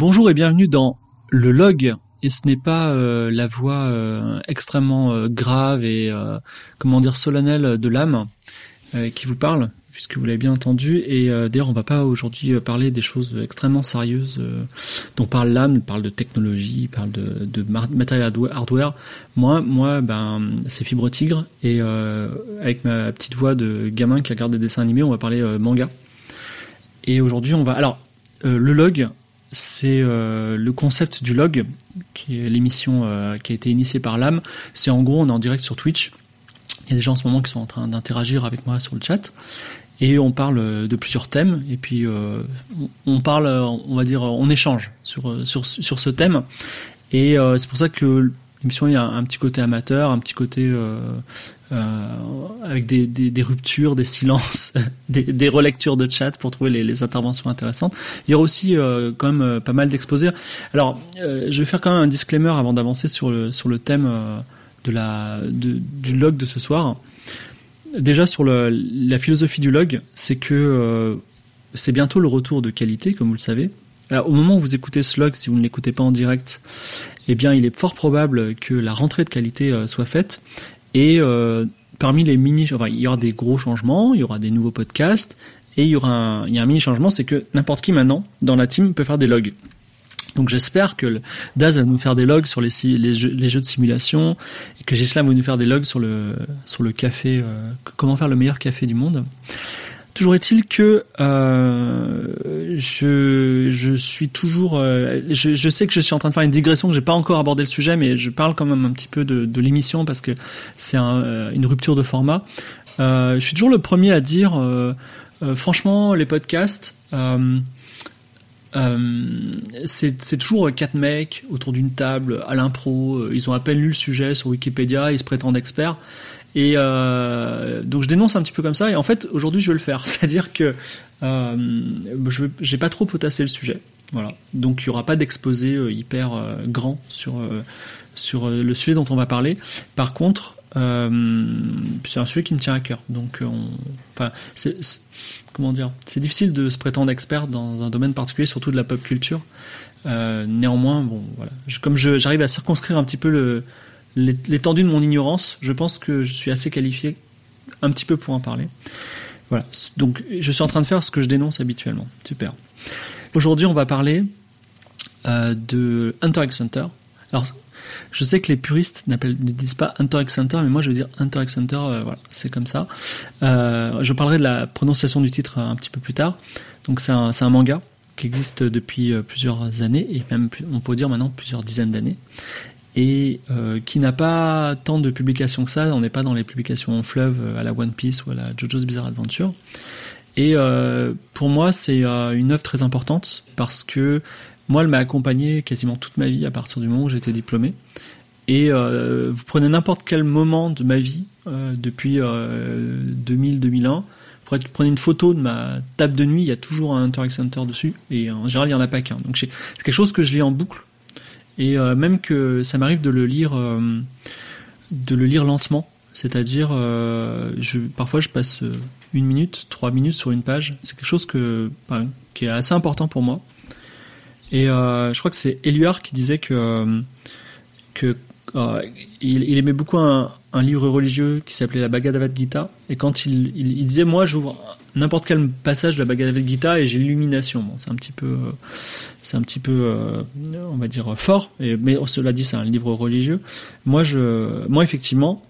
Bonjour et bienvenue dans le log. Et ce n'est pas euh, la voix euh, extrêmement euh, grave et comment dire solennelle de l'âme qui vous parle, puisque vous l'avez bien entendu. Et d'ailleurs, on va pas aujourd'hui parler des choses extrêmement sérieuses dont parle l'âme, parle de technologie, parle de, de matériel hardware. Moi, moi, ben, c'est Fibre Tigre et avec ma petite voix de gamin qui regarde des dessins animés, on va parler manga. Et aujourd'hui, on va alors le log c'est euh, le concept du log, qui est l'émission euh, qui a été initiée par l'âme. C'est en gros, on est en direct sur Twitch. Il y a des gens en ce moment qui sont en train d'interagir avec moi sur le chat. Et on parle de plusieurs thèmes. Et puis, euh, on parle, on va dire, on échange sur, sur, sur ce thème. Et c'est pour ça que l'émission, il y a un petit côté amateur, un petit côté euh, avec des, des, des, ruptures, des silences, des, des, relectures de chat pour trouver les, les, interventions intéressantes. Il y aura aussi euh, quand même euh, pas mal d'exposés. Alors, je vais faire quand même un disclaimer avant d'avancer sur le, sur le thème de la, de, du log de ce soir. Déjà sur le, la philosophie du log, c'est que c'est bientôt le retour de qualité, comme vous le savez. Alors, au moment où vous écoutez ce log, si vous ne l'écoutez pas en direct, eh bien, il est fort probable que la rentrée de qualité soit faite et euh, parmi les mini, enfin, il y aura des gros changements, il y aura des nouveaux podcasts, et il y aura un, il y a un mini changement, c'est que n'importe qui maintenant dans la team peut faire des logs. Donc j'espère que Daz va nous faire des logs sur les, les, jeux, les jeux de simulation et que Gislam va nous faire des logs sur le sur le café, euh, comment faire le meilleur café du monde. Toujours est-il que euh, je, suis toujours, euh, je, sais que je suis en train de faire une digression, que j'ai pas encore abordé le sujet, mais je parle quand même un petit peu de, l'émission parce que c'est euh, une rupture de format. Je suis toujours le premier à dire, franchement, les podcasts, c'est toujours quatre mecs autour d'une table à l'impro. Ils ont à peine lu le sujet sur Wikipédia, ils se prétendent experts. Et euh, donc je dénonce un petit peu comme ça. Et en fait, aujourd'hui, je vais le faire. C'est-à-dire que euh, je j'ai pas trop potassé le sujet. Voilà. Donc il y aura pas d'exposé euh, hyper euh, grand sur euh, sur le sujet dont on va parler. Par contre, c'est un sujet qui me tient à cœur. Donc, on, enfin, c'est, comment dire, c'est difficile de se prétendre expert dans un domaine particulier, surtout de la pop culture. néanmoins, bon, voilà. Je, comme j'arrive à circonscrire un petit peu le l'étendue de mon ignorance, je pense que je suis assez qualifié un petit peu pour en parler. Voilà. Donc, je suis en train de faire ce que je dénonce habituellement. Super. Aujourd'hui, on va parler euh, de Hunter x Hunter. Alors, je sais que les puristes ne disent pas Hunter x Hunter, mais moi je veux dire Hunter x Hunter, euh, voilà, c'est comme ça. Euh, je parlerai de la prononciation du titre un petit peu plus tard. Donc c'est un, manga qui existe depuis plusieurs années, et même on peut dire maintenant plusieurs dizaines d'années, et euh, qui n'a pas tant de publications que ça. On n'est pas dans les publications en fleuve euh, à la One Piece ou à la JoJo's Bizarre Adventure. Et euh, pour moi, c'est une œuvre très importante parce que moi, elle m'a accompagné quasiment toute ma vie à partir du moment où j'étais diplômé. Et vous prenez n'importe quel moment de ma vie depuis 2000-2001, prenez une photo de ma table de nuit, il y a toujours un Hunter x Hunter dessus, et en général, il n'y en a pas qu'un. Donc c'est quelque chose que je lis en boucle et euh, même que ça m'arrive de le lire, euh, de le lire lentement. C'est-à-dire, euh, parfois je passe une minute, trois minutes sur une page. C'est quelque chose qui est assez important pour moi. Et je crois que c'est Éluard qui disait que, que aimait beaucoup un, livre religieux qui s'appelait la Bhagavad Gita. Et quand il, il disait, moi, j'ouvre n'importe quel passage de la Bhagavad Gita et j'ai l'illumination. Bon, c'est un petit peu, c'est un petit peu, euh, on va dire fort. Mais cela dit, c'est un livre religieux. Moi, je, moi effectivement,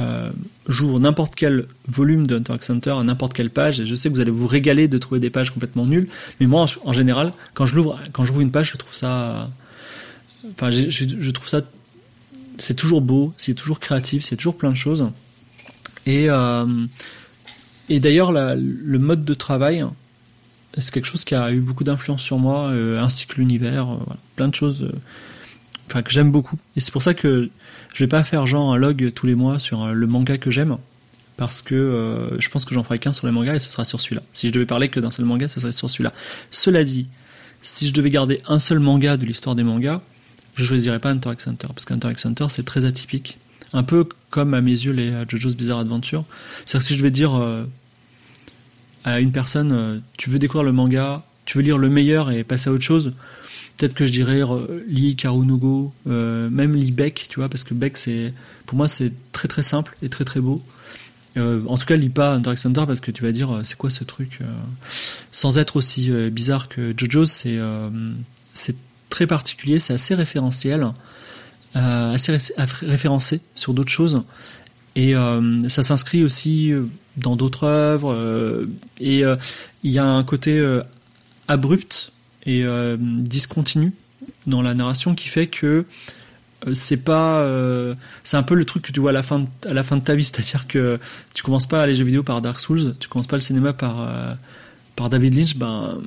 euh, j'ouvre n'importe quel volume de Hunter x Hunter à n'importe quelle page et je sais que vous allez vous régaler de trouver des pages complètement nulles. Mais moi, en, général, quand je l'ouvre, quand j'ouvre une page, je trouve ça, enfin, je, je trouve ça, c'est toujours beau, c'est toujours créatif, c'est toujours plein de choses. Et euh, d'ailleurs, le mode de travail, c'est quelque chose qui a eu beaucoup d'influence sur moi, euh, ainsi que l'univers, euh, plein de choses que j'aime beaucoup. Et c'est pour ça que je vais pas faire genre un log tous les mois sur le manga que j'aime, parce que je pense que j'en ferai qu'un sur les mangas et ce sera sur celui-là. Si je devais parler que d'un seul manga, ce serait sur celui-là. Cela dit, si je devais garder un seul manga de l'histoire des mangas, je choisirais pas Hunter x Hunter, parce qu'Hunter x Hunter c'est très atypique. Un peu comme à mes yeux les JoJo's Bizarre Adventure. C'est-à-dire que si je vais dire à une personne, euh, tu veux découvrir le manga, tu veux lire le meilleur et passer à autre chose, peut-être que je dirais euh, Lee Karunugo, euh, même Lee Beck, tu vois, parce que Beck, c'est, pour moi, c'est très très simple et très très beau. Euh, en tout cas, lis pas Hunter x Hunter parce que tu vas dire, euh, c'est quoi ce truc euh, Sans être aussi euh, bizarre que JoJo's, c'est c'est très particulier, c'est assez référentiel, assez ré- référencé sur d'autres choses. Et ça s'inscrit aussi dans d'autres œuvres. et il y a un côté abrupt et discontinu dans la narration qui fait que c'est pas euh, c'est un peu le truc que tu vois à la fin de, ta vie c'est-à-dire que tu commences pas les jeux vidéo par Dark Souls tu commences pas le cinéma par euh, par David Lynch ben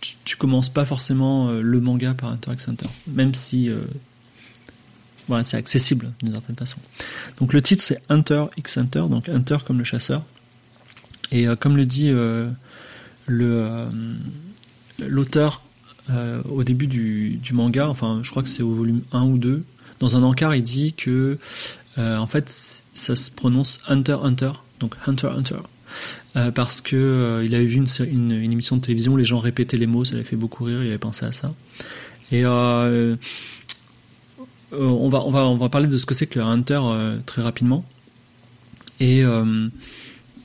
tu, tu commences pas forcément euh, le manga par Hunter x Hunter même si euh, c'est accessible d'une certaine façon. Donc le titre c'est Hunter x Hunter donc Hunter comme le chasseur. Et euh, comme le dit le l'auteur au début du, manga, enfin je crois que c'est au volume 1 ou 2, dans un encart il dit que en fait ça se prononce Hunter Hunter, donc Hunter Hunter, euh, parce que euh, il avait vu une, une, émission de télévision où les gens répétaient les mots, ça l'avait fait beaucoup rire, il avait pensé à ça. Et euh, on va on va on va parler de ce que c'est que Hunter très rapidement. Et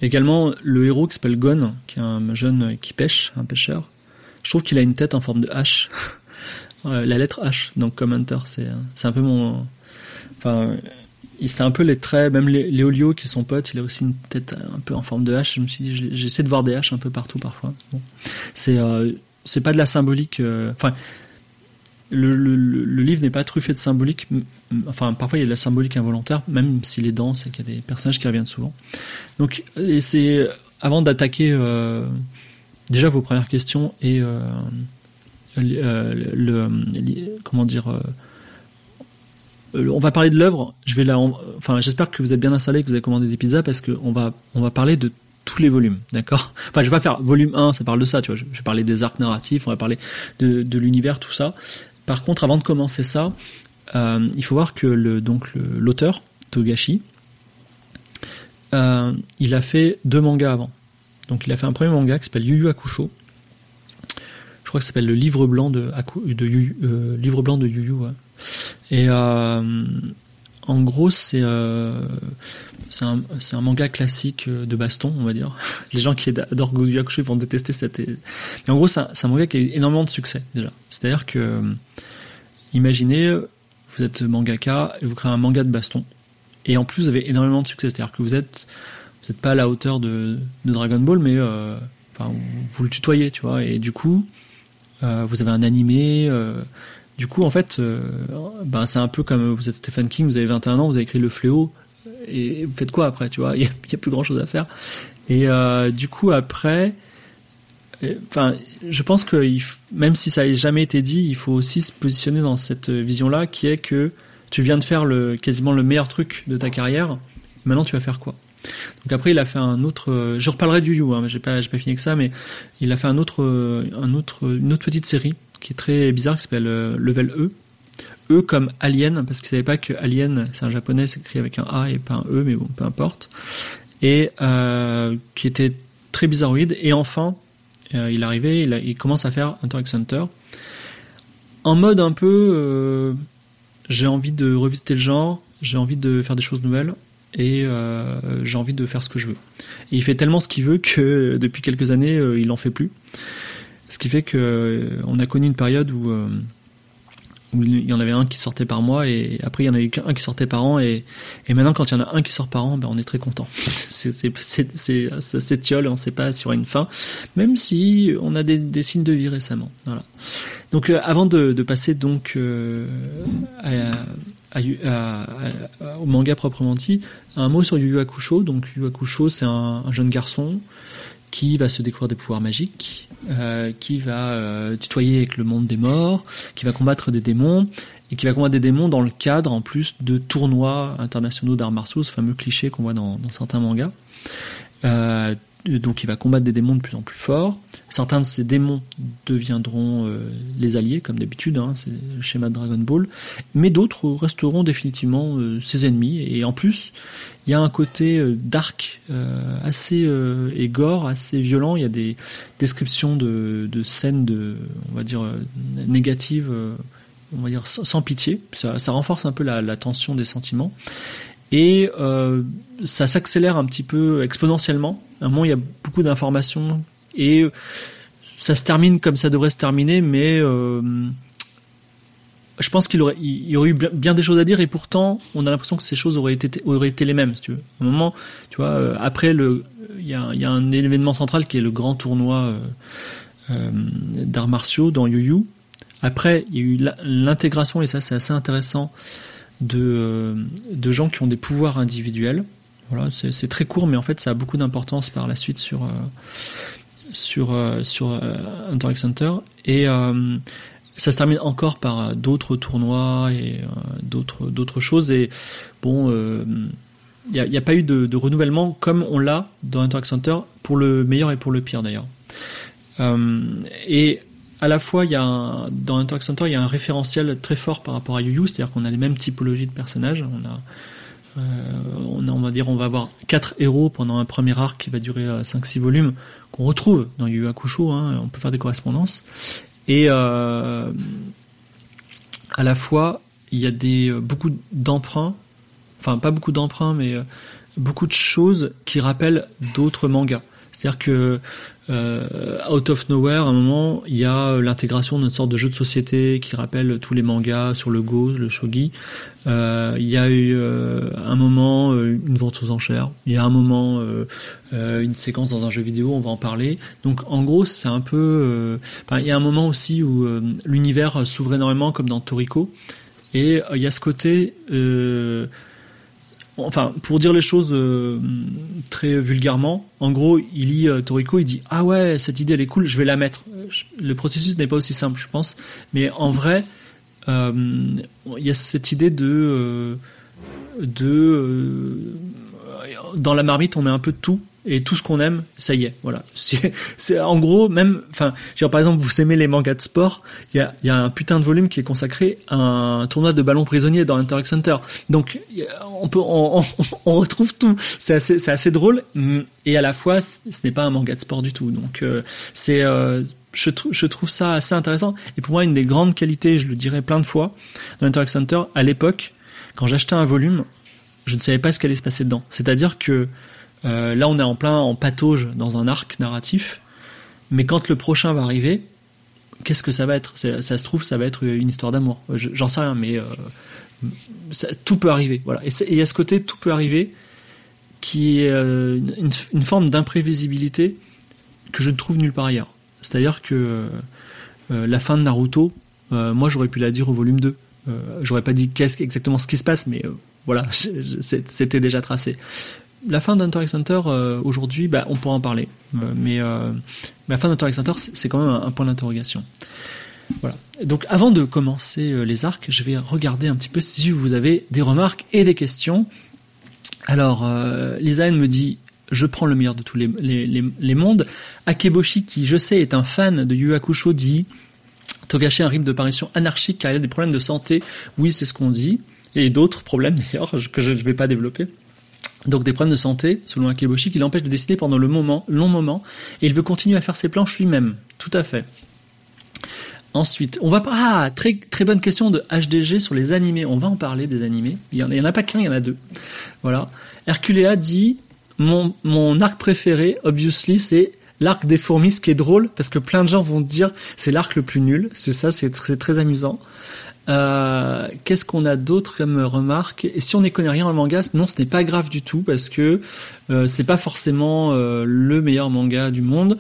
également le héros qui s'appelle Gon, qui est un jeune qui pêche, un pêcheur je trouve qu'il a une tête en forme de H. la lettre H, donc comme Hunter, c'est un peu mon. C'est un peu les traits, même Léolio qui est son pote, il a aussi une tête un peu en forme de H. Je me suis dit, j'essaie de voir des H un peu partout parfois. Bon. C'est euh, pas de la symbolique. Euh, enfin, le, le, livre n'est pas truffé de symbolique. Enfin, parfois il y a de la symbolique involontaire, même s'il est dense et qu'il y a des personnages qui reviennent souvent. Donc, c'est avant d'attaquer. Euh, déjà vos premières questions et le, comment dire euh, on va parler de l'œuvre. Je vais là enfin j'espère que vous êtes bien installés que vous avez commandé des pizzas parce que on va on va parler de tous les volumes d'accord? Enfin je vais pas faire volume 1 ça parle de ça tu vois. Je, vais parler des arcs narratifs on va parler de, l'univers tout ça. Par contre avant de commencer ça euh, il faut voir que le donc l'auteur Togashi euh, il a fait deux mangas avant. Donc il a fait un premier manga qui s'appelle Yu Yu Hakusho. Je crois que ça s'appelle le livre blanc de, de Yu, euh, livre blanc de Yu Yu. Et euh, en gros c'est euh, c'est un, manga classique de baston, on va dire. Les gens qui adorent Yu Hakusho vont détester cette. Mais en gros c'est un, manga qui a eu énormément de succès déjà. C'est-à-dire que imaginez vous êtes mangaka et vous créez un manga de baston et en plus vous avez énormément de succès. C'est-à-dire que vous êtes vous n'êtes pas à la hauteur de, Dragon Ball, mais euh, enfin, vous le tutoyez, tu vois. Et du coup, euh, vous avez un animé. Euh, du coup, en fait, ben, c'est un peu comme vous êtes Stephen King, vous avez 21 ans, vous avez écrit Le Fléau, et vous faites quoi après, tu vois? Il n'y a, plus grand chose à faire. Et du coup, après, enfin, je pense que même si ça n'a jamais été dit, il faut aussi se positionner dans cette vision-là, qui est que tu viens de faire le, quasiment le meilleur truc de ta carrière. Maintenant, tu vas faire quoi? Donc après, il a fait un autre. Je reparlerai du You, hein, j'ai pas, pas fini avec ça, mais il a fait un autre, un autre, une autre petite série qui est très bizarre, qui s'appelle Level E. E comme Alien, parce qu'il savait pas que Alien, c'est un japonais, c'est écrit avec un A et pas un E, mais bon, peu importe. Et euh, qui était très bizarroïde. Et enfin, euh, il arrivé, il, il, commence à faire Hunter x Hunter. En mode un peu, euh, j'ai envie de revisiter le genre, j'ai envie de faire des choses nouvelles et euh, j'ai envie de faire ce que je veux. Et il fait tellement ce qu'il veut que depuis quelques années, euh, il en fait plus. Qui fait que euh, on a connu une période où, euh, où il y en avait un qui sortait par mois et après il y en a eu qu'un qui sortait par an et, maintenant quand il y en a un qui sort par an, ben on est très content. ça s'étiole, on ne sait pas s'il y aura une fin, même si on a des, signes de vie récemment. Donc euh, avant de, passer donc au manga proprement dit, un mot sur Yu Yu Hakusho. Donc Yu Yu c'est un, jeune garçon qui va se découvrir des pouvoirs magiques, euh, qui va euh, tutoyer avec le monde des morts, qui va combattre des démons et qui va combattre des démons dans le cadre en plus de tournois internationaux d'arts martiaux, ce fameux cliché qu'on voit dans, dans, certains mangas. Euh, donc il va combattre des démons de plus en plus forts. Certains de ces démons deviendront euh, les alliés, comme d'habitude, hein, c'est le schéma de Dragon Ball. Mais d'autres resteront définitivement euh, ses ennemis. Et en plus, il y a un côté euh, dark, assez et gore, assez violent. Il y a des descriptions de, de scènes de, on va dire, négatives, on va dire sans, pitié. Ça, ça, renforce un peu la, la tension des sentiments et euh, ça s'accélère un petit peu exponentiellement. À un moment, il y a beaucoup d'informations et ça se termine comme ça devrait se terminer, mais euh, je pense qu'il aurait, il y aurait eu bien des choses à dire et pourtant, on a l'impression que ces choses auraient été, auraient été les mêmes, si tu veux. À un moment, tu vois, euh, après le, il y, a, y, a, un événement central qui est le grand tournoi euh, d'arts martiaux dans Yu. Après, il y a eu l'intégration et ça, c'est assez intéressant de, de gens qui ont des pouvoirs individuels. Voilà, c'est très court, mais en fait, ça a beaucoup d'importance par la suite sur, euh, sur, euh, sur euh, Center. Et ça se termine encore par d'autres tournois et d'autres choses. Et bon, il n'y a, pas eu de, renouvellement comme on l'a dans Interact Center, pour le meilleur et pour le pire d'ailleurs. et à la fois, il y a un, dans Interact Center, il y a un référentiel très fort par rapport à Yu Yu, c'est-à-dire qu'on a les mêmes typologies de personnages. On a, euh, on, a, on va dire, on va avoir quatre héros pendant un premier arc qui va durer 5-6 euh, volumes, qu'on retrouve dans Yu Yu Hakusho, hein, on peut faire des correspondances. Et euh, à la fois, il y a des, beaucoup d'emprunts, enfin pas beaucoup d'emprunts, mais beaucoup de choses qui rappellent d'autres mangas. C'est-à-dire que euh, out of nowhere, à un moment, il y a l'intégration d'une sorte de jeu de société qui rappelle tous les mangas sur le Go, le shogi. Euh, il y a eu euh, un moment une vente aux enchères. Il y a un moment une séquence dans un jeu vidéo. On va en parler. Donc en gros, c'est un peu. il y a un moment aussi où l'univers s'ouvre énormément, comme dans Toriko. Et il y a ce côté enfin, pour dire les choses euh, très vulgairement, en gros, il lit euh, Toriko, il dit ah ouais, cette idée elle est cool, je vais la mettre. Le processus n'est pas aussi simple, je pense, mais en vrai, euh, il y a cette idée de de dans la marmite, on met un peu de tout et tout ce qu'on aime, ça y est, voilà. C'est en gros même, enfin, par exemple, vous aimez les mangas de sport, il y a, y a un putain de volume qui est consacré à un tournoi de ballon prisonnier dans Interact Center. Donc on peut, on, on, retrouve tout. C'est assez, c'est assez drôle et à la fois, ce n'est pas un manga de sport du tout. Donc euh, c'est, euh, je, trouve, je trouve ça assez intéressant. Et pour moi, une des grandes qualités, je le dirais plein de fois, dans Interact Center, à l'époque, quand j'achetais un volume, je ne savais pas ce qu'allait se passer dedans. C'est-à-dire que euh, là, on est en plein en patauge dans un arc narratif. Mais quand le prochain va arriver, qu'est-ce que ça va être? Ça se trouve, ça va être une histoire d'amour. J'en sais rien, mais euh, tout peut arriver. Voilà. Et il y a ce côté tout peut arriver qui est euh, une, forme d'imprévisibilité que je ne trouve nulle part ailleurs. C'est-à-dire que la fin de Naruto, moi j'aurais pu la dire au volume 2. j'aurais pas dit qu'est-ce exactement ce qui se passe, mais voilà, c'était déjà tracé la fin d'Interact Center euh, aujourd'hui, bah, on pourra en parler, euh, mais euh, la fin d'Interact Center, c'est quand même un, point d'interrogation. Voilà. Donc, avant de commencer les arcs, je vais regarder un petit peu si vous avez des remarques et des questions. Alors, Lisa me dit je prends le meilleur de tous les, les, les, mondes. Akeboshi, qui je sais est un fan de Yu Hakusho, dit Togashi a un rythme de parution anarchique car il a des problèmes de santé. Oui, c'est ce qu'on dit. Et d'autres problèmes d'ailleurs que je ne vais pas développer. Donc des problèmes de santé, selon Akeboshi, qui l'empêche de dessiner pendant le moment, long moment, et il veut continuer à faire ses planches lui-même. Tout à fait. Ensuite, on va ah très très bonne question de HDG sur les animés. On va en parler des animés. Il y en, a pas qu'un, il y en a deux. Voilà. Herculea dit mon mon arc préféré, obviously, c'est l'arc des fourmis, ce qui est drôle parce que plein de gens vont dire c'est l'arc le plus nul. C'est ça, c'est très amusant. Euh, qu'est-ce qu'on a d'autre comme remarque? Et si on n'y connaît rien en manga, non, ce n'est pas grave du tout parce que euh, c'est pas forcément euh, le meilleur manga du monde.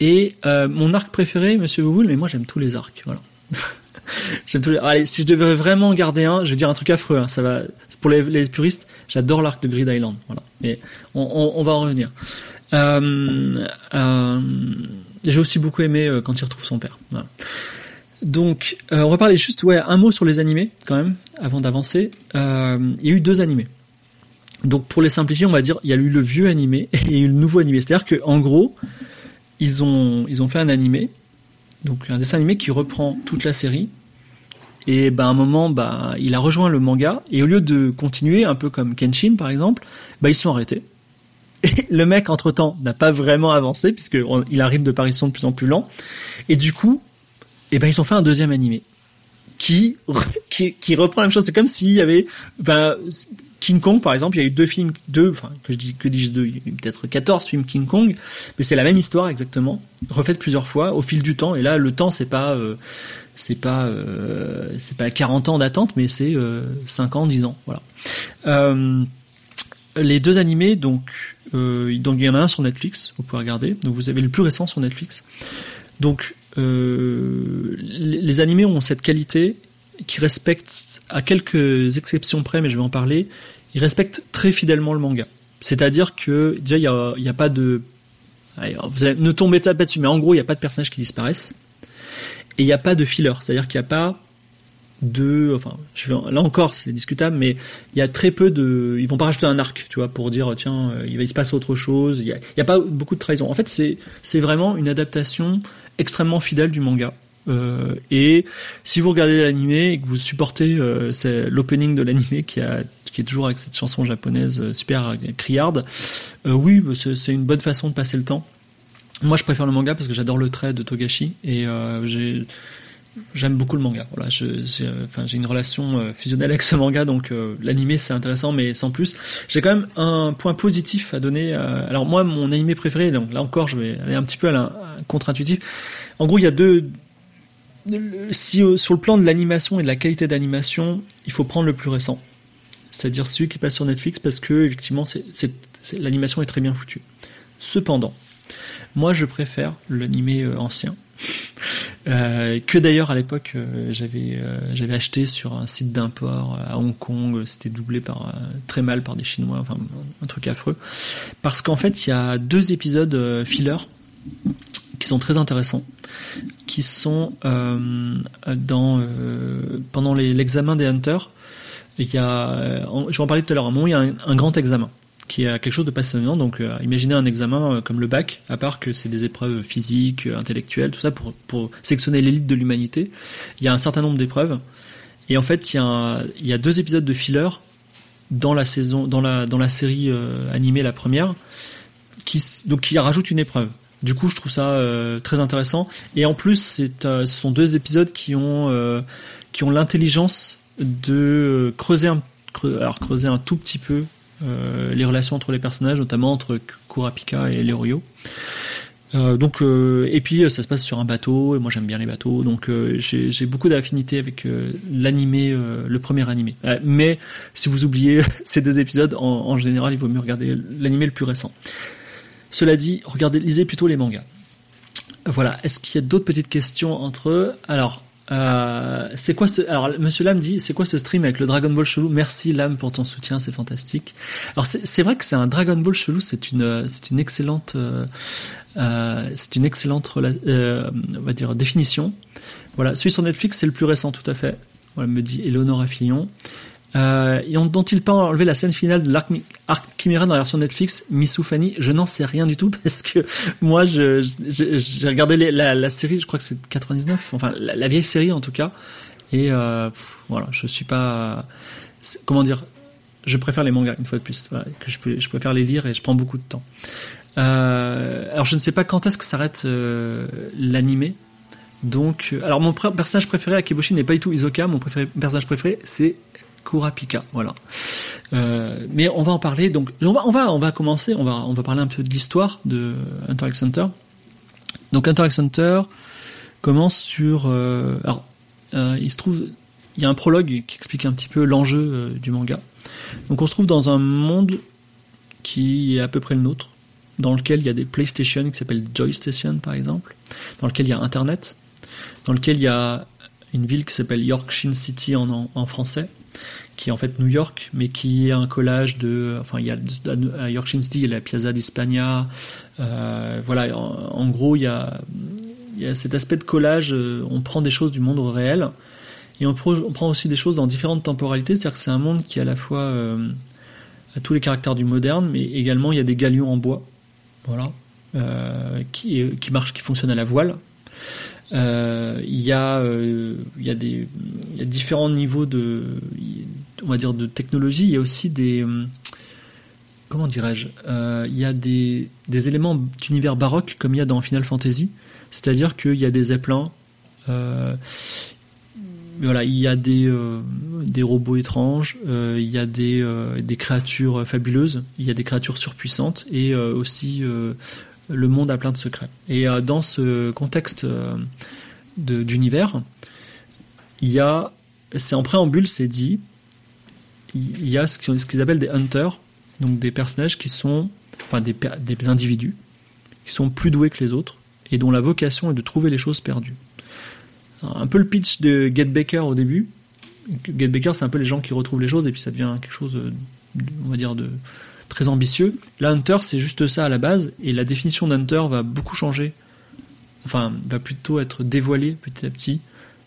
Et mon arc préféré, Monsieur Vouvoul, mais moi j'aime tous les arcs. Voilà. j'aime tous les. Allez, si je devais vraiment garder un, je vais dire un truc affreux. Hein, ça va. Pour les, puristes, j'adore l'arc de Grid Island. Voilà. Mais on, on va en revenir. J'ai aussi beaucoup aimé quand il retrouve son père. Voilà. Donc, euh, on va parler juste ouais un mot sur les animés quand même avant d'avancer. Euh, il y a eu deux animés. Donc pour les simplifier, on va dire il y a eu le vieux animé et il y a eu le nouveau animé. C'est-à-dire que en gros, ils ont ils ont fait un animé, donc un dessin animé qui reprend toute la série. Et ben à un moment, bah il a rejoint le manga et au lieu de continuer un peu comme Kenshin par exemple, bah ils sont arrêtés. Et le mec entre temps n'a pas vraiment avancé puisque il arrive de parution de plus en plus lent. Et du coup, et ben ils ont fait un deuxième animé qui qui, qui reprend la même chose. C'est comme s'il y avait ben, King Kong, par exemple, il y a eu deux films, deux, enfin, que je dis, que dis-je deux, il y a eu peut-être 14 films King Kong, mais c'est la même histoire exactement, refaite plusieurs fois, au fil du temps, et là, le temps, c'est pas, euh, c'est pas, euh, c'est pas 40 ans d'attente, mais c'est euh, 5 ans, 10 ans, voilà. Euh, les deux animés, donc, euh, donc il y en a un sur Netflix, vous pouvez regarder, donc vous avez le plus récent sur Netflix. Donc, les, les animés ont cette qualité qui respecte à quelques exceptions près, mais je vais en parler, il respecte très fidèlement le manga. C'est-à-dire que déjà il y a, a, pas de, allez, ne tombez pas dessus, mais en gros il n'y a pas de personnages qui disparaissent et il n'y a pas de filler. C'est-à-dire qu'il n'y a pas de, enfin, je vais, là encore c'est discutable, mais il y a très peu de, ils vont pas rajouter un arc, tu vois, pour dire tiens il va se passer autre chose. Il y a, a pas beaucoup de trahison. En fait c'est c'est vraiment une adaptation extrêmement fidèle du manga. Euh, et si vous regardez l'animé et que vous supportez euh, c'est l'opening de l'animé qui a qui est toujours avec cette chanson japonaise euh, super criarde, euh, oui, bah, c'est une bonne façon de passer le temps. Moi, je préfère le manga parce que j'adore le trait de Togashi et j'ai j'aime beaucoup le manga. Voilà, j'ai enfin j'ai une relation fusionnelle avec ce manga, donc l'animé c'est intéressant, mais sans plus. J'ai quand même un point positif à donner. alors moi, mon animé préféré, donc là encore, je vais aller un petit peu à contre-intuitif. En gros, il y a deux si euh, sur le plan de l'animation et de la qualité d'animation, il faut prendre le plus récent. C'est-à-dire celui qui passe sur Netflix parce que effectivement, l'animation est très bien foutue. Cependant, moi je préfère l'animé euh, ancien. Euh, que d'ailleurs à l'époque j'avais j'avais acheté sur un site d'import à Hong Kong, c'était doublé par très mal par des Chinois, enfin un truc affreux. Parce qu'en fait il y a deux épisodes filler qui sont très intéressants, qui sont euh, dans euh, pendant l'examen des hunters. Il y a, euh, je vais en parler tout à l'heure. À un moment, il y a un, grand examen qui est quelque chose de passionnant. Donc, imaginez un examen comme le bac, à part que c'est des épreuves physiques, intellectuelles, tout ça pour pour sélectionner l'élite de l'humanité. Il y a un certain nombre d'épreuves. Et en fait, il y a, a deux épisodes de filler dans la saison, dans la dans la série animée la première, qui donc qui rajoute une épreuve. Du coup, je trouve ça euh, très intéressant. Et en plus, c'est, euh, ce sont deux épisodes qui ont euh, qui ont l'intelligence de creuser un creuser un tout petit peu les relations entre les personnages, notamment entre Kurapika et Leroyo. donc et puis ça se passe sur un bateau et moi j'aime bien les bateaux donc j'ai beaucoup d'affinité avec l'animé le premier animé mais si vous oubliez ces deux épisodes en, en général il vaut mieux regarder l'animé le plus récent cela dit, regardez, lisez plutôt les mangas. Voilà. Est-ce qu'il y a d'autres petites questions entre eux? Alors, euh, c'est quoi ce Alors, Monsieur Lam dit, c'est quoi ce stream avec le Dragon Ball chelou? Merci Lam pour ton soutien, c'est fantastique. Alors, c'est vrai que c'est un Dragon Ball chelou, c'est une, c'est une excellente, euh, euh, c'est une excellente, euh, on va dire définition. Voilà, celui sur Netflix, c'est le plus récent, tout à fait. Voilà, me dit Eleonora Fillon. Euh, et dont-il pas enlevé la scène finale de l'arc Chimera dans la version Netflix, Fanny je n'en sais rien du tout parce que moi, j'ai regardé la, série, je crois que c'est 99, enfin la, vieille série en tout cas, et euh, voilà, je suis pas, comment dire, je préfère les mangas une fois de plus, voilà, que je, préfère les lire et je prends beaucoup de temps. Euh, alors je ne sais pas quand est-ce que s'arrête euh, l'animé. Donc, alors mon personnage préféré à Keboshi n'est pas du tout Isoka. Mon personnage préféré, c'est Kurapika, voilà. Euh, mais on va en parler. Donc, on va, on va, commencer. On va, on va parler un peu de l'histoire de Hunter x Hunter. Donc, Hunter x Hunter commence sur. Euh, alors, euh, il se trouve, il y a un prologue qui explique un petit peu l'enjeu du manga. Donc, on se trouve dans un monde qui est à peu près le nôtre, dans lequel il y a des PlayStation qui s'appellent Joystation, par exemple, dans lequel il y a Internet, dans lequel il y a une ville qui s'appelle Yorkshire City en français, qui est en fait New York, mais qui est un collage de, enfin il y a à York City, il y a la Piazza d'Hispania, euh, voilà, en, gros il y a, il y a cet aspect de collage, euh, on prend des choses du monde réel et on, prend aussi des choses dans différentes temporalités, c'est-à-dire que c'est un monde qui à la fois euh, tous les caractères du moderne, mais également il y a des galions en bois, voilà, qui, qui marchent, qui fonctionnent à la voile. Il y a il y a des il y a différents niveaux de on va dire de technologie. Il y a aussi des comment dirais-je Il y a des des éléments d'univers baroque comme il y a dans Final Fantasy, c'est-à-dire qu'il y a des zeppelins. Euh, voilà, il y a des, euh, des robots étranges, euh, il y a des, euh, des créatures fabuleuses, il y a des créatures surpuissantes et aussi le monde a plein de secrets. Et dans ce contexte d'univers, il y a, c'est en préambule, c'est dit, il y a ce qu'ils appellent des hunters, donc des personnages qui sont, enfin des, des individus qui sont plus doués que les autres et dont la vocation est de trouver les choses perdues un peu le pitch de Get Baker au début. Get Baker, c'est un peu les gens qui retrouvent les choses et puis ça devient quelque chose, on va dire, de très ambitieux. Là, Hunter, c'est juste ça à la base et la définition d'Hunter va beaucoup changer. Enfin, va plutôt être dévoilée petit à petit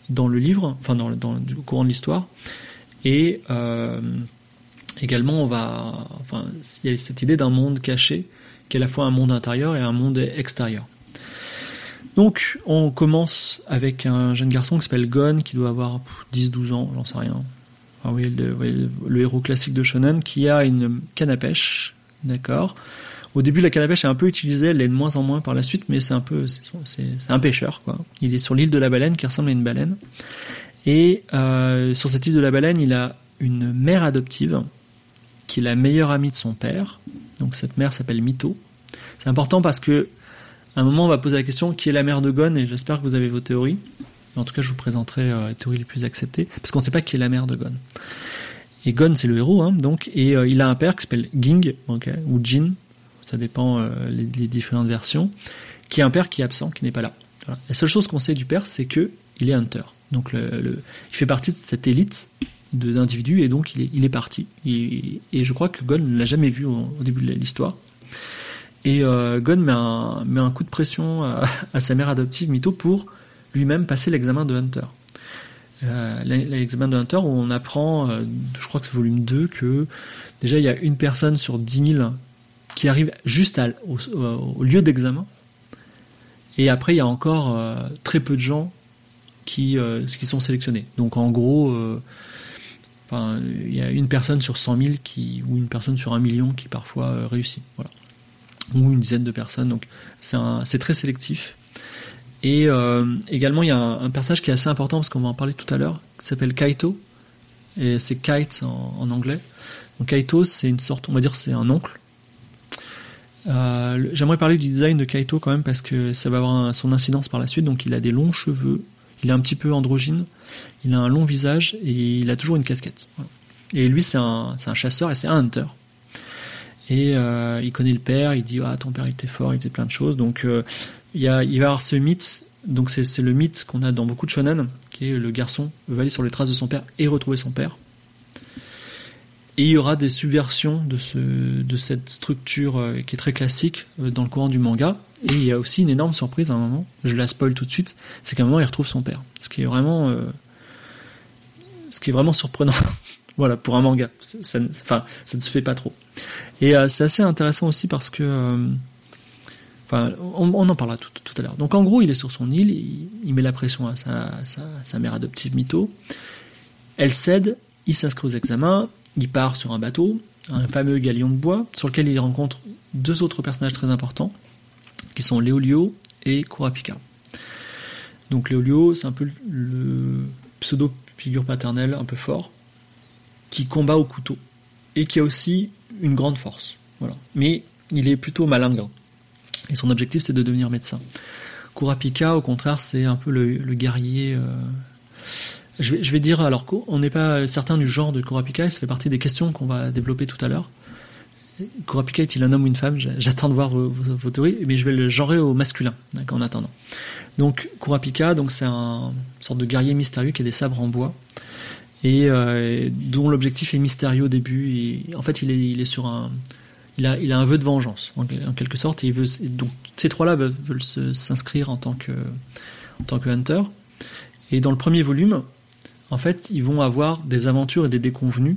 dans le livre, enfin dans, le courant de l'histoire. Et euh, également, on va, enfin, il y a cette idée d'un monde caché qui est à la fois un monde intérieur et un monde extérieur. Donc, on commence avec un jeune garçon qui s'appelle Gon, qui doit avoir 10-12 ans, j'en sais rien. Ah oui, le, héros classique de Shonen, qui a une canne à pêche, d'accord. Au début, la canne à pêche est un peu utilisée, elle est de moins en moins par la suite, mais c'est un peu, c'est un pêcheur, quoi. Il est sur l'île de la baleine, qui ressemble à une baleine. Et euh, sur cette île de la baleine, il a une mère adoptive, qui est la meilleure amie de son père. Donc cette mère s'appelle Mito. C'est important parce que à un moment, on va poser la question qui est la mère de Gon? Et j'espère que vous avez vos théories. En tout cas, je vous présenterai euh, les théories les plus acceptées parce qu'on ne sait pas qui est la mère de Gon. Et Gon, c'est le héros, hein, donc, et euh, il a un père qui s'appelle Ging, ou Jin, ça dépend euh, les, différentes versions, qui est un père qui est absent, qui n'est pas là. La seule chose qu'on sait du père, c'est que il est hunter. Donc, il fait partie de cette élite d'individus et donc il est, parti. Et, je crois que Gon ne l'a jamais vu au début de l'histoire. Et euh, Gon met un, met un coup de pression à, sa mère adoptive, Mito, pour lui-même passer l'examen de Hunter. Euh, l'examen de Hunter on apprend, euh, je crois que c'est volume 2, que déjà il y a une personne sur 10 000 qui arrive juste au, lieu d'examen. Et après, il y a encore très peu de gens qui, qui sont sélectionnés. Donc en gros, il y a une personne sur 100 000 qui, ou une personne sur un million qui parfois réussit. Voilà ou une dizaine de personnes. Donc c'est très sélectif. Et euh, également, il y a un, personnage qui est assez important parce qu'on va en parler tout à l'heure, qui s'appelle Kaito. Et c'est Kite en, anglais. Donc Kaito, c'est une sorte, on va dire, c'est un oncle. Euh, j'aimerais parler du design de Kaito quand même parce que ça va avoir son incidence par la suite. Donc il a des longs cheveux, il est un petit peu androgyne, il a un long visage et il a toujours une casquette. Et lui, c'est un, chasseur et c'est un hunter. Et euh, il connaît le père, il dit ah ton père était fort, il faisait plein de choses. Donc il, va y avoir ce mythe. Donc c'est le mythe qu'on a dans beaucoup de shonen, qui est le garçon veut aller sur les traces de son père et retrouver son père. Et il y aura des subversions de, ce, de cette structure euh, qui est très classique dans le courant du manga. Et il y a aussi une énorme surprise à un moment, je la spoil tout de suite, c'est qu'à un moment il retrouve son père. Ce qui est vraiment, vraiment surprenant. voilà, pour un manga. Ça, enfin, ça ne se fait pas trop. Et euh, c'est assez intéressant aussi parce que, euh, enfin, on, en parlera tout, à l'heure. Donc en gros, il est sur son île, il, met la pression à sa, mère adoptive Mito. Elle cède, il s'inscrit aux examens, il part sur un bateau, un fameux galion de bois, sur lequel il rencontre deux autres personnages très importants, qui sont Léolio et Kurapika. Donc Léolio, c'est un peu le pseudo figure paternelle un peu fort, qui combat au couteau et qui a aussi une grande force. Voilà. Mais il est plutôt malingre. Et son objectif, c'est de devenir médecin. Kurapika, au contraire, c'est un peu le, guerrier. Euh, je, vais, dire, alors qu'on n'est pas certain du genre de Kurapika, et ça fait partie des questions qu'on va développer tout à l'heure. Kurapika est-il un homme ou une femme? J'attends de voir vos, théories, mais je vais le genrer au masculin, en attendant. Donc Kurapika, donc c'est un une sorte de guerrier mystérieux qui a des sabres en bois et euh, dont l'objectif est mystérieux au début. En fait, il est, il est sur un, il a, il a un vœu de vengeance en, quelque sorte. Et il veut, donc ces trois-là veulent, s'inscrire en tant que, en tant que hunter. Et dans le premier volume, en fait, ils vont avoir des aventures et des déconvenues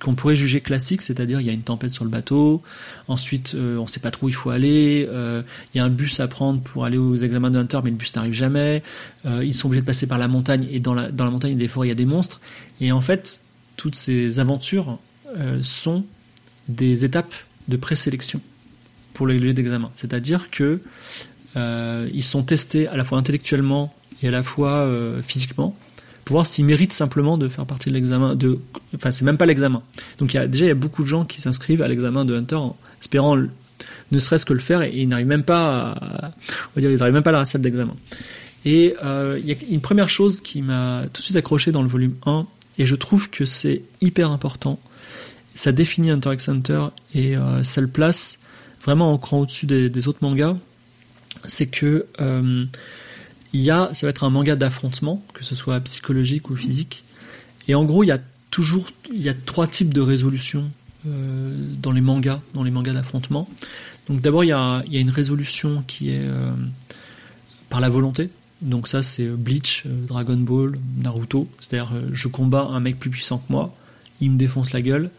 qu'on pourrait juger classique, c'est-à-dire il y a une tempête sur le bateau, ensuite euh, on sait pas trop où il faut aller, euh, il y a un bus à prendre pour aller aux examens de Hunter, mais le bus n'arrive jamais, euh, ils sont obligés de passer par la montagne, et dans la, dans la montagne des forêts il y a des monstres, et en fait toutes ces aventures sont des étapes de présélection pour les lieux d'examen, c'est-à-dire que ils sont testés à la fois intellectuellement et à la fois physiquement, pour voir s'ils méritent simplement de faire partie de l'examen. De, enfin, c'est même pas l'examen. Donc y a, déjà, il y a beaucoup de gens qui s'inscrivent à l'examen de Hunter en espérant ne serait-ce que le faire et, ils n'arrivent même pas à, on va dire, ils n'arrivent même pas à la salle d'examen. Et euh, il y a une première chose qui m'a tout de suite accroché dans le volume 1 et je trouve que c'est hyper important. Ça définit Hunter x Hunter et euh, ça le place vraiment en cran au-dessus des, autres mangas. C'est que euh, il y a, ça va être un manga d'affrontement, que ce soit psychologique ou physique. Et en gros, il y a toujours, il y a trois types de résolutions euh, dans les mangas, dans les mangas d'affrontement. Donc d'abord, il y a, une résolution qui est par la volonté. Donc ça, c'est Bleach, Dragon Ball, Naruto. C'est-à-dire, je combats un mec plus puissant que moi, il me défonce la gueule,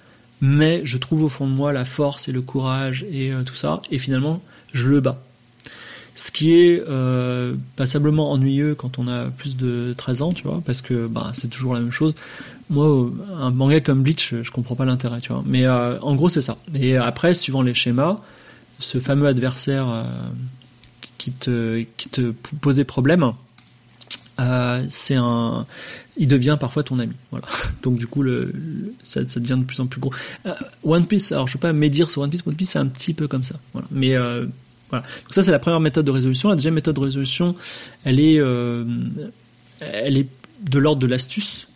mais je trouve au fond de moi la force et le courage et tout ça, et finalement, je le bats. Ce qui est euh, passablement ennuyeux quand on a plus de 13 ans, tu vois, parce que bah, c'est toujours la même chose. Moi, un manga comme Bleach, je comprends pas l'intérêt, tu vois. Mais euh, en gros, c'est ça. Et après, suivant les schémas, ce fameux adversaire euh, qui te qui te posait problème, c'est un, il devient parfois ton ami. Voilà. Donc du coup, le, ça, devient de plus en plus gros. One Piece, alors je peux pas médire sur One Piece. One Piece, c'est un petit peu comme ça. Voilà. Mais voilà. Donc ça c'est la première méthode de résolution. La deuxième méthode de résolution, elle est, euh, elle est de l'ordre de l'astuce.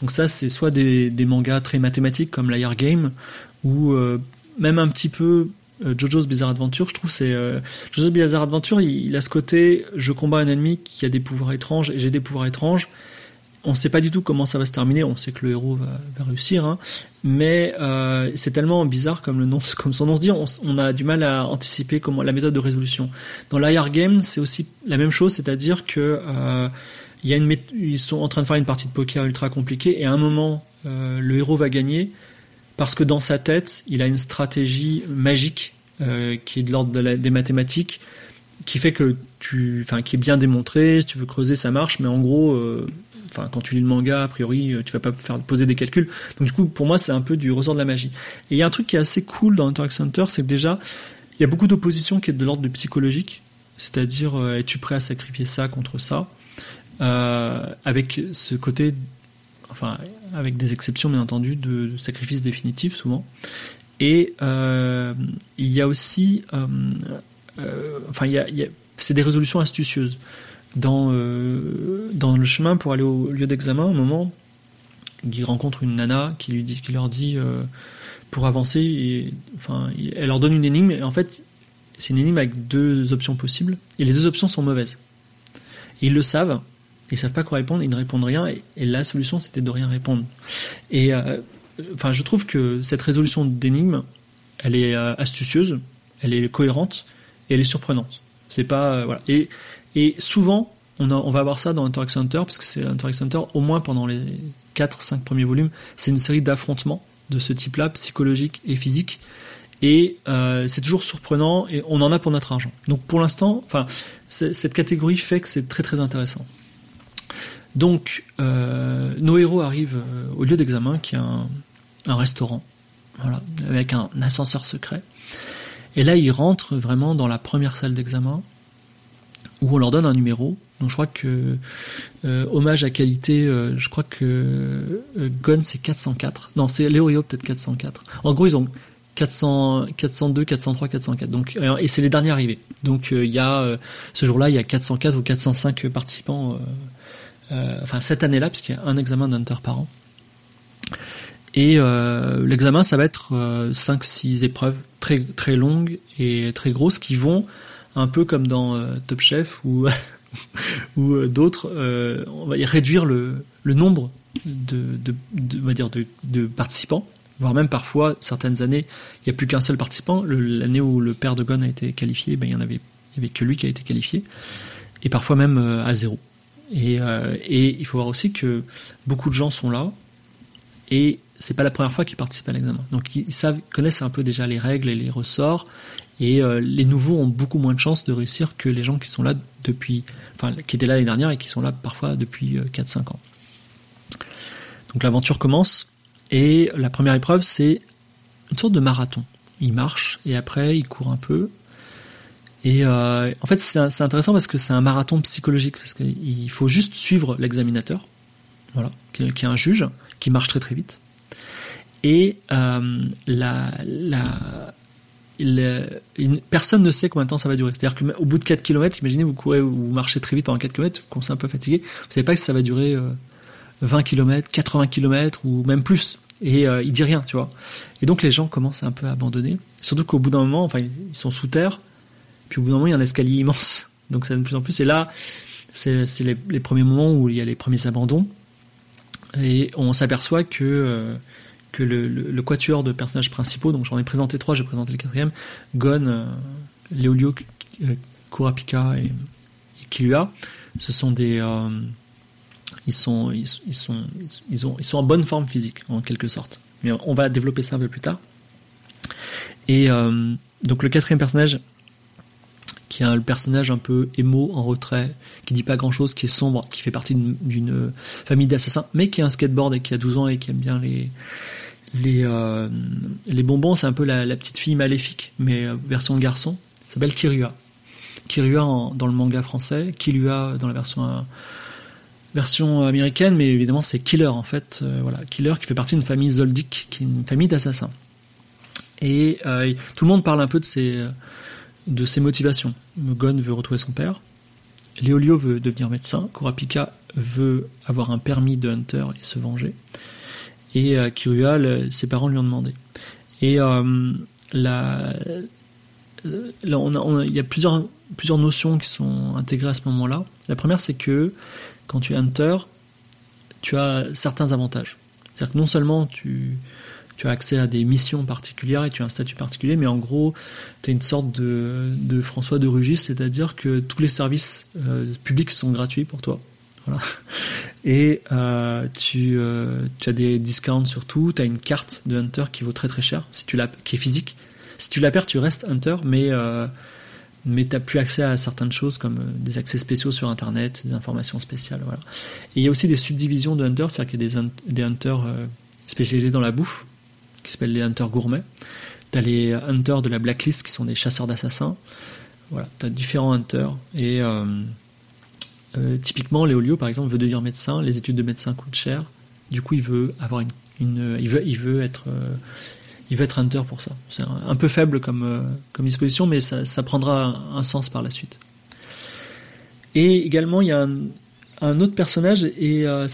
Donc ça c'est soit des, mangas très mathématiques comme Liar Game ou euh, même un petit peu euh, JoJo's Bizarre Adventure. Je trouve c'est euh, JoJo's Bizarre Adventure, il, il, a ce côté je combats un ennemi qui a des pouvoirs étranges et j'ai des pouvoirs étranges on ne sait pas du tout comment ça va se terminer. On sait que le héros va, réussir, hein. mais euh, c'est tellement bizarre comme le nom, comme son nom se dit, on, a du mal à anticiper comment la méthode de résolution. Dans l'IR game, c'est aussi la même chose, c'est-à-dire que euh, y a une, ils sont en train de faire une partie de poker ultra compliquée et à un moment, euh, le héros va gagner parce que dans sa tête, il a une stratégie magique qui est de l'ordre des mathématiques qui fait que tu, enfin, qui est bien démontré. Si tu veux creuser, ça marche, mais en gros, enfin quand tu lis le manga, a priori, euh, tu vas pas faire poser des calculs. Donc du coup, pour moi, c'est un peu du ressort de la magie. Et il y a un truc qui est assez cool dans x Hunter, c'est que déjà, il y a beaucoup d'opposition qui est de l'ordre du psychologique, c'est-à-dire euh, es-tu prêt à sacrifier ça contre ça, euh, avec ce côté, enfin avec des exceptions bien entendu de, sacrifice définitif souvent. Et il y a aussi, enfin il y a c'est des résolutions astucieuses dans, euh, dans le chemin pour aller au lieu d'examen, un moment, il rencontre une nana qui leur dit euh, pour avancer, enfin, elle leur donne une énigme, et en fait, c'est une énigme avec deux options possibles, et les deux options sont mauvaises. Ils le savent, ils savent pas quoi répondre, ils ne répondent rien, et, la solution c'était de rien répondre. Et euh, enfin, je trouve que cette résolution d'énigme, elle est astucieuse, elle est cohérente, et elle est surprenante. C'est pas voilà. Et et souvent, on, va avoir ça dans Hunter x Hunter, parce que c'est Hunter x Hunter, au moins pendant les 4-5 premiers volumes, c'est une série d'affrontements de ce type-là, psychologique et physique. Et euh, c'est toujours surprenant et on en a pour notre argent. Donc pour l'instant, cette catégorie fait que c'est très très intéressant. Donc euh, nos héros arrivent euh, au lieu d'examen, qui est un, un restaurant, voilà, avec un ascenseur secret. Et là, ils rentrent vraiment dans la première salle d'examen où on leur donne un numéro. Donc je crois que euh, hommage à qualité, euh, je crois que euh, Gon c'est 404. Non, c'est Léorio peut-être 404. En gros, ils ont 400, 402, 403, 404. Donc et c'est les derniers arrivés. Donc il y a ce jour-là, il y a 404 ou 405 participants. enfin cette année-là, puisqu'il y a un examen d'Hunter par an. Et l'examen, ça va être 5-6 épreuves très très longues et très grosses qui vont un peu comme dans euh, Top Chef ou euh, d'autres, euh, on va dire réduire le, nombre de, participants, voire même parfois certaines années, il n'y a plus qu'un seul participant. L'année où le père de Gon a été qualifié, ben, il y en avait, il y que lui qui a été qualifié, et parfois même à zéro. Et, et il faut voir aussi que beaucoup de gens sont là, et c'est pas la première fois qu'ils participent à l'examen. Donc ils savent, connaissent un peu déjà les règles et les ressorts. Et euh, les nouveaux ont beaucoup moins de chances de réussir que les gens qui sont là depuis, enfin, qui étaient là l'année dernière et qui sont là parfois depuis 4-5 ans. Donc l'aventure commence et la première épreuve c'est une sorte de marathon. Il marche et après il court un peu. Et euh, en fait c'est intéressant parce que c'est un marathon psychologique parce qu'il faut juste suivre l'examinateur, voilà, qui est un juge qui marche très très vite. Et euh, la, la, une, personne ne sait combien de temps ça va durer. C'est-à-dire qu'au bout de 4 km, imaginez vous courez ou vous marchez très vite pendant 4 km, vous commencez un peu fatigué, vous savez pas que ça va durer euh, 20 km, 80 km ou même plus. Et euh, il dit rien, tu vois. Et donc les gens commencent un peu à abandonner. Surtout qu'au bout d'un moment, enfin, ils sont sous terre. Puis au bout d'un moment, il y a un escalier immense. Donc ça de plus en plus. Et là, c'est les, les, premiers moments où il y a les premiers abandons. Et on s'aperçoit que euh, que le, le, quatuor de personnages principaux, donc j'en ai présenté trois, j'ai présenté le quatrième, Gon, euh, Leolio, euh, Kurapika et, Kilua, ce sont des euh, ils sont, ils, sont, ils, ont, ils sont en bonne forme physique, en quelque sorte. Mais on va développer ça un peu plus tard. Et donc le quatrième personnage, qui est le personnage un peu émo, en retrait, qui dit pas grand chose, qui est sombre, qui fait partie d'une famille d'assassins, mais qui a un skateboard et qui a 12 ans et qui aime bien les, les, euh, bonbons, c'est un peu la, petite fille maléfique, mais euh, version garçon, s'appelle Kirua. Kirua dans le manga français, Kirua dans la version version américaine, mais évidemment c'est Killer en fait. Euh, voilà, Killer qui fait partie d'une famille Zoldyck, qui est une famille d'assassins. Et euh, tout le monde parle un peu de ses, de ses motivations. Gon veut retrouver son père. Léolio veut devenir médecin. Kurapika veut avoir un permis de hunter et se venger. Et euh, Kirua, ses parents lui ont demandé. Et euh, là, il y a plusieurs, plusieurs notions qui sont intégrées à ce moment-là. La première, c'est que quand tu es hunter, tu as certains avantages. C'est-à-dire que non seulement tu, tu as accès à des missions particulières et tu as un statut particulier, mais en gros, tu es une sorte de, François de Rugis, c'est-à-dire que tous les services euh, publics sont gratuits pour toi. Voilà. Et euh, tu, euh, tu as des discounts sur tout, tu as une carte de Hunter qui vaut très très cher, si tu qui est physique. Si tu la perds, tu restes Hunter, mais mais tu n'as plus accès à certaines choses comme des accès spéciaux sur Internet, des informations spéciales. Voilà. Et il y a aussi des subdivisions de hunters, c'est-à-dire qu'il y a des, des hunters spécialisés dans la bouffe, qui s'appellent les hunters gourmets. Tu as les hunters de la blacklist, qui sont des chasseurs d'assassins. Voilà, tu as différents hunters. Et euh, euh, typiquement, Léolio, par exemple, veut devenir médecin. Les études de médecin coûtent cher. Du coup, il veut avoir une, il veut, il veut être il va être hunter pour ça. C'est un, peu faible comme, euh, comme disposition, mais ça, ça prendra un, sens par la suite. Et également, il y a un, autre personnage et euh,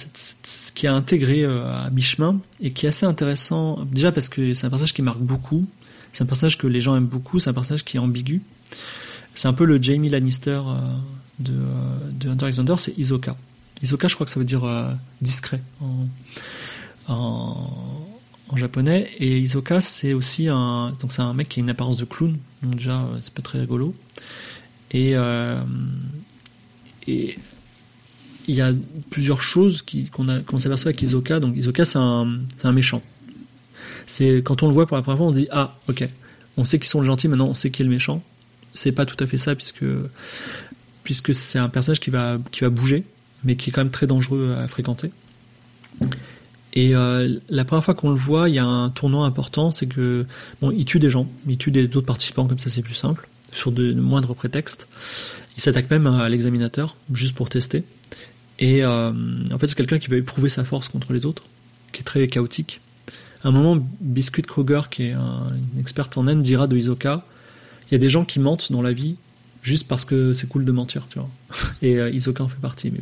qui a intégré euh, à mi-chemin et qui est assez intéressant. Déjà parce que c'est un personnage qui marque beaucoup. C'est un personnage que les gens aiment beaucoup. C'est un personnage qui est ambigu. C'est un peu le Jamie Lannister de, de Hunter x. C'est Isoka. Isoka, je crois que ça veut dire discret en, en en japonais. Et Isoka, c'est aussi un, donc c'est un mec qui a une apparence de clown. Donc déjà, euh, c'est pas très rigolo. Et, euh, et il y a plusieurs choses qu'on, s'aperçoit avec Isoka. Donc Isoka, c'est un, méchant. C'est quand on le voit pour la première fois, on dit ah ok, on sait qu'ils sont gentils. Maintenant, on sait qui est le méchant. C'est pas tout à fait ça puisque puisque c'est un personnage qui va qui va bouger, mais qui est quand même très dangereux à fréquenter. Et euh, la première fois qu'on le voit, il y a un tournant important, c'est que bon, il tue des gens, il tue des autres participants comme ça, c'est plus simple, sur de, moindres prétextes. Il s'attaque même à l'examinateur, juste pour tester. Et euh, en fait, c'est quelqu'un qui veut éprouver sa force contre les autres, qui est très chaotique. À un moment, Biscuit Kruger, qui est un, une experte en haine, dira de Isoka, il y a des gens qui mentent dans la vie juste parce que c'est cool de mentir, tu vois. Et euh, Isoka en fait partie. Mais...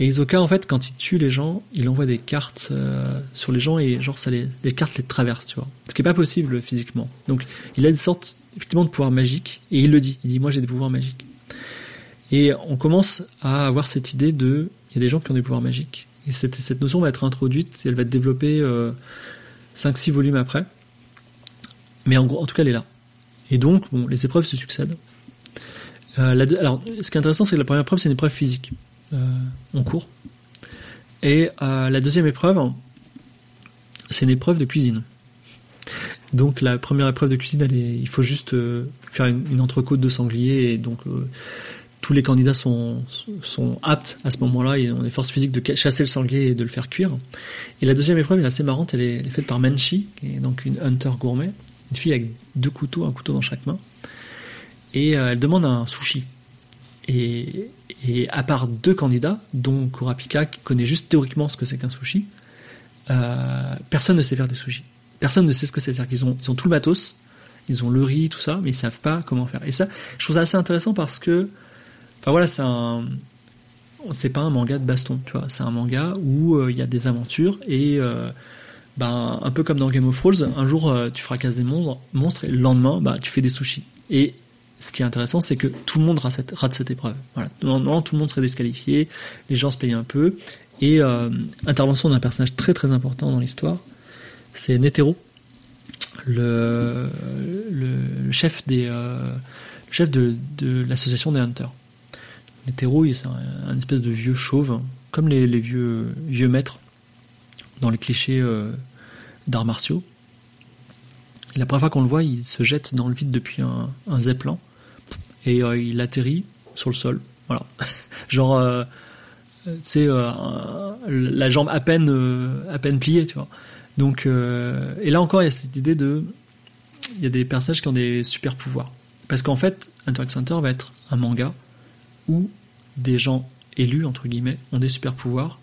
Et en fait, quand il tue les gens, il envoie des cartes euh, sur les gens et genre ça les, les cartes les traversent, tu vois. Ce qui est pas possible physiquement. Donc, il a une sorte effectivement de pouvoir magique et il le dit. Il dit moi j'ai des pouvoirs magiques. Et on commence à avoir cette idée de il y a des gens qui ont des pouvoirs magiques. Et cette, cette notion va être introduite et elle va être développée euh, 5-6 volumes après. Mais en, gros, en tout cas, elle est là. Et donc, bon, les épreuves se succèdent. Euh, la, alors, ce qui est intéressant, c'est que la première épreuve, c'est une épreuve physique euh, cours. Et euh, la deuxième épreuve, c'est une épreuve de cuisine. Donc la première épreuve de cuisine, elle est, il faut juste euh, faire une, entrecôte de sanglier et donc euh, tous les candidats sont, aptes à ce moment-là, ils ont des forces physiques de chasser le sanglier et de le faire cuire. Et la deuxième épreuve est assez marrante, elle est, faite par Menchi, qui est donc une hunter gourmet, une fille avec deux couteaux, un couteau dans chaque main. Et euh, elle demande un sushi. Et, et, à part deux candidats, dont Kurapika, qui connaît juste théoriquement ce que c'est qu'un sushi, personne ne sait faire des sushis personne ne sait ce que c'est. C'est-à-dire qu'ils ont, ils ont tout le matos, ils ont le riz, tout ça, mais ils savent pas comment faire. Et ça, je trouve ça assez intéressant parce que, enfin voilà, c'est un, c'est pas un manga de baston, tu vois. C'est un manga où euh, il y a des aventures et, euh, ben, un peu comme dans Game of Thrones, un jour euh, tu fracasses des monstres, et le lendemain, bah, tu fais des sushis. Et ce qui est intéressant, c'est que tout le monde rate cette, épreuve. Voilà. Normalement, tout le monde serait disqualifié, les gens se payent un peu. Et intervention d'un personnage très très important dans l'histoire, c'est Netero, le, chef des euh, de l'association des hunters. Netero, c'est un, espèce de vieux chauve, comme les, les vieux vieux maîtres dans les clichés euh, d'arts martiaux. La première fois qu'on le voit, il se jette dans le vide depuis un, zeppelin et euh, il atterrit sur le sol. Voilà, genre c'est la jambe à peine à peine pliée, tu vois. Donc, euh, et là encore, il y a cette idée de, il y a des personnages qui ont des super pouvoirs. Parce qu'en fait, Hunter x Hunter va être un manga où des gens élus, entre guillemets, ont des super pouvoirs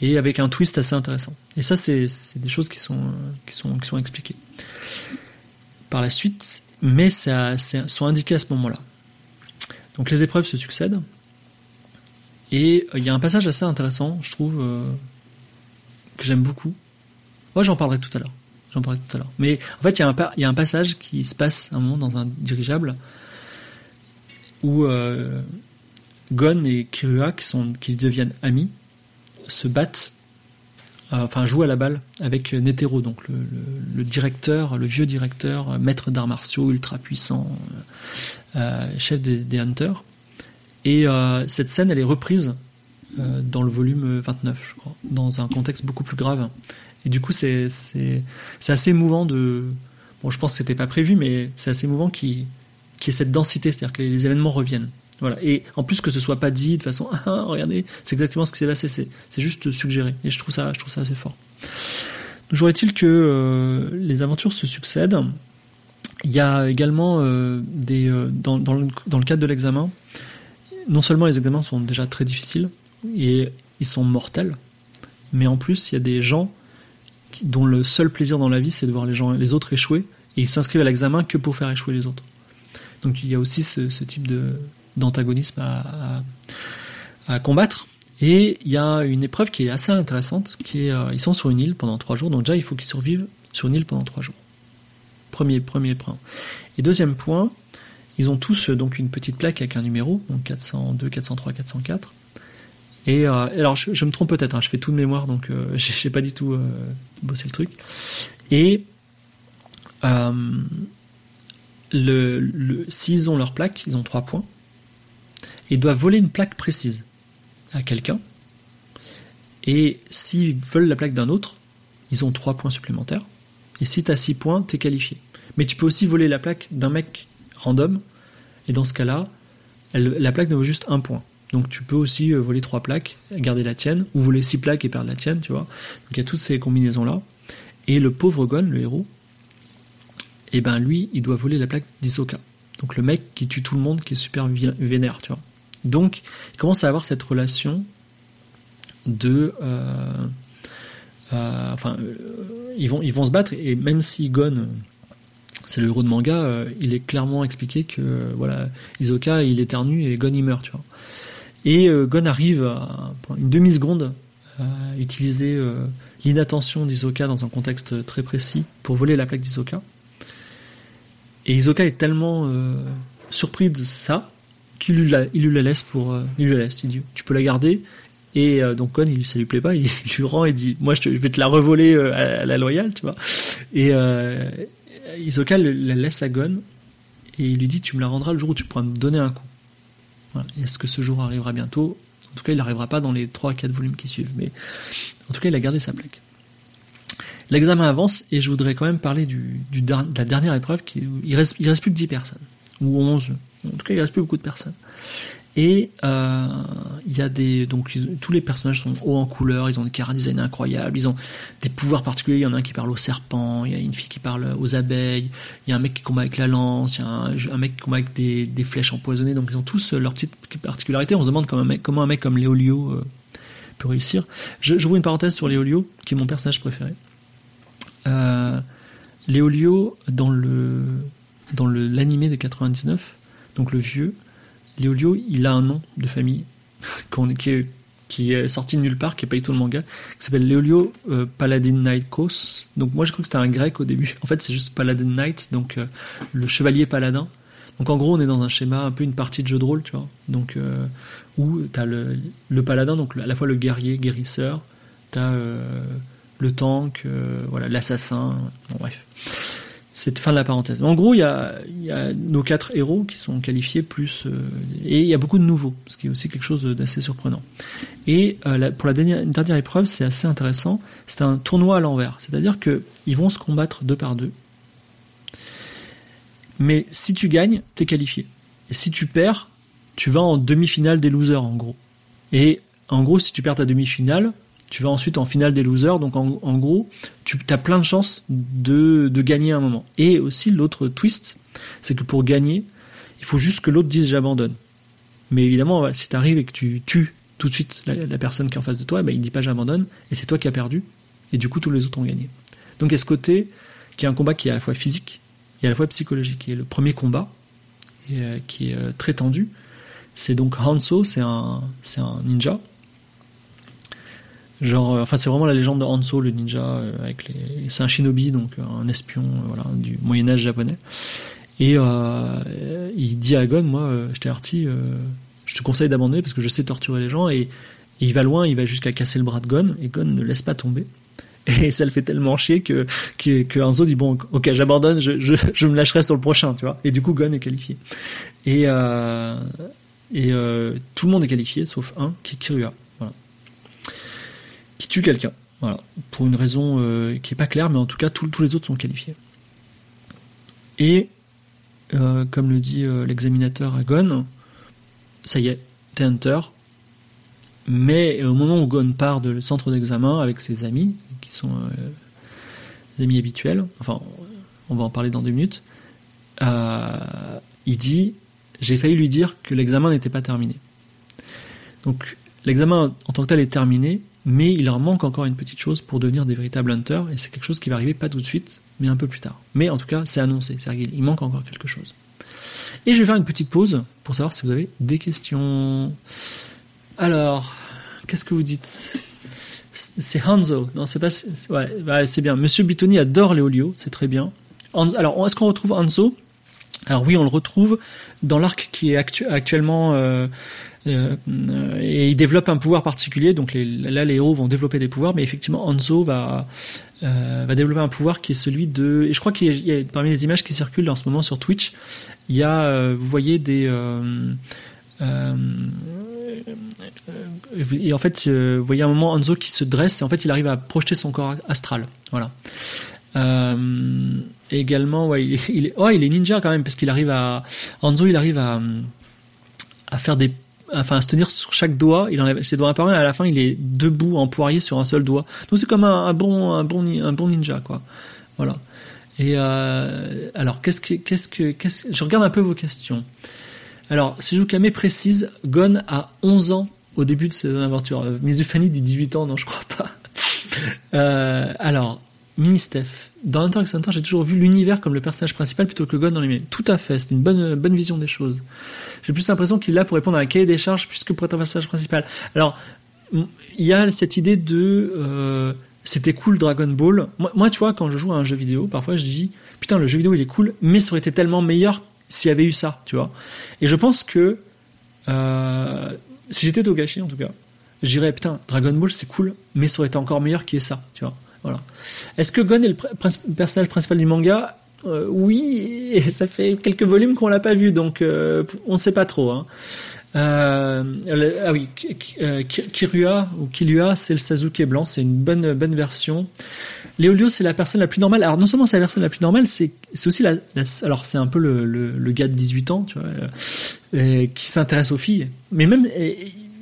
et avec un twist assez intéressant. Et ça, c'est des choses qui sont, qui, sont, expliquées par la suite, mais ça, sont indiquées à ce moment-là. Donc les épreuves se succèdent, et il y a un passage assez intéressant, je trouve, euh, que j'aime beaucoup, moi, j'en parlerai tout à l'heure. J'en parlerai tout à l'heure. Mais en fait, il y a un passage qui se passe un moment dans un dirigeable où euh, Gon et Kirua, qui, sont, qui deviennent amis, se battent, euh, enfin jouent à la balle avec Netero, donc le, directeur, le vieux directeur, maître d'arts martiaux, ultra puissant, euh, chef des, Hunters. Et cette scène, elle est reprise dans le volume 29, je crois, dans un contexte beaucoup plus grave. Et du coup, c'est assez émouvant de. Bon, je pense que c'était pas prévu, mais c'est assez émouvant qu'il y ait cette densité, c'est-à-dire que les, événements reviennent. Voilà. Et en plus que ce soit pas dit de façon ah, regardez, c'est exactement ce qui s'est passé, c'est juste suggéré. Et je trouve ça, je trouve ça assez fort. Toujours est-il que euh, les aventures se succèdent. Il y a également euh, des euh, dans, dans, le, dans le cadre de l'examen, non seulement les examens sont déjà très difficiles et ils sont mortels, mais en plus il y a des gens dont le seul plaisir dans la vie, c'est de voir les, gens, les autres échouer, et ils s'inscrivent à l'examen que pour faire échouer les autres. Donc il y a aussi ce, type de, d'antagonisme à, à, combattre. Et il y a une épreuve qui est assez intéressante, qui est, euh, ils sont sur une île pendant trois jours, donc déjà il faut qu'ils survivent sur une île pendant trois jours. Premier, premier point. Et deuxième point, ils ont tous donc une petite plaque avec un numéro, donc 402, 403, 404. Et euh, alors, je, me trompe peut-être, hein, je fais tout de mémoire, donc euh, j'ai pas du tout euh, bossé le truc. Et le, s'ils ont leur plaque, ils ont trois points. Ils doivent voler une plaque précise à quelqu'un. Et s'ils veulent la plaque d'un autre, ils ont trois points supplémentaires. Et si tu as six points, tu es qualifié. Mais tu peux aussi voler la plaque d'un mec random. Et dans ce cas-là, la plaque ne vaut juste un point. Donc tu peux aussi euh, voler trois plaques, garder la tienne, ou voler six plaques et perdre la tienne, tu vois. Donc il y a toutes ces combinaisons-là. Et le pauvre Gon, le héros, eh ben lui, il doit voler la plaque d'Isoka. Donc le mec qui tue tout le monde, qui est super vénère, tu vois. Donc il commence à avoir cette relation de... Euh, euh, enfin, ils, vont, ils vont se battre, et même si Gon c'est le héros de manga, il est clairement expliqué que voilà, Isoka il éternue et Gon il meurt, tu vois. Et euh, Gon arrive à, une demi-seconde à utiliser euh, l'inattention d'Isoka dans un contexte très précis pour voler la plaque d'Isoka. Et Isoka est tellement euh, surpris de ça qu'il lui, la, laisse pour. il lui la laisse, il dit Tu peux la garder. Et donc Gon, il, ça lui plaît pas, il, lui rend et dit Moi je, vais te la revoler à, la loyale, tu vois. Et Isoka la laisse à Gon et il lui dit Tu me la rendras le jour où tu pourras me donner un coup. Est-ce que ce jour arrivera bientôt? En tout cas, il n'arrivera pas dans les 3-4 volumes qui suivent, mais en tout cas, il a gardé sa plaque. L'examen avance et je voudrais quand même parler de la dernière épreuve. Il, reste, reste plus que 10 personnes, ou 11. En tout cas, il reste plus beaucoup de personnes. Et euh, il y a des donc tous les personnages sont hauts en couleur, ils ont des chara design incroyables, ils ont des pouvoirs particuliers. Il y en a un qui parle aux serpents, il y a une fille qui parle aux abeilles, il y a un mec qui combat avec la lance, il y a un, mec qui combat avec des, flèches empoisonnées. Donc ils ont tous leurs petites particularités. On se demande comment un mec, comme Léolio euh, peut réussir. Je, je une parenthèse sur Léolio, qui est mon personnage préféré. Euh, Léolio dans le dans l'animé de 99, donc le vieux Léolio, il a un nom de famille qui, est, est, sorti de nulle part, qui n'est pas du tout le manga, qui s'appelle Léolio euh, Paladin Knightkos. Donc moi je crois que c'était un grec au début. En fait c'est juste Paladin Knight, donc euh, le chevalier paladin. Donc en gros on est dans un schéma, un peu une partie de jeu de rôle, tu vois. Donc euh, où tu as le, le, paladin, donc à la fois le guerrier, guérisseur, tu as le tank, voilà, l'assassin, bon bref c'est fin de la parenthèse. En gros, il y a, nos quatre héros qui sont qualifiés plus euh, et il y a beaucoup de nouveaux, ce qui est aussi quelque chose d'assez surprenant. Et euh, pour la dernière, dernière épreuve, c'est assez intéressant. C'est un tournoi à l'envers, c'est-à-dire que ils vont se combattre deux par deux. Mais si tu gagnes, t'es qualifié. Et si tu perds, tu vas en demi-finale des losers en gros. Et en gros, si tu perds ta demi-finale, tu vas ensuite en finale des losers, donc en, gros, tu as plein de chances de, de gagner un moment. Et aussi l'autre twist, c'est que pour gagner, il faut juste que l'autre dise j'abandonne. Mais évidemment, si tu arrives et que tu tues tout de suite la, personne qui est en face de toi, ben, il dit pas j'abandonne, et c'est toi qui as perdu, et du coup tous les autres ont gagné. Donc il y a ce côté qui est un combat qui est à la fois physique et à la fois psychologique. Et le premier combat, euh, qui est euh, très tendu, c'est donc Hanso, c'est un ninja, Genre, euh, enfin, c'est vraiment la légende de Hanzo, le ninja, euh, avec les, c'est un shinobi, donc euh, un espion, voilà, du Moyen Âge japonais. Et il dit à Gon, moi, je t'ai arti, je te conseille d'abandonner parce que je sais torturer les gens. Et, il va loin, il va jusqu'à casser le bras de Gon, et Gon ne laisse pas tomber. Et ça le fait tellement chier que, que, que Hanzo dit bon, ok, j'abandonne, je, je, je, me lâcherai sur le prochain, tu vois. Et du coup, Gon est qualifié. Et, et tout le monde est qualifié, sauf un, qui est Kirua qui tue quelqu'un. Voilà. Pour une raison euh, qui est pas claire, mais en tout cas, tous les autres sont qualifiés. Et, euh, comme le dit euh, l'examinateur à Gon, ça y est, t'es Hunter. Mais au moment où Gon part de centre d'examen avec ses amis, qui sont des amis habituels, enfin, on va en parler dans deux minutes, il dit J'ai failli lui dire que l'examen n'était pas terminé. Donc, l'examen en tant que tel est terminé, mais il leur manque encore une petite chose pour devenir des véritables hunters, et c'est quelque chose qui va arriver pas tout de suite, mais un peu plus tard. Mais en tout cas, c'est annoncé, c'est-à-dire qu'il manque encore quelque chose. Et je vais faire une petite pause pour savoir si vous avez des questions. Alors, qu'est-ce que vous dites? C'est Hanzo. Non, c'est pas. Ouais, c'est bien. Monsieur Bitoni adore Léolio, c'est très bien. Alors, est-ce qu'on retrouve Hanzo? Alors oui, on le retrouve dans l'arc qui est actuellement euh, et il développe un pouvoir particulier. Donc là, les héros vont développer des pouvoirs, mais effectivement, Hanzo va euh, va développer un pouvoir qui est celui de. Et je crois qu'il y, a parmi les images qui circulent en ce moment sur Twitch, il y a, euh, vous voyez des. et en fait, vous voyez un moment Hanzo qui se dresse et en fait, il arrive à projeter son corps astral. Voilà. également, ouais, oh, il est ninja quand même parce qu'il arrive à Hanzo, il arrive à à faire des enfin à se tenir sur chaque doigt, il enlève ses doigts un et à la fin il est debout empoirier sur un seul doigt. Donc c'est comme un, bon un bon un bon ninja quoi. Voilà. Et euh, alors qu'est-ce que qu'est-ce que qu'est-ce je regarde un peu vos questions. Alors Sejukame précise Gon a 11 ans au début de ses aventures. Euh, Mizufani dit 18 ans, non je crois pas. Euh, alors Mini-Steph. Dans Hunter x Hunter, j'ai toujours vu l'univers comme le personnage principal plutôt que Gon dans les Tout à fait, c'est une bonne, bonne vision des choses. J'ai plus l'impression qu'il là pour répondre à un cahier des charges plus que pour être un personnage principal. Alors, il y a cette idée de euh, c'était cool Dragon Ball. Moi, tu vois, quand je joue à un jeu vidéo, parfois je dis putain, le jeu vidéo il est cool, mais ça aurait été tellement meilleur s'il y avait eu ça, tu vois. Et je pense que euh, si j'étais Togashi en tout cas, je dirais putain, Dragon Ball c'est cool, mais ça aurait été encore meilleur qu'il y ait ça, tu vois. Voilà. Est-ce que Gon est le personnage principal du manga? Euh, Oui, et ça fait quelques volumes qu'on l'a pas vu, donc euh, on ne sait pas trop. Hein. Euh, ah oui, Kirua ou Kilua, c'est le Sasuke blanc, c'est une bonne bonne version. Léolio, c'est la personne la plus normale. Alors non seulement c'est la personne la plus normale, c'est c'est aussi la, alors c'est un peu le, le, le, gars de 18 ans, tu vois, euh, qui s'intéresse aux filles. Mais même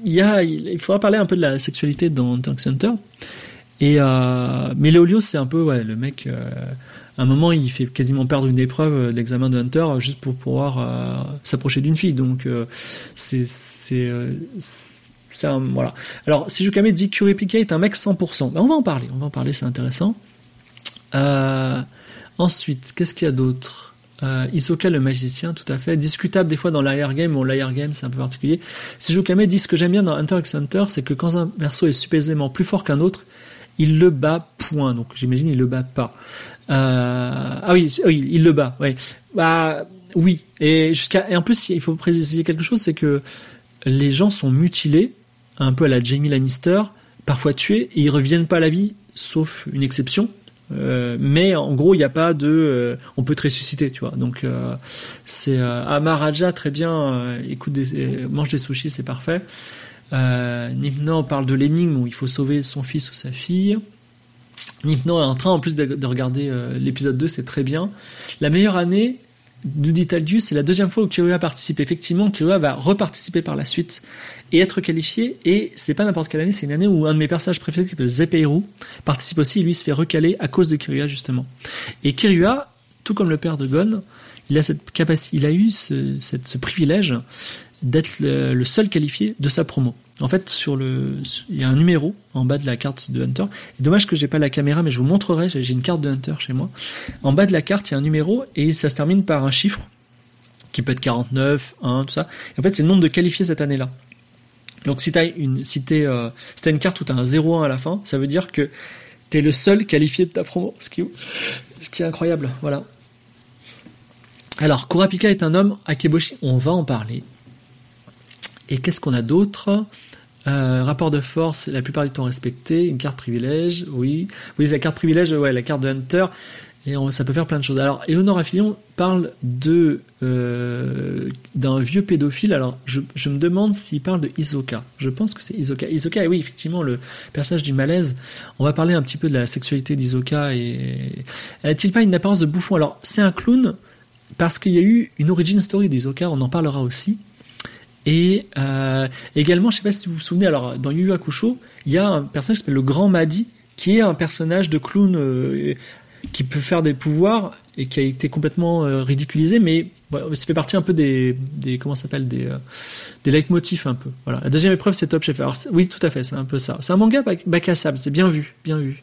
il y a, il faudra parler un peu de la sexualité dans Tank Center. Et euh, mais Léolio, c'est un peu ouais le mec. Euh, à un moment, il fait quasiment perdre une épreuve d'examen de Hunter juste pour pouvoir euh, s'approcher d'une fille. Donc euh, c'est c'est voilà. Alors si Jukame dit Kuripika est un mec 100%, ben, on va en parler. On va en parler, c'est intéressant. ensuite, qu'est-ce qu'il y a d'autre? Euh, Isoka le magicien, tout à fait. Discutable des fois dans l'air game. Bon, l'air game, c'est un peu particulier. Si Jukame dit ce que j'aime bien dans Hunter x Hunter, c'est que quand un perso est supposément plus fort qu'un autre, il le bat, point. Donc j'imagine il le bat pas. Euh, ah oui, oui, il le bat. Ouais. Bah oui. Et jusqu'à et en plus il faut préciser quelque chose, c'est que les gens sont mutilés, un peu à la Jamie Lannister, parfois tués, et ils reviennent pas à la vie, sauf une exception. Euh, mais en gros, il n'y a pas de, euh, on peut te ressusciter, tu vois. Donc euh, c'est Amaraja très bien. écoute, des, mange des sushis, c'est parfait. Euh, parle de l'énigme où il faut sauver son fils ou sa fille. Nipno est en train en plus de, regarder l'épisode 2, c'est très bien. La meilleure année, nous dit Taldius, c'est la deuxième fois où Kirua participe. Effectivement, Kirua va reparticiper par la suite et être qualifié. Et c'est pas n'importe quelle année, c'est une année où un de mes personnages préférés, qui s'appelle Zepeiru, participe aussi. Et lui se fait recaler à cause de Kirua justement. Et Kirua, tout comme le père de Gon, il a cette capacité, il a eu ce privilège d'être le, seul qualifié de sa promo. En fait, sur le, il y a un numéro en bas de la carte de Hunter. dommage que j'ai pas la caméra, mais je vous montrerai. J'ai une carte de Hunter chez moi. En bas de la carte, il y a un numéro et ça se termine par un chiffre qui peut être 49, 1, tout ça. en fait, c'est le nombre de qualifiés cette année-là. Donc, si t'as une, si t'es, euh, une carte où t'as un 0-1 à la fin, ça veut dire que t'es le seul qualifié de ta promo. Ce qui, ce qui est incroyable. Voilà. Alors, Kurapika est un homme, Akeboshi, on va en parler. Et qu'est-ce qu'on a d'autre? Euh, rapport de force, la plupart du temps respecté. Une carte privilège, oui. Oui, la carte privilège, ouais, la carte de Hunter. Et ça peut faire plein de choses. Alors, Eleonore Affilion parle de euh, d'un vieux pédophile. Alors, je, je me demande s'il parle de Isoka. Je pense que c'est Isoka. Isoka, oui, effectivement, le personnage du malaise. On va parler un petit peu de la sexualité d'Isoka. Et a-t-il pas une apparence de bouffon? Alors, c'est un clown parce qu'il y a eu une origin story d'Isoka. On en parlera aussi. Et euh, également, je sais pas si vous vous souvenez, alors dans Yu Yu Hakusho, il y a un personnage qui s'appelle le Grand Madi, qui est un personnage de clown euh, qui peut faire des pouvoirs et qui a été complètement euh, ridiculisé, mais ça fait partie un peu des, des comment s'appelle des des leitmotifs un peu. Voilà. La deuxième épreuve, c'est Top Chef. Alors oui, tout à fait, c'est un peu ça. C'est un manga bac à sable, c'est bien vu, bien vu.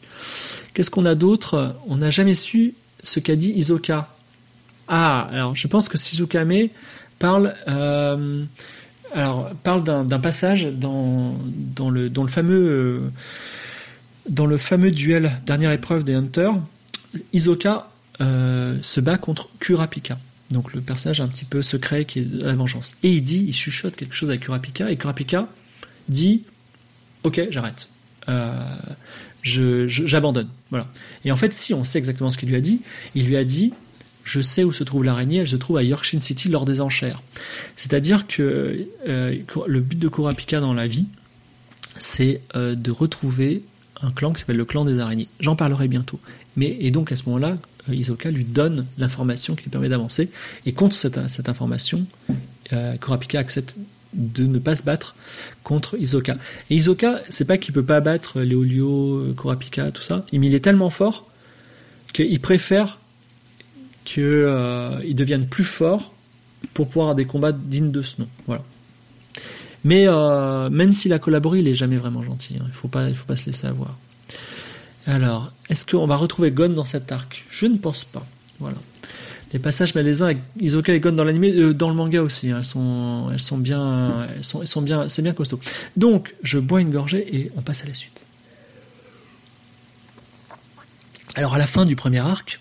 Qu'est-ce qu'on a d'autre? On n'a jamais su ce qu'a dit Isoka. Ah, alors je pense que Shizukame parle. Alors, parle d'un passage euh, dans le fameux duel, dernière épreuve des Hunters. Isoka euh, se bat contre Kurapika. Donc le personnage un petit peu secret qui est la vengeance. Et il dit, il chuchote quelque chose à Kurapika, et Kurapika dit Ok, j'arrête. Euh, j'abandonne. Voilà. Et en fait, si on sait exactement ce qu'il lui a dit, il lui a dit je sais où se trouve l'araignée, elle se trouve à Yorkshire City lors des enchères. C'est-à-dire que euh, le but de Kurapika dans la vie, c'est euh, de retrouver un clan qui s'appelle le clan des araignées. J'en parlerai bientôt. Mais et donc à ce moment-là, euh, Isoka lui donne l'information qui lui permet d'avancer. Et contre cette, information, Kurapika accepte de ne pas se battre contre Isoka. Et Isoka, c'est pas qu'il peut pas battre Léolio, Kurapika, tout ça, mais il est tellement fort qu'il préfère qu'ils euh, deviennent plus forts pour pouvoir avoir des combats dignes de ce nom. Voilà. Mais euh, même s'il a collaboré, il est jamais vraiment gentil. Hein. Il faut faut pas se laisser avoir. Alors, est-ce qu'on va retrouver Gon dans cet arc? Je ne pense pas. Voilà. Les passages malaisants avec Isoka et Gon dans l'animé, euh, dans le manga aussi, hein. elles sont, elles sont bien, elles sont, elles sont bien, c'est bien costaud. Donc, je bois une gorgée et on passe à la suite. Alors, à la fin du premier arc,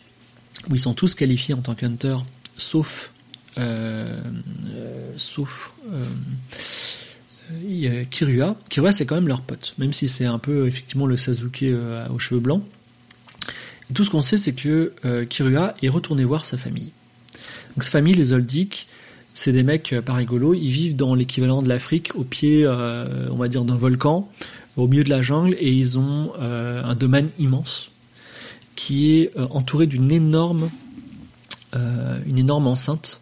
où ils sont tous qualifiés en tant qu'hunter, sauf euh, euh, sauf euh, Kirua. Kirua, c'est quand même leur pote, même si c'est un peu effectivement le Sasuke aux cheveux blancs. tout ce qu'on sait, c'est que Kirua est retourné voir sa famille. Donc sa famille, les Oldic, c'est des mecs pas rigolos. Ils vivent dans l'équivalent de l'Afrique, au pied, on va dire, d'un volcan, au milieu de la jungle, et ils ont un domaine immense qui est entouré d'une énorme, une énorme enceinte.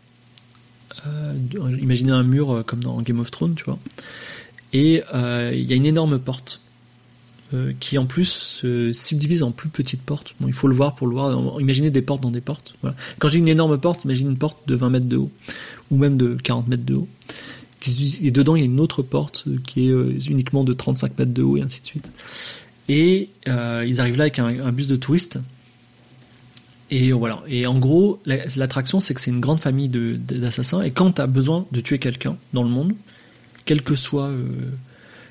imaginez un mur comme dans Game of Thrones, tu vois. Et il y a une énorme porte euh, qui en plus se subdivise en plus petites portes. Bon, il faut le voir pour le voir. Imaginez des portes dans des portes. Voilà. Quand j'ai une énorme porte, imagine une porte de 20 mètres de haut, ou même de 40 mètres de haut. Et dedans, il y a une autre porte qui est euh, uniquement de 35 mètres de haut, et ainsi de suite. Et euh, ils arrivent là avec un, bus de touristes. Et voilà. Et en gros, l'attraction, c'est que c'est une grande famille d'assassins. Et quand tu as besoin de tuer quelqu'un dans le monde, quel que soit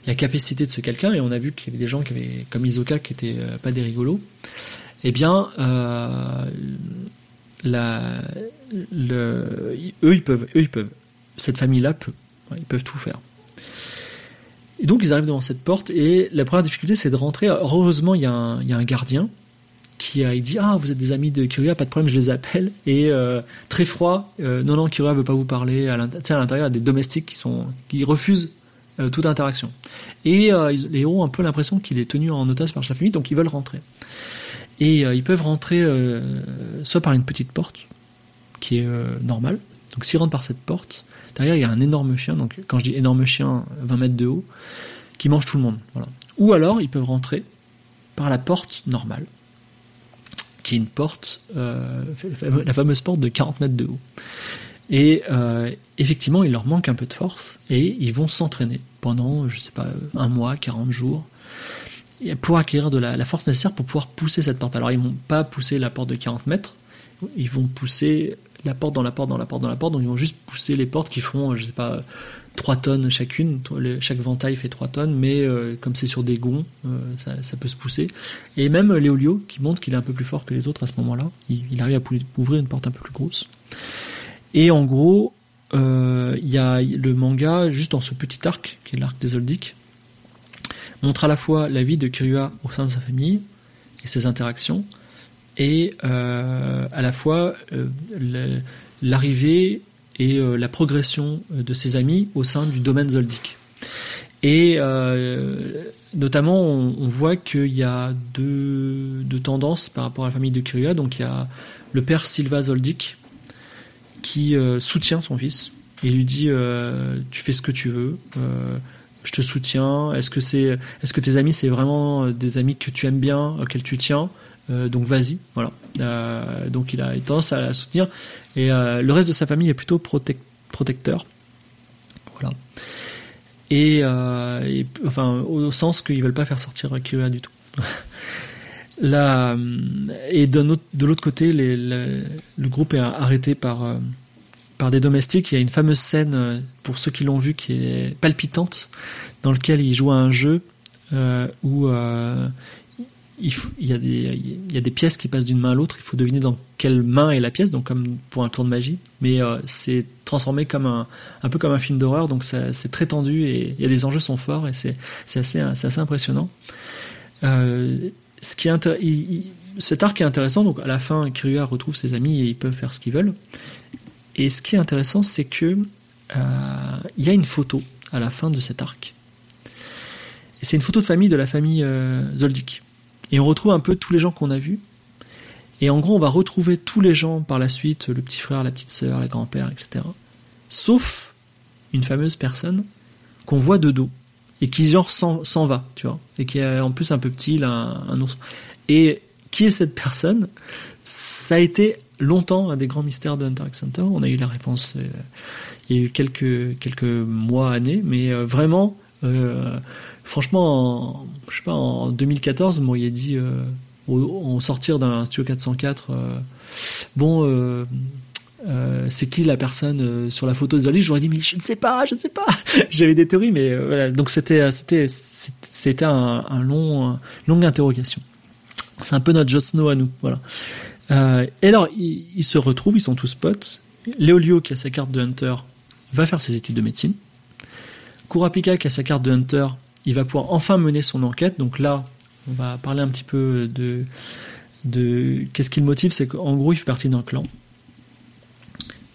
la capacité de ce quelqu'un, et on a vu qu'il y avait des gens qui avaient, comme Isoka, qui étaient euh, pas des rigolos, eh bien, euh, eux, ils peuvent, eux, ils peuvent. Cette famille-là peut. Ils peuvent tout faire. Et donc, ils arrivent devant cette porte, et la première difficulté, c'est de rentrer. Heureusement, il y, a un, gardien qui il dit Ah, vous êtes des amis de Kyria, pas de problème, je les appelle. Et euh, très froid, non, non, Kyria veut pas vous parler. À l'intérieur, il y a des domestiques qui, sont, qui refusent euh, toute interaction. Et euh, les héros ont un peu l'impression qu'il est tenu en otage par sa famille, donc ils veulent rentrer. Et euh, ils peuvent rentrer soit par une petite porte, qui est normale. Donc s'ils rentrent par cette porte, derrière il y a un énorme chien, donc quand je dis énorme chien, 20 mètres de haut, qui mange tout le monde. Voilà. Ou alors ils peuvent rentrer par la porte normale, qui est une porte, la fameuse porte de 40 mètres de haut. Et euh, effectivement, il leur manque un peu de force et ils vont s'entraîner pendant, je sais pas, un mois, 40 jours, pour acquérir de la, force nécessaire pour pouvoir pousser cette porte. Alors, ils vont pas pousser la porte de 40 mètres, ils vont pousser la porte dans la porte, dans la porte, dans la porte, donc ils vont juste pousser les portes qui font, je sais pas, 3 tonnes chacune, chaque ventail fait 3 tonnes, mais euh, comme c'est sur des gonds, euh, ça, peut se pousser. Et même Léolio, qui montre qu'il est un peu plus fort que les autres à ce moment-là, il, arrive à ouvrir une porte un peu plus grosse. Et en gros, euh, il y a le manga, juste dans ce petit arc, qui est l'arc des Oldic, montre à la fois la vie de Kirua au sein de sa famille et ses interactions, et euh, à la fois euh, l'arrivée et la progression de ses amis au sein du domaine Zoldyck. Et notamment, on, voit qu'il y a deux, deux, tendances par rapport à la famille de Kirua. Donc il y a le père Silva Zoldyck, qui euh, soutient son fils et lui dit euh, tu fais ce que tu veux euh, je te soutiens est-ce que c'est est-ce que tes amis c'est vraiment des amis que tu aimes bien auxquels tu tiens? Donc vas-y voilà. Donc il a tendance à la soutenir. Et le reste de sa famille est plutôt protecteur. Voilà. Et, enfin au sens qu'ils veulent pas faire sortir Kira du tout. La, et de l'autre côté, le groupe est arrêté par, euh, par des domestiques. Il y a une fameuse scène, euh, pour ceux qui l'ont vu, qui est palpitante, dans lequel il joue à un jeu euh, où il, il, y a des, pièces qui passent d'une main à l'autre. Il faut deviner dans quelle main est la pièce, donc comme pour un tour de magie. Mais c'est transformé comme un, peu comme un film d'horreur, donc c'est très tendu et il y a des enjeux sont forts et c'est assez, impressionnant. Euh, ce qui est cet arc est intéressant. Donc à la fin, Kirua retrouve ses amis et ils peuvent faire ce qu'ils veulent. Et ce qui est intéressant, c'est que euh, il y a une photo à la fin de cet arc. C'est une photo de famille de la famille euh, Zoldyck. Et on retrouve un peu tous les gens qu'on a vus. Et en gros, on va retrouver tous les gens par la suite, le petit frère, la petite sœur, les grands-pères, etc. Sauf une fameuse personne qu'on voit de dos et qui genre s'en, va, tu vois, et qui est en plus un peu petit, un, un ours. Et qui est cette personne? Ça a été longtemps un des grands mystères de Hunter x Hunter. On a eu la réponse euh, il y a eu quelques quelques mois, années, mais euh, vraiment, euh, franchement, en, je sais pas, en 2014, vous m'auriez dit au, sortir d'un Studio 404, bon euh, c'est qui la personne euh, sur la photo de Zoli J'aurais dit mais je ne sais pas, je ne sais pas. J'avais des théories, mais euh, voilà. Donc c'était c'était c'était un, un long longue interrogation. C'est un peu notre Jon Snow à nous, voilà. et alors ils, se retrouvent, ils sont tous potes. Léolio qui a sa carte de Hunter va faire ses études de médecine. Kurapika qui a sa carte de Hunter, il va pouvoir enfin mener son enquête. Donc là, on va parler un petit peu de qu'est-ce qui le motive, c'est qu'en gros il fait partie d'un clan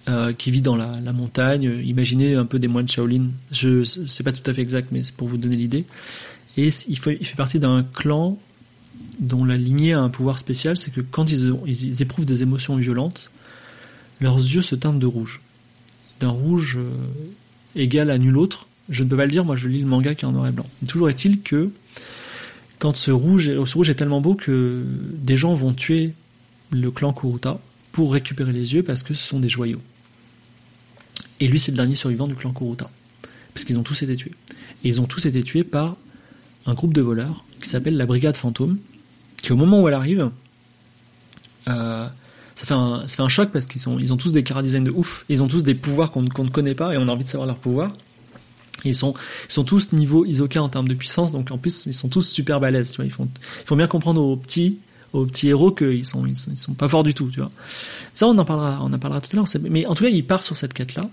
euh, qui vit dans la, montagne. Imaginez un peu des moines Shaolin. Je c'est pas tout à fait exact, mais c'est pour vous donner l'idée. Et il fait, il fait partie d'un clan dont la lignée a un pouvoir spécial, c'est que quand ils, éprouvent des émotions violentes, leurs yeux se teintent de rouge. D'un rouge euh, égal à nul autre. Je ne peux pas le dire, moi je lis le manga qui est en noir et blanc. toujours est-il que quand ce rouge, ce rouge est tellement beau que des gens vont tuer le clan Kuruta pour récupérer les yeux parce que ce sont des joyaux. Et lui, c'est le dernier survivant du clan Kuruta. Parce qu'ils ont tous été tués. Et ils ont tous été tués par un groupe de voleurs qui s'appelle la Brigade Fantôme, qui au moment où elle arrive, euh, ça, fait un, choc parce qu'ils ont tous des chara-design de ouf, ils ont tous des pouvoirs qu'on ne connaît pas et on a envie de savoir leurs pouvoirs. Ils sont, ils sont tous niveau Isoka en termes de puissance, donc en plus ils sont tous super balèzes. Tu vois, ils font, il faut bien comprendre aux petits, aux petits héros qu'ils sont, ils sont, ils sont pas forts du tout. Tu vois. Ça on en parlera, on en parlera tout à l'heure. Mais en tout cas, il part sur cette quête là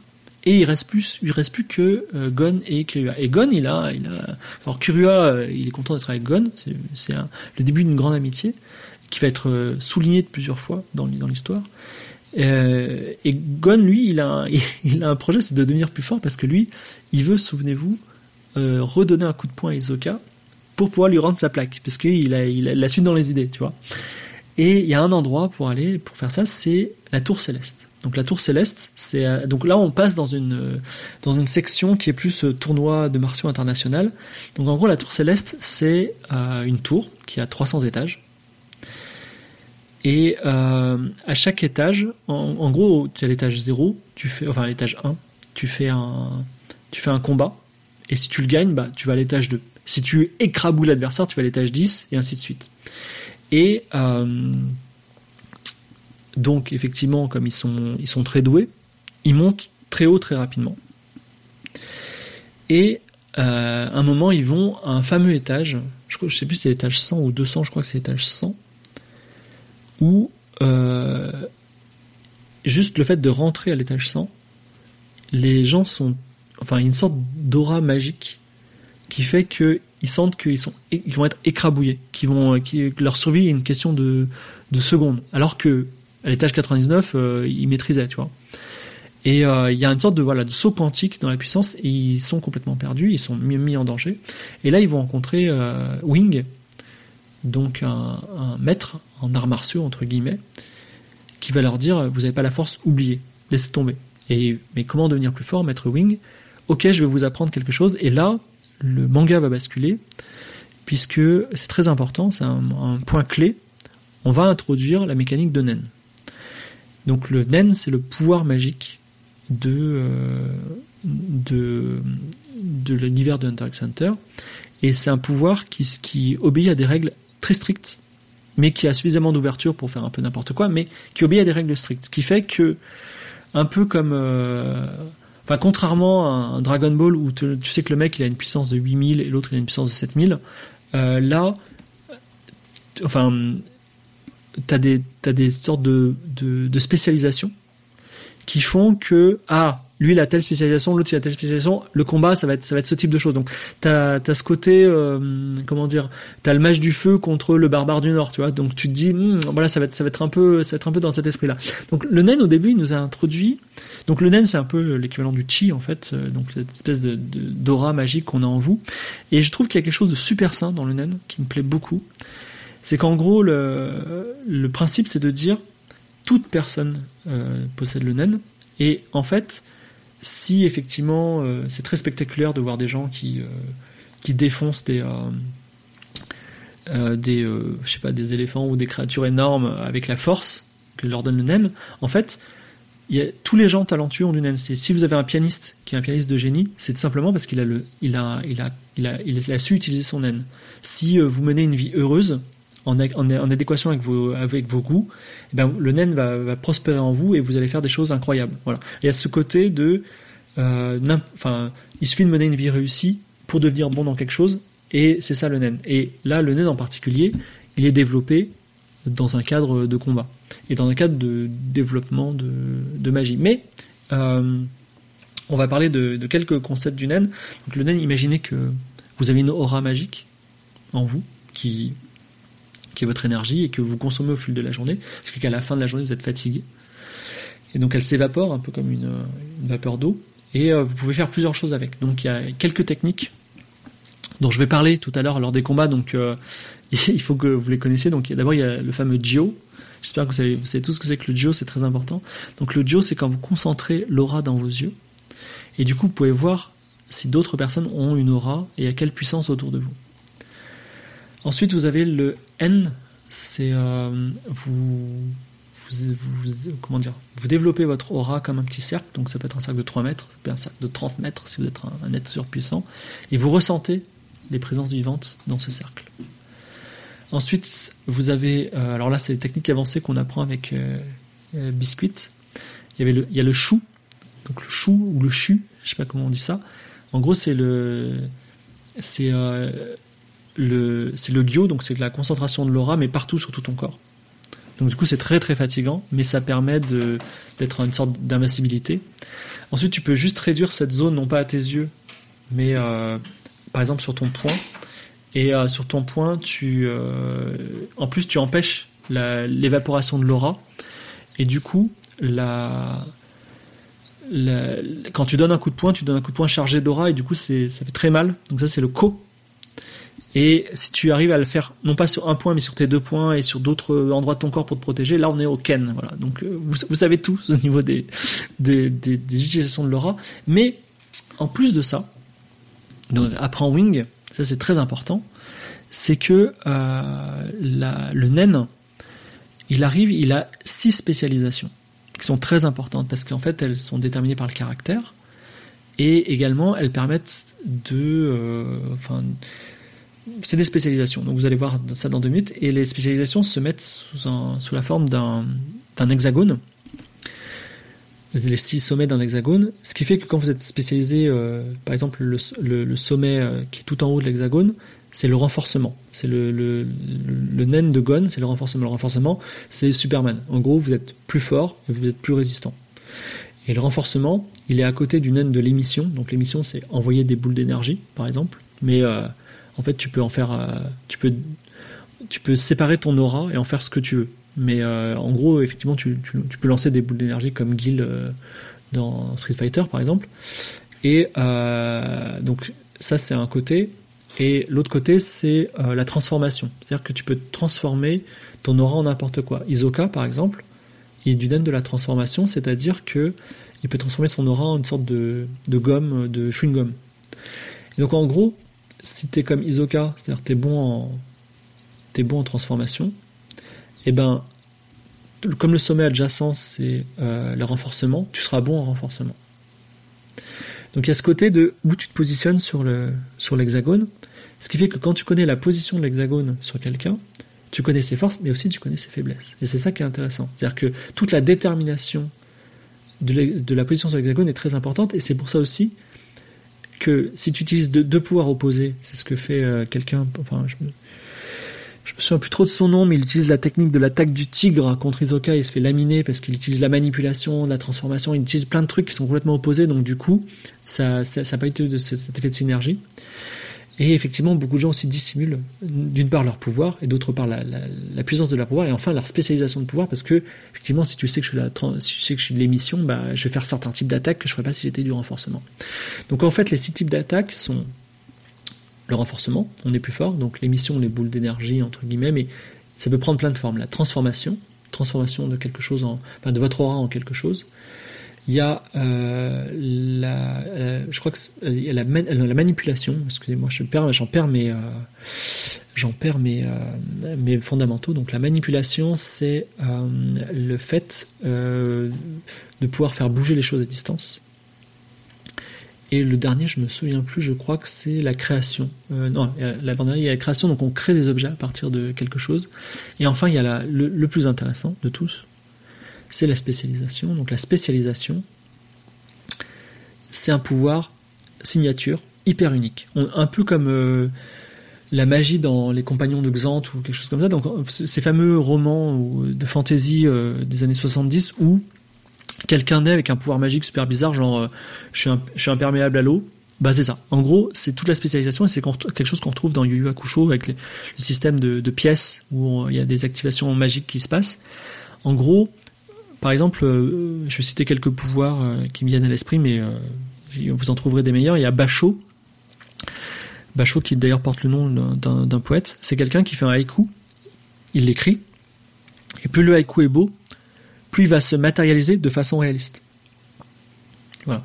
et il reste plus, il reste plus que euh, Gon et Kirua. Et Gon, il a, il a, alors Kirua, euh, il est content d'être avec Gon. C'est le début d'une grande amitié qui va être euh, souligné de plusieurs fois dans l'histoire. Euh, et Gon, lui, il a, un, projet, c'est de devenir plus fort parce que lui, il veut, souvenez-vous, euh, redonner un coup de poing à Isoka pour pouvoir lui rendre sa plaque, parce qu'il a, il la suite dans les idées, tu vois. Et il y a un endroit pour aller, pour faire ça, c'est la tour céleste. Donc la tour céleste, c'est euh, donc là on passe dans une dans une section qui est plus tournoi de martiaux international. Donc en gros la tour céleste c'est une tour qui a 300 étages. Et à chaque étage, en, gros, tu as l'étage 0, tu fais enfin l'étage 1, tu fais un tu fais un combat et si tu le gagnes, bah tu vas à l'étage 2. Si tu écraboules l'adversaire, tu vas à l'étage 10 et ainsi de suite. Et donc effectivement, comme ils sont, ils sont très doués, ils montent très haut très rapidement. Et euh, à un moment, ils vont à un fameux étage, je ne sais plus si c'est l'étage 100 ou 200, je crois que c'est l'étage 100, où euh, juste le fait de rentrer à l'étage 100, les gens sont... Enfin, une sorte d'aura magique qui fait qu'ils sentent qu'ils vont être écrabouillés, qu'ils vont, que leur survie est une question de, de secondes. Alors que à l'étage 99, euh, ils maîtrisaient, tu vois. Et euh, il y a une sorte de voilà de saut quantique dans la puissance et ils sont complètement perdus, ils sont mis, en danger. Et là, ils vont rencontrer euh, Wing, donc un, maître en arts martiaux entre guillemets, qui va leur dire vous n'avez pas la force, oubliez, laissez tomber. Et mais comment devenir plus fort, maître Wing? Ok, je vais vous apprendre quelque chose. Et là, le manga va basculer puisque c'est très important, c'est un, point clé. On va introduire la mécanique de Nen. Donc le Nen, c'est le pouvoir magique de, euh, l'univers de Hunter x. Et c'est un pouvoir qui obéit à des règles très strictes, mais qui a suffisamment d'ouverture pour faire un peu n'importe quoi, mais qui obéit à des règles strictes. Ce qui fait que, un peu comme... Euh, enfin, contrairement à un Dragon Ball où tu, sais que le mec il a une puissance de 8000 et l'autre il a une puissance de 7000, euh, là, enfin, t'as des, as des sortes de, de, de spécialisations qui font que, ah, lui il a telle spécialisation, l'autre il a telle spécialisation, le combat ça va être ça va être ce type de choses. Donc t'as as ce côté euh, comment dire, t'as le mage du feu contre le barbare du nord, tu vois. Donc tu te dis hmm, voilà ça va être ça va être un peu ça va être un peu dans cet esprit là. Donc le nen au début il nous a introduit donc le nen c'est un peu l'équivalent du chi en fait, euh, donc cette espèce de d'aura magique qu'on a en vous. Et je trouve qu'il y a quelque chose de super sain dans le nen qui me plaît beaucoup c'est qu'en gros, le, le principe, c'est de dire toute personne euh, possède le nen. Et en fait, si effectivement, euh, c'est très spectaculaire de voir des gens qui, euh, qui défoncent des, des, je sais pas, des éléphants ou des créatures énormes avec la force que leur donne le nen, en fait, tous les gens talentueux ont du nen. Si vous avez un pianiste qui est un pianiste de génie, c'est simplement parce qu'il a, le, il a, il a, il a, il a su utiliser son nen. Si vous menez une vie heureuse, en, adéquation avec vos, goûts, eh ben, le naine va, prospérer en vous et vous allez faire des choses incroyables. Voilà. Il y a ce côté de, euh, enfin, il suffit de mener une vie réussie pour devenir bon dans quelque chose, et c'est ça le naine. Et là, le naine en particulier, il est développé dans un cadre de combat et dans un cadre de développement de, magie. Mais euh, on va parler de, quelques concepts du naine. Le naine, imaginez que vous avez une aura magique en vous qui qui est votre énergie et que vous consommez au fil de la journée, ce qui qu'à la fin de la journée vous êtes fatigué. Et donc elle s'évapore un peu comme une, vapeur d'eau. Et vous pouvez faire plusieurs choses avec. Donc il y a quelques techniques dont je vais parler tout à l'heure lors des combats. Donc il faut que vous les connaissiez. Donc d'abord il y a le fameux Gio. J'espère que vous savez, vous savez tout ce que c'est que le Gio, c'est très important. Donc le Gio, c'est quand vous concentrez l'aura dans vos yeux. Et du coup, vous pouvez voir si d'autres personnes ont une aura et à quelle puissance autour de vous. Ensuite, vous avez le N, c'est euh, vous, vous, comment dire, vous développez votre aura comme un petit cercle, donc ça peut être un cercle de 3 mètres, ça peut être un cercle de 30 mètres si vous êtes un, être surpuissant, et vous ressentez les présences vivantes dans ce cercle. Ensuite, vous avez, euh, alors là c'est des techniques avancées qu'on apprend avec euh, Biscuit. Il y, avait le, il y a le chou, donc le chou ou le chu, je sais pas comment on dit ça. En gros, c'est le, c'est c'est le gyo, donc c'est la concentration de l'aura, mais partout sur tout ton corps. Donc du coup, c'est très très fatigant, mais ça permet de, d'être une sorte d'invincibilité. Ensuite, tu peux juste réduire cette zone, non pas à tes yeux, mais euh, par exemple sur ton poing. Et euh, sur ton poing, tu, euh, en plus, tu empêches l'évaporation de l'aura. Et du coup, quand tu donnes un coup de poing, tu donnes un coup de poing chargé d'aura et du coup, ça fait très mal. Donc ça, c'est le ko et si tu arrives à le faire, non pas sur un point, mais sur tes deux points et sur d'autres endroits de ton corps pour te protéger, là on est au Ken. Voilà. Donc euh, vous, savez tout au niveau des, des, des, utilisations de l'aura. Mais en plus de ça, donc après en Wing, ça c'est très important, c'est que euh, le naine, il arrive, il a six spécialisations qui sont très importantes parce qu'en fait elles sont déterminées par le caractère et également elles permettent de, euh, enfin c'est des spécialisations. Donc vous allez voir ça dans deux minutes. Et les spécialisations se mettent sous, la forme d'un hexagone. Les six sommets d'un hexagone. Ce qui fait que quand vous êtes spécialisé, euh, par exemple, le, le, sommet euh, qui est tout en haut de l'hexagone, c'est le renforcement. C'est le, le, le, naine de Gon, c'est le renforcement. Le renforcement, c'est Superman. En gros, vous êtes plus fort et vous êtes plus résistant. Et le renforcement, il est à côté du naine de l'émission. Donc l'émission, c'est envoyer des boules d'énergie, par exemple. Mais euh, en fait, tu peux en faire, euh, tu peux, tu peux séparer ton aura et en faire ce que tu veux. Mais euh, en gros, effectivement, tu, peux lancer des boules d'énergie comme Gil euh, dans Street Fighter, par exemple. Et donc ça, c'est un côté. Et l'autre côté, c'est la transformation. C'est-à-dire que tu peux transformer ton aura en n'importe quoi. Isoka, par exemple, il est du de la transformation, c'est-à-dire que il peut transformer son aura en une sorte de, de gomme, de chewing-gum. donc en gros, si tu es comme Isoka, c'est-à-dire tu es bon en es bon en transformation, et eh ben comme le sommet adjacent c'est euh, le renforcement, tu seras bon en renforcement. Donc il y a ce côté de où tu te positionnes sur le sur l'hexagone, ce qui fait que quand tu connais la position de l'hexagone sur quelqu'un, tu connais ses forces, mais aussi tu connais ses faiblesses. Et c'est ça qui est intéressant. C'est-à-dire que toute la détermination de la position sur l'hexagone est très importante, et c'est pour ça aussi que si tu utilises deux, pouvoirs opposés, c'est ce que fait euh, quelqu'un, enfin, je me, je me souviens plus trop de son nom, mais il utilise la technique de l'attaque du tigre contre Isoka, il se fait laminer parce qu'il utilise la manipulation, la transformation, il utilise plein de trucs qui sont complètement opposés, donc du coup, ça n'a ça, pas été de cet effet de synergie. Et effectivement, beaucoup de gens aussi dissimulent d'une part leur pouvoir et d'autre part la, puissance de leur pouvoir et enfin leur spécialisation de pouvoir parce que effectivement, si tu sais que je suis, si tu sais que je suis de l'émission, bah, je vais faire certains types d'attaques que je ferais pas si j'étais du renforcement. Donc en fait, les six types d'attaques sont le renforcement, on est plus fort, donc l'émission, les boules d'énergie entre guillemets, mais ça peut prendre plein de formes. La transformation, transformation de quelque chose en, enfin de votre aura en quelque chose. Il y a euh, la, je crois que il y a la, la manipulation. Excusez-moi, je perds, j'en perds mes, euh, j'en perds mes, euh, mes fondamentaux. Donc la manipulation, c'est euh, le fait euh, de pouvoir faire bouger les choses à distance. Et le dernier, je me souviens plus, je crois que c'est la création. non, la dernière, il y a la création, donc on crée des objets à partir de quelque chose. Et enfin, il y a la, le plus intéressant de tous, c'est la spécialisation. Donc la spécialisation, c'est un pouvoir signature hyper unique. un peu comme euh, la magie dans Les Compagnons de Xanth ou quelque chose comme ça. Donc ces fameux romans de fantasy euh, des années 70 où quelqu'un naît avec un pouvoir magique super bizarre, genre euh, je, suis imperméable à l'eau. Bah c'est ça. En gros, c'est toute la spécialisation et c'est quelque chose qu'on retrouve dans Yu Yu Hakusho avec le système de, pièces où il y a des activations magiques qui se passent. En gros, Par exemple, je vais citer quelques pouvoirs qui me viennent à l'esprit, mais vous en trouverez des meilleurs. Il y a Bachot. Bachot, qui d'ailleurs porte le nom d'un poète. C'est quelqu'un qui fait un haïku. Il l'écrit. Et plus le haïku est beau, plus il va se matérialiser de façon réaliste. Voilà.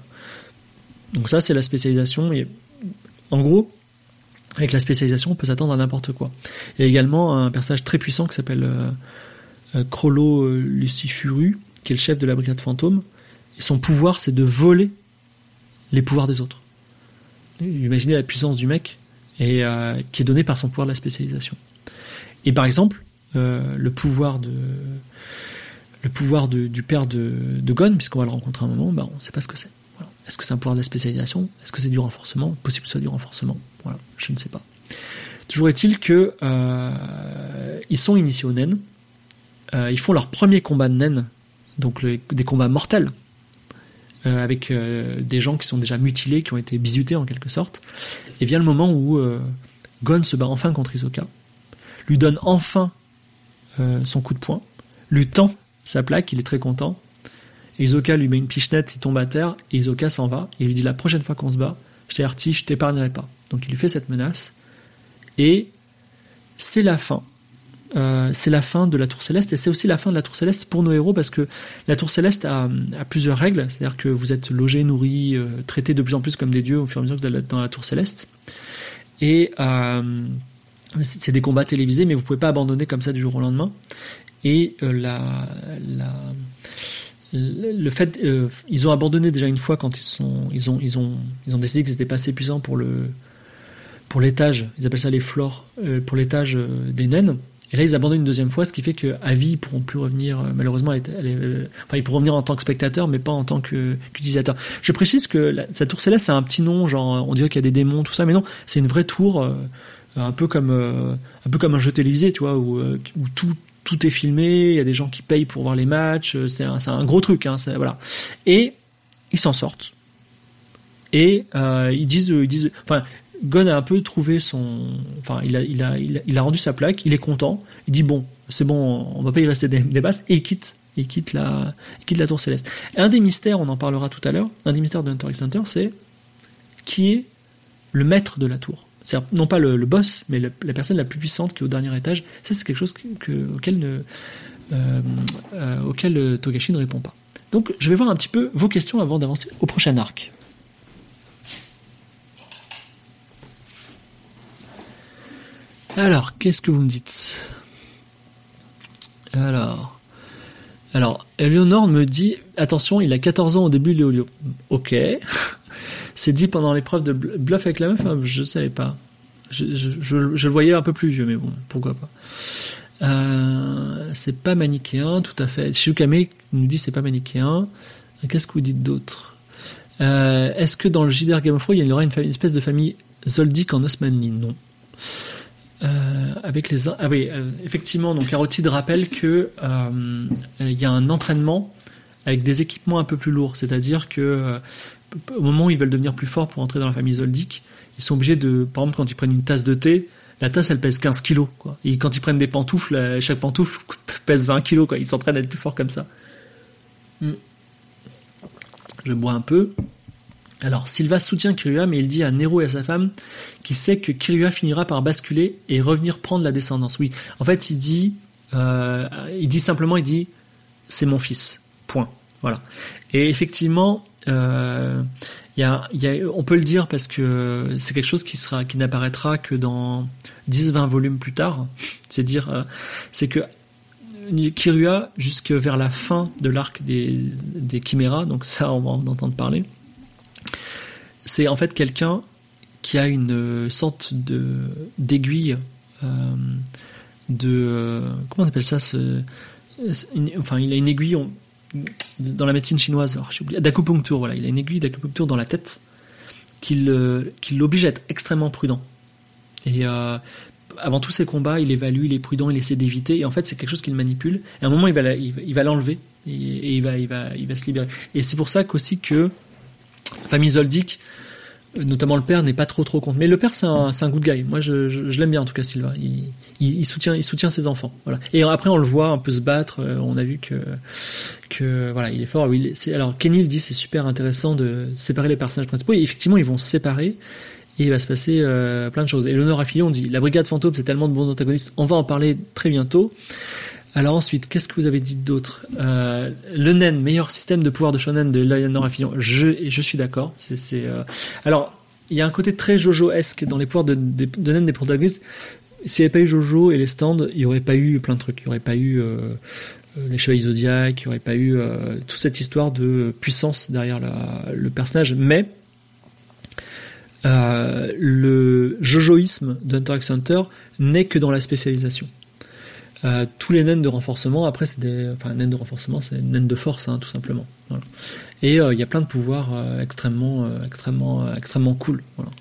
Donc ça, c'est la spécialisation. Et en gros, avec la spécialisation, on peut s'attendre à n'importe quoi. Il y a également un personnage très puissant qui s'appelle euh, euh Crollo euh, Lucifuru, qui est le chef de la brigade fantôme. Et son pouvoir, c'est de voler les pouvoirs des autres. Imaginez la puissance du mec, et euh, qui est donnée par son pouvoir de la spécialisation. Et par exemple, le pouvoir de le pouvoir du père de, de Gon, puisqu'on va le rencontrer un moment, bah, on ne sait pas ce que c'est. Est-ce que c'est un pouvoir de spécialisation? Est-ce que c'est du renforcement? Possible que ce soit du renforcement. Voilà, je ne sais pas. Toujours est-il que euh, ils sont initiés au naine. Euh, ils font leur premier combat de naine, donc des combats mortels, euh, avec des gens qui sont déjà mutilés, qui ont été bisutés en quelque sorte. Et vient le moment où Gon se bat enfin contre Isoka, lui donne enfin son coup de poing, lui tend sa plaque, il est très content, Isoka lui met une pichenette, il tombe à terre, et Isoka s'en va, et il lui dit la prochaine fois qu'on se bat, je t'ai je t'épargnerai pas. Donc il lui fait cette menace, et c'est la fin. Euh, c'est la fin de la Tour Céleste, et c'est aussi la fin de la Tour Céleste pour nos héros, parce que la Tour Céleste a, plusieurs règles, c'est-à-dire que vous êtes logés, nourris, euh, traités de plus en plus comme des dieux au fur et à mesure que vous êtes dans la Tour Céleste. Et euh, c'est des combats télévisés, mais vous pouvez pas abandonner comme ça du jour au lendemain. Et la, la le fait, euh, ils ont abandonné déjà une fois quand ils ont, ils ont, ils ont décidé qu'ils étaient pas assez puissants pour le, pour l'étage. Ils appellent ça les floors euh, pour l'étage euh, des naines. Et là, ils abandonnent une deuxième fois, ce qui fait qu'à vie, ils pourront plus revenir. malheureusement, enfin, ils pourront revenir en tant que spectateurs, mais pas en tant qu'utilisateurs. Je précise que la, cette tour céleste, c'est un petit nom, genre, on dirait qu'il y a des démons, tout ça, mais non, c'est une vraie tour, un peu comme, un peu comme un jeu télévisé, tu vois, où, tout, est filmé, il y a des gens qui payent pour voir les matchs, euh, c'est un, gros truc, hein, voilà. Et ils s'en sortent. Et euh, ils disent, ils disent, enfin, Gon a un peu trouvé son, enfin, il a, il a, il a, rendu sa plaque, il est content, il dit bon, c'est bon, on va pas y rester des, basses, et il quitte, il quitte la, quitte la tour céleste. un des mystères, on en parlera tout à l'heure, un des mystères de Hunter x Hunter, c'est qui est le maître de la tour cest non pas le, boss, mais la personne la plus puissante qui est au dernier étage. Ça, c'est quelque chose auquel, ne, euh, euh, auquel euh, Togashi ne répond pas. Donc, je vais voir un petit peu vos questions avant d'avancer au prochain arc. Alors, qu'est-ce que vous me dites? Alors, alors, Eleonore me dit attention, il a 14 ans au début, Léolio. Ok. C'est dit pendant l'épreuve de bluff avec la meuf, hein, je savais pas. Je, le voyais un peu plus vieux, mais bon, pourquoi pas. Euh, c'est pas manichéen, tout à fait. Shukame nous dit c'est pas manichéen. Qu'est-ce que vous dites d'autre? Euh, Est-ce que dans le JDR Game il y aura une, espèce de famille Zoldyck en Osmanli? Non. Euh, avec les ah oui effectivement donc Arotide rappelle que il y a un entraînement avec des équipements un peu plus lourds c'est-à-dire que au moment où ils veulent devenir plus forts pour entrer dans la famille Zoldyck, ils sont obligés de, par exemple, quand ils prennent une tasse de thé, la tasse elle pèse 15 kilos, quoi. Et quand ils prennent des pantoufles, chaque pantoufle pèse 20 kilos, quoi. Ils s'entraînent à être plus forts comme ça. Hmm. Je bois un peu. Alors, Silva soutient Kirua, mais il dit à Nero et à sa femme qu'il sait que Kirua finira par basculer et revenir prendre la descendance. Oui, en fait, il dit, euh, il dit simplement, il dit, c'est mon fils. Point. Voilà. Et effectivement, euh, on peut le dire parce que c'est quelque chose qui sera, qui n'apparaîtra que dans 10-20 volumes plus tard. C'est dire, euh, c'est que Kirua, jusque vers la fin de l'arc des, des chiméras, donc ça on va en entendre parler, c'est en fait quelqu'un qui a une sorte de d'aiguille euh, de euh, comment on appelle ça enfin il a une aiguille dans la médecine chinoise, d'acupuncture, voilà, il a une aiguille d'acupuncture dans la tête qui l'oblige à être extrêmement prudent. Et euh, avant tous ses combats, il évalue, il est prudent, il essaie d'éviter, et en fait c'est quelque chose qu'il manipule, et à un moment il va, il, va l'enlever, et, il, va, il, va, il va se libérer. Et c'est pour ça qu'aussi que famille Zoldyck, notamment le père n'est pas trop trop contre. Mais le père c'est un, un good guy. Moi je, je, l'aime bien en tout cas Silva. Il, il, soutient il soutient ses enfants. Voilà. Et après on le voit un peu se battre. Euh, on a vu que que voilà il est fort. Oui, c'est, alors Kenny le dit c'est super intéressant de séparer les personnages principaux. Et effectivement ils vont se séparer. Et il va se passer euh, plein de choses. Et l'honneur Fillon dit la brigade fantôme c'est tellement de bons antagonistes. On va en parler très bientôt. Alors ensuite, qu'est-ce que vous avez dit d'autre? Euh, Le NEN, meilleur système de pouvoir de shonen de Lionel Fillon. Je, suis d'accord. Euh... Alors, il y a un côté très Jojo-esque dans les pouvoirs de, de, de NEN des protagonistes. S'il n'y avait pas eu Jojo et les stands, il n'y aurait pas eu plein de trucs. Il n'y aurait pas eu euh, les chevaliers zodiaques, il n'y aurait pas eu toute cette histoire de puissance derrière le personnage. Mais le jojoïsme d'Hunter x Hunter n'est que dans la spécialisation. Euh, tous les naines de renforcement, après c'est des, enfin naines de renforcement, c'est naines de force, hein, tout simplement. Voilà. Et euh, il y a plein de pouvoirs euh, extrêmement, euh, extrêmement, extrêmement cool. Voilà.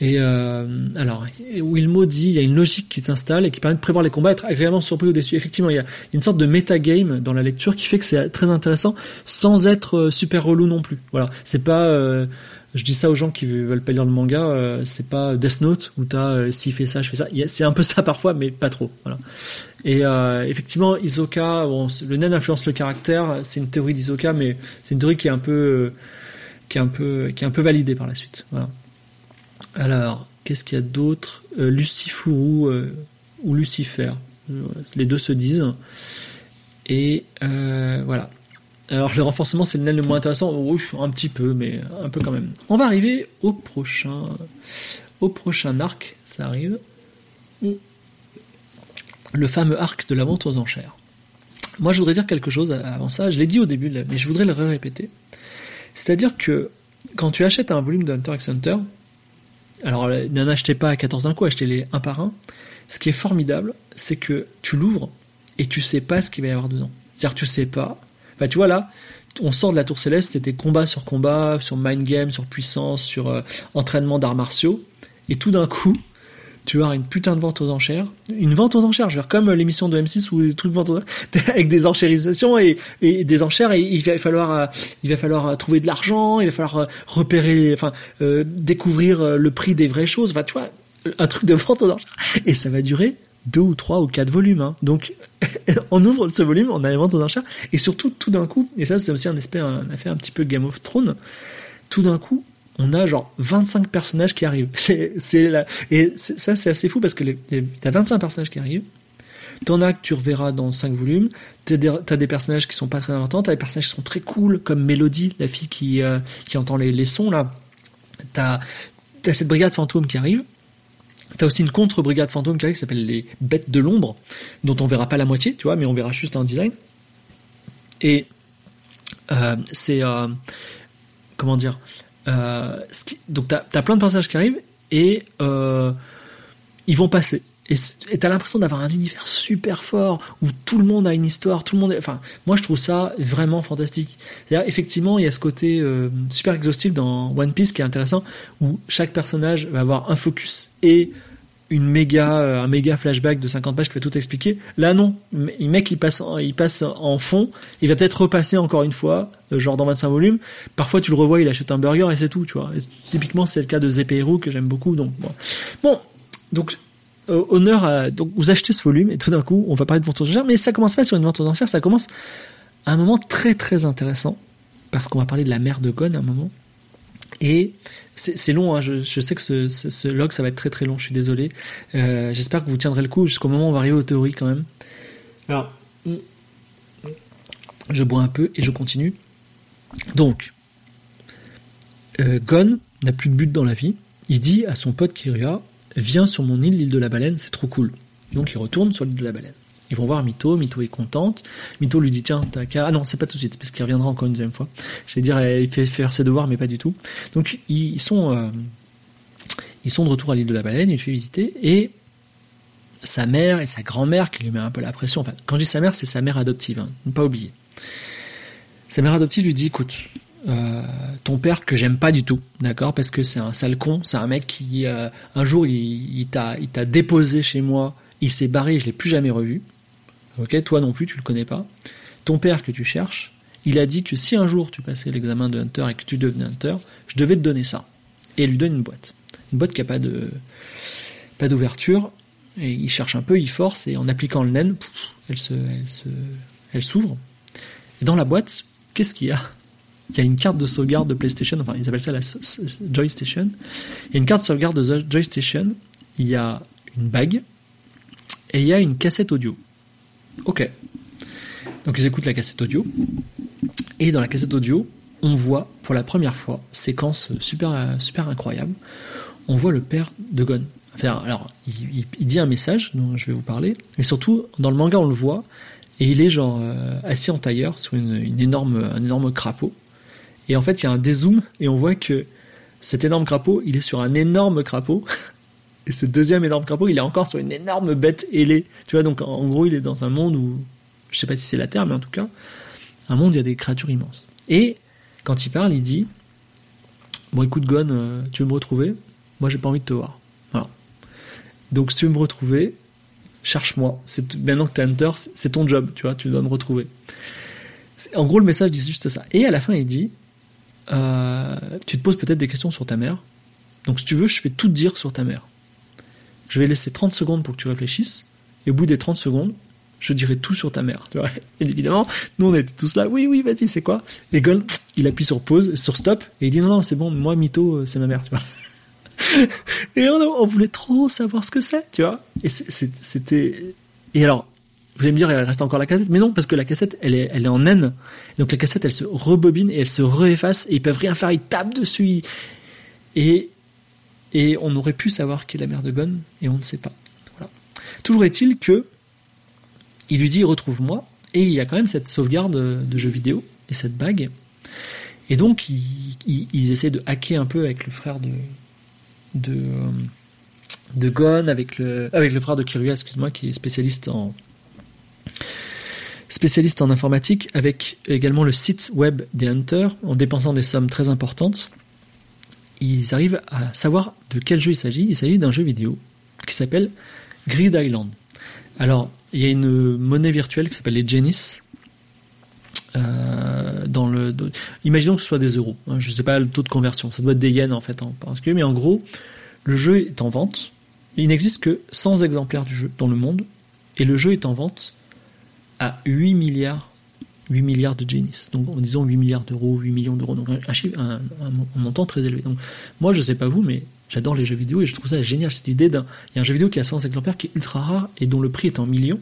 Et alors, Wilmo dit, il y a une logique qui s'installe et qui permet de prévoir les combats, être agréablement surpris ou déçu. Effectivement, il y a une sorte de metagame dans la lecture qui fait que c'est très intéressant, sans être super relou non plus. Voilà, c'est pas je dis ça aux gens qui veulent pas lire le manga, euh, c'est pas Death Note où t'as euh, s'il fait ça, je fais ça. C'est un peu ça parfois, mais pas trop. Voilà. Et euh, effectivement, Isoka, le nen influence le caractère. C'est une théorie d'Isoka, mais c'est une théorie qui est un peu, euh, qui est un peu, qui est un peu validée par la suite. Voilà. Alors, qu'est-ce qu'il y a d'autre? Lucifuru ou Lucifer, les deux se disent. Et voilà. Alors le renforcement c'est le nain le moins intéressant, Ouf, un petit peu, mais un peu quand même. On va arriver au prochain, au prochain arc, ça arrive. Le fameux arc de la vente aux enchères. Moi je voudrais dire quelque chose avant ça, je l'ai dit au début, mais je voudrais le répéter. C'est-à-dire que quand tu achètes un volume de Hunter x Hunter, alors n'en achetez pas à 14 d'un coup, achetez-les un par un. Ce qui est formidable, c'est que tu l'ouvres et tu sais pas ce qu'il va y avoir dedans. C'est-à-dire tu sais pas Enfin, tu vois là, on sort de la Tour Céleste, c'était combat sur combat, sur mind game, sur puissance, sur euh, entraînement d'arts martiaux, et tout d'un coup, tu as une putain de vente aux enchères, une vente aux enchères, je veux dire, comme l'émission de M6 ou des trucs vente aux... avec des enchérisations et, et, des enchères, et il va falloir, euh, il va falloir euh, trouver de l'argent, il va falloir repérer, enfin, découvrir le prix des vraies choses, enfin, tu vois, un truc de vente aux enchères, et ça va durer deux ou trois ou quatre volumes. Hein. Donc, on ouvre ce volume, on a les ventes aux enchères, et surtout, tout d'un coup, et ça c'est aussi un aspect, un effet un petit peu Game of Thrones, tout d'un coup, on a genre 25 personnages qui arrivent. C'est, c'est. Et ça, c'est assez fou parce que les, t'as 25 personnages qui arrivent. T'en as que tu reverras dans 5 volumes. T'as des, t'as des personnages qui sont pas très importants. T'as des personnages qui sont très cool, comme Mélodie, la fille qui, euh, qui entend les, les sons, là. T'as, t'as cette brigade fantôme qui arrive. T'as aussi une contre-brigade fantôme qui s'appelle les Bêtes de l'ombre, dont on verra pas la moitié, tu vois, mais on verra juste un design. Et euh, c'est euh, comment dire euh, Donc t'as as plein de passages qui arrivent et ils vont passer. Et t'as l'impression d'avoir un univers super fort où tout le monde a une histoire, tout le monde. Est... Enfin, moi je trouve ça vraiment fantastique. Effectivement, il y a ce côté euh, super exhaustif dans One Piece qui est intéressant, où chaque personnage va avoir un focus et une méga, euh, un méga flashback de 50 pages qui va tout expliquer. Là non, le mec il passe, il passe en fond, il va peut-être repasser encore une fois, euh, genre dans 25 volumes. Parfois tu le revois, il achète un burger et c'est tout, tu vois. typiquement c'est le cas de Zepero que j'aime beaucoup. Donc bon, donc honneur à donc vous achetez ce volume et tout d'un coup on va parler de vente aux enchères mais ça commence pas sur une vente aux enchères ça commence à un moment très très intéressant parce qu'on va parler de la mère de Gon à un moment. Et c'est long hein, je, je, sais que ce, ce, ce, log ça va être très très long je suis désolé. Euh, j'espère que vous tiendrez le coup jusqu'au moment où on va arriver aux théories quand même. Alors je bois un peu et je continue. Donc euh, Gon n'a plus de but dans la vie. Il dit à son pote Kiria viens sur mon île, l'île de la baleine, c'est trop cool. Donc il retourne sur l'île de la baleine. Ils vont voir Mito, Mito est contente. Mito lui dit tiens, t'as qu'à... Ah non, c'est pas tout de suite, parce qu'il reviendra encore une deuxième fois. Je vais dire, il fait faire ses devoirs, mais pas du tout. Donc ils sont, euh, ils sont de retour à l'île de la baleine, il fait visiter, et sa mère et sa grand-mère qui lui met un peu la pression. Enfin, quand je dis sa mère, c'est sa mère adoptive, hein, ne pas oublier. Sa mère adoptive lui dit écoute, euh, ton père que j'aime pas du tout, d'accord, parce que c'est un sale con, c'est un mec qui euh, un jour il, il t'a il déposé chez moi, il s'est barré, je l'ai plus jamais revu. Ok, toi non plus, tu le connais pas. Ton père que tu cherches, il a dit que si un jour tu passais l'examen de Hunter et que tu devenais Hunter, je devais te donner ça. et elle lui donne une boîte. Une boîte qui a pas de pas d'ouverture, et il cherche un peu, il force, et en appliquant le naine, elle se, elle se, elle s'ouvre. Et dans la boîte, qu'est-ce qu'il y a? Il y a une carte de sauvegarde de PlayStation, enfin ils appellent ça la Joystation. Il y a une carte de sauvegarde de Joystation, il y a une bague, et il y a une cassette audio. Ok. Donc ils écoutent la cassette audio, et dans la cassette audio, on voit pour la première fois, séquence super, super incroyable, on voit le père de Gon alors, il, dit un message dont je vais vous parler, mais surtout, dans le manga, on le voit, et il est genre euh, assis en tailleur sur une, énorme, un énorme crapaud. Et en fait, il y a un dézoom, et on voit que cet énorme crapaud, il est sur un énorme crapaud. Et ce deuxième énorme crapaud, il est encore sur une énorme bête ailée. Tu vois, donc en gros, il est dans un monde où, je sais pas si c'est la Terre, mais en tout cas, un monde où il y a des créatures immenses. Et quand il parle, il dit Bon, écoute, Gon, euh, tu veux me retrouver? Moi, j'ai pas envie de te voir. Donc si tu veux me retrouver, cherche-moi. Maintenant que tu es hunter, c'est ton job, tu vois, tu dois me retrouver. En gros, le message dit juste ça. Et à la fin, il dit, euh, tu te poses peut-être des questions sur ta mère. Donc si tu veux, je vais tout dire sur ta mère. Je vais laisser 30 secondes pour que tu réfléchisses. Et au bout des 30 secondes, je dirai tout sur ta mère. Tu vois et évidemment, nous on était tous là, oui, oui, vas-y, c'est quoi? Et Gon, il appuie sur pause, sur stop, et il dit non, non, c'est bon, moi, Mito, euh, c'est ma mère, tu vois. et on, voulait trop savoir ce que c'est, tu vois. Et c'était. Et alors, vous allez me dire, il reste encore la cassette, mais non, parce que la cassette, elle est, elle est en N. Donc la cassette, elle se rebobine et elle se réefface, et ils peuvent rien faire, ils tapent dessus. Et, et on aurait pu savoir qui est la mère de Gon, et on ne sait pas. Toujours est-il que il lui dit retrouve-moi, et il y a quand même cette sauvegarde de jeu vidéo et cette bague. Et donc, ils, ils essaient de hacker un peu avec le frère de, de, euh, de Gon, avec le, avec le frère de Kirua, excuse-moi, qui est spécialiste en, spécialiste en informatique, avec également le site web des Hunters, en dépensant des sommes très importantes, ils arrivent à savoir de quel jeu il s'agit. Il s'agit d'un jeu vidéo qui s'appelle Grid Island. Alors, il y a une monnaie virtuelle qui s'appelle les Genis. Euh, dans le, imaginons que ce soit des euros. Hein, je ne sais pas le taux de conversion. Ça doit être des yens en fait en particulier, mais en gros, le jeu est en vente. Il n'existe que 100 exemplaires du jeu dans le monde, et le jeu est en vente à 8 milliards, 8 milliards de Genis. Donc en disant 8 milliards d'euros, 8 millions d'euros, donc un, chiffre, un, montant très élevé. Donc moi je sais pas vous, mais j'adore les jeux vidéo et je trouve ça génial cette idée d'un, il y a un jeu vidéo qui a 100 exemplaires qui est ultra rare et dont le prix est en millions,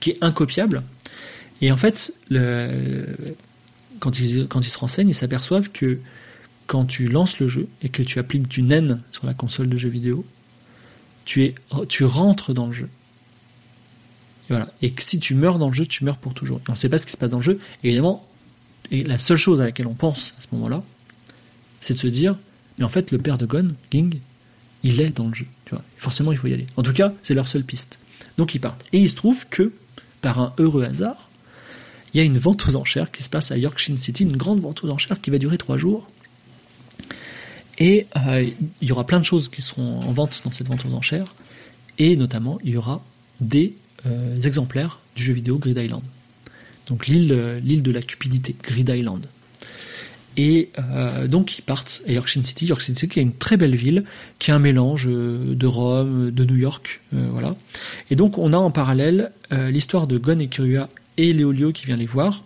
qui est incopiable. Et en fait, quand ils, se renseignent, ils s'aperçoivent que quand tu lances le jeu et que tu appliques du NEN sur la console de jeu vidéo, tu, es, tu rentres dans le jeu. Et voilà. Et que si tu meurs dans le jeu, tu meurs pour toujours. Et on ne sait pas ce qui se passe dans le jeu. Et évidemment, et la seule chose à laquelle on pense à ce moment-là, c'est de se dire, mais en fait, le père de Gon, Ging, il est dans le jeu. Tu vois. Forcément, il faut y aller. En tout cas, c'est leur seule piste. Donc ils partent. Et il se trouve que, par un heureux hasard, il y a une vente aux enchères qui se passe à Yorkshire City, une grande vente aux enchères qui va durer trois jours, et euh, il y aura plein de choses qui seront en vente dans cette vente aux enchères. Et notamment, il y aura des exemplaires du jeu vidéo Grid Island. Donc l'île, euh, l'île de la cupidité, Grid Island. Et donc ils partent à York City. York City qui est une très belle ville, qui est un mélange de Rome, de New York, voilà. Et donc on a en parallèle l'histoire de Gon et Kirua et Léolio qui vient les voir,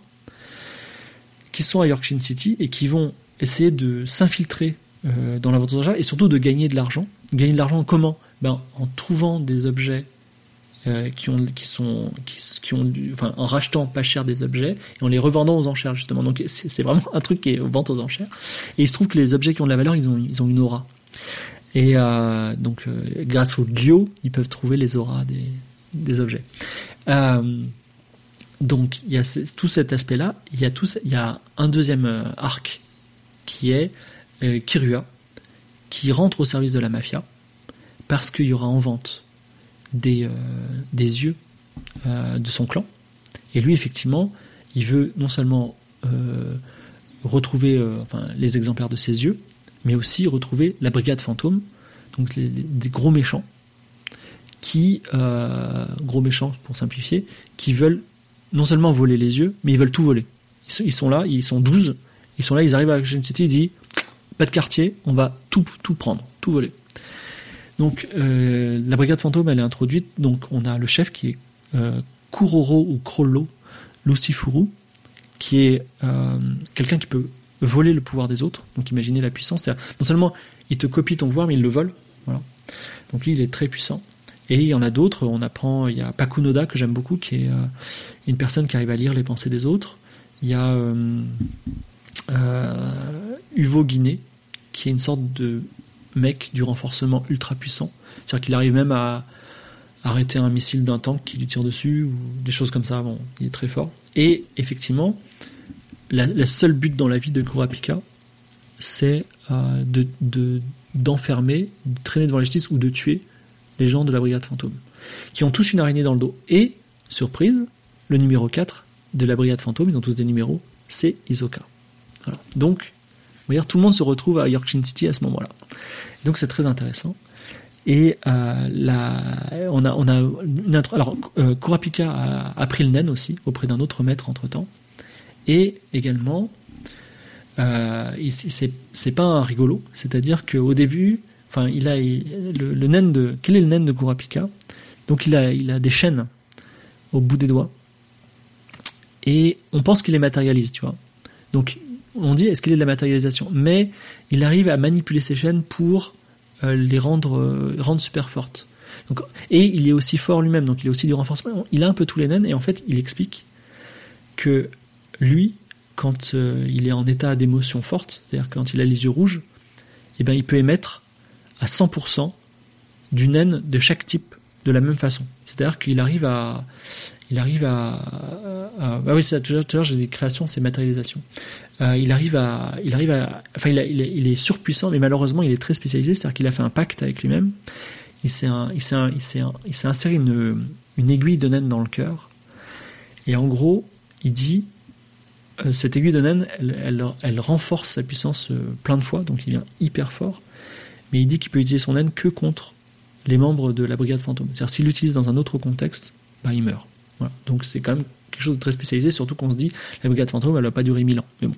qui sont à York City et qui vont essayer de s'infiltrer euh, dans la vente aux enchères et surtout de gagner de l'argent. Gagner de l'argent comment? Ben, En trouvant des objets euh, qui ont, qui sont, qui, ont, en rachetant pas cher des objets et en les revendant aux enchères justement. Donc c'est vraiment un truc qui est vente aux enchères. Et il se trouve que les objets qui ont de la valeur, ils ont, ils ont une aura. Et euh, donc grâce au Gyo, ils peuvent trouver les auras des, des objets. donc il y a tout cet aspect-là. Il y a tout, il y a un deuxième arc qui est euh, Kirua, qui rentre au service de la mafia, parce qu'il y aura en vente des, euh, des yeux euh, de son clan. Et lui, effectivement, il veut non seulement retrouver enfin, les exemplaires de ses yeux, mais aussi retrouver la brigade fantôme, donc des gros méchants, qui, gros méchants pour simplifier, qui veulent non seulement voler les yeux, mais ils veulent tout voler. Ils sont, là, ils sont 12, ils sont là, ils arrivent à Gen City, ils disent pas de quartier, on va tout, tout prendre, tout voler. Donc euh, la brigade fantôme, elle est introduite. Donc on a le chef qui est euh, Kuroro ou Krollo Lucifuru, qui est euh, quelqu'un qui peut voler le pouvoir des autres. Donc imaginez la puissance. Non seulement il te copie ton pouvoir, mais il le vole. Donc lui, il est très puissant. Et il y en a d'autres. On apprend. Il y a Pakunoda que j'aime beaucoup, qui est euh, une personne qui arrive à lire les pensées des autres. Il y a Uvo Guinée, qui est une sorte de mec du renforcement ultra puissant. C'est-à-dire qu'il arrive même à arrêter un missile d'un tank qui lui tire dessus ou des choses comme ça. Bon, il est très fort. Et effectivement, la, seule but dans la vie de Kurapika, c'est euh, de, d'enfermer, de, traîner devant la justice ou de tuer les gens de la brigade fantôme, qui ont tous une araignée dans le dos. Et, surprise, le numéro 4 de la brigade fantôme, ils ont tous des numéros, c'est Isoka. Donc, tout le monde se retrouve à Yorkshire City à ce moment-là. Donc c'est très intéressant. Et euh, on a, on a alors euh, Kurapika a, pris le nen aussi auprès d'un autre maître entre temps. Et également, euh, c'est pas un rigolo, c'est-à-dire qu'au début, enfin, il a le, de quel est le nen de Kurapika? Donc il a, il a des chaînes au bout des doigts et on pense qu'il les matérialise, tu vois. Donc on dit est-ce qu'il est de la matérialisation, mais il arrive à manipuler ces chaînes pour euh, les rendre, euh, rendre super fortes. Donc, et il est aussi fort lui-même, donc il est aussi du renforcement. Il a un peu tous les nains et en fait il explique que lui, quand euh, il est en état d'émotion forte, c'est-à-dire quand il a les yeux rouges, eh ben, il peut émettre à 100% du naine de chaque type de la même façon. C'est-à-dire qu'il arrive à, il arrive à, ah oui, tout à l'heure j'ai des créations, c'est matérialisation. Euh, il arrive à, il arrive à, enfin il, est, surpuissant, mais malheureusement il est très spécialisé, c'est-à-dire qu'il a fait un pacte avec lui-même. Il s'est, il s'est, il s'est, il s'est inséré une, une aiguille de naine dans le cœur, et en gros, il dit euh, cette aiguille de naine, elle, renforce sa puissance euh, plein de fois, donc il devient hyper fort. Mais il dit qu'il peut utiliser son naine que contre les membres de la brigade fantôme. C'est-à-dire s'il l'utilise dans un autre contexte, bah, il meurt. Voilà. Donc c'est quand même quelque chose de très spécialisé, surtout qu'on se dit la brigade fantôme, elle va pas durer mille ans. Mais bon.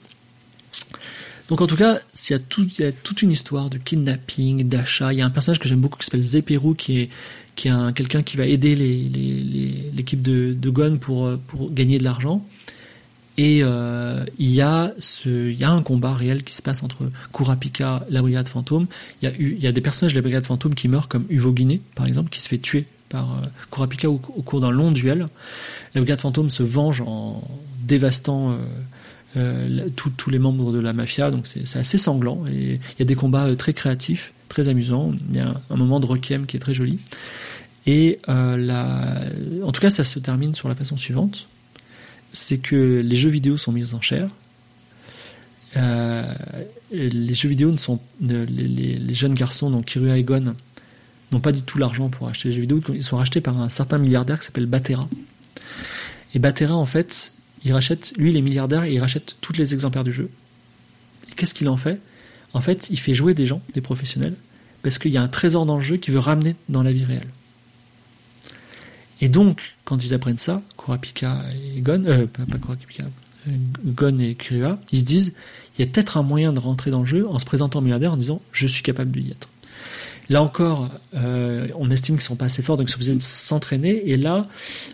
Donc en tout cas, il y, a toute une histoire de kidnapping, d'achat. Il y a un personnage que j'aime beaucoup qui s'appelle Zeperu, qui est qui est quelqu'un qui va aider l'équipe les, les, de, de Gon pour, pour gagner de l'argent. Et euh, il, y a ce, il y a un combat réel qui se passe entre Kurapika la Brigade Fantôme. Il y, a il y a des personnages de la Brigade Fantôme qui meurent, comme Uvo Guinée, par exemple, qui se fait tuer par euh, Kurapika au, cours d'un long duel. La Brigade Fantôme se venge en dévastant euh, euh tous les membres de la mafia, donc c'est assez sanglant. Et il y a des combats très créatifs, très amusants. Il y a un, moment de requiem qui est très joli. Et en tout cas, ça se termine sur la façon suivante c'est que les jeux vidéo sont mis en chair. Euh, les jeux vidéo ne sont les, jeunes garçons donc Kirua et Gon n'ont pas du tout l'argent pour acheter les jeux vidéo. Ils sont rachetés par un certain milliardaire qui s'appelle Batera. Et Batera en fait il rachète lui il est milliardaire et il rachète tous les exemplaires du jeu. Qu'est-ce qu'il en fait? En fait il fait jouer des gens des professionnels parce qu'il y a un trésor dans le jeu qu'il veut ramener dans la vie réelle. Et donc, quand ils apprennent ça, Kurapika et Gon, euh, pas, Kurapika, euh, Gon et Kirua, ils se disent, il y a peut-être un moyen de rentrer dans le jeu en se présentant milliardaire en disant, je suis capable d'y être. Là encore, euh, on estime qu'ils sont pas assez forts, donc ils sont obligés de s'entraîner. Et là,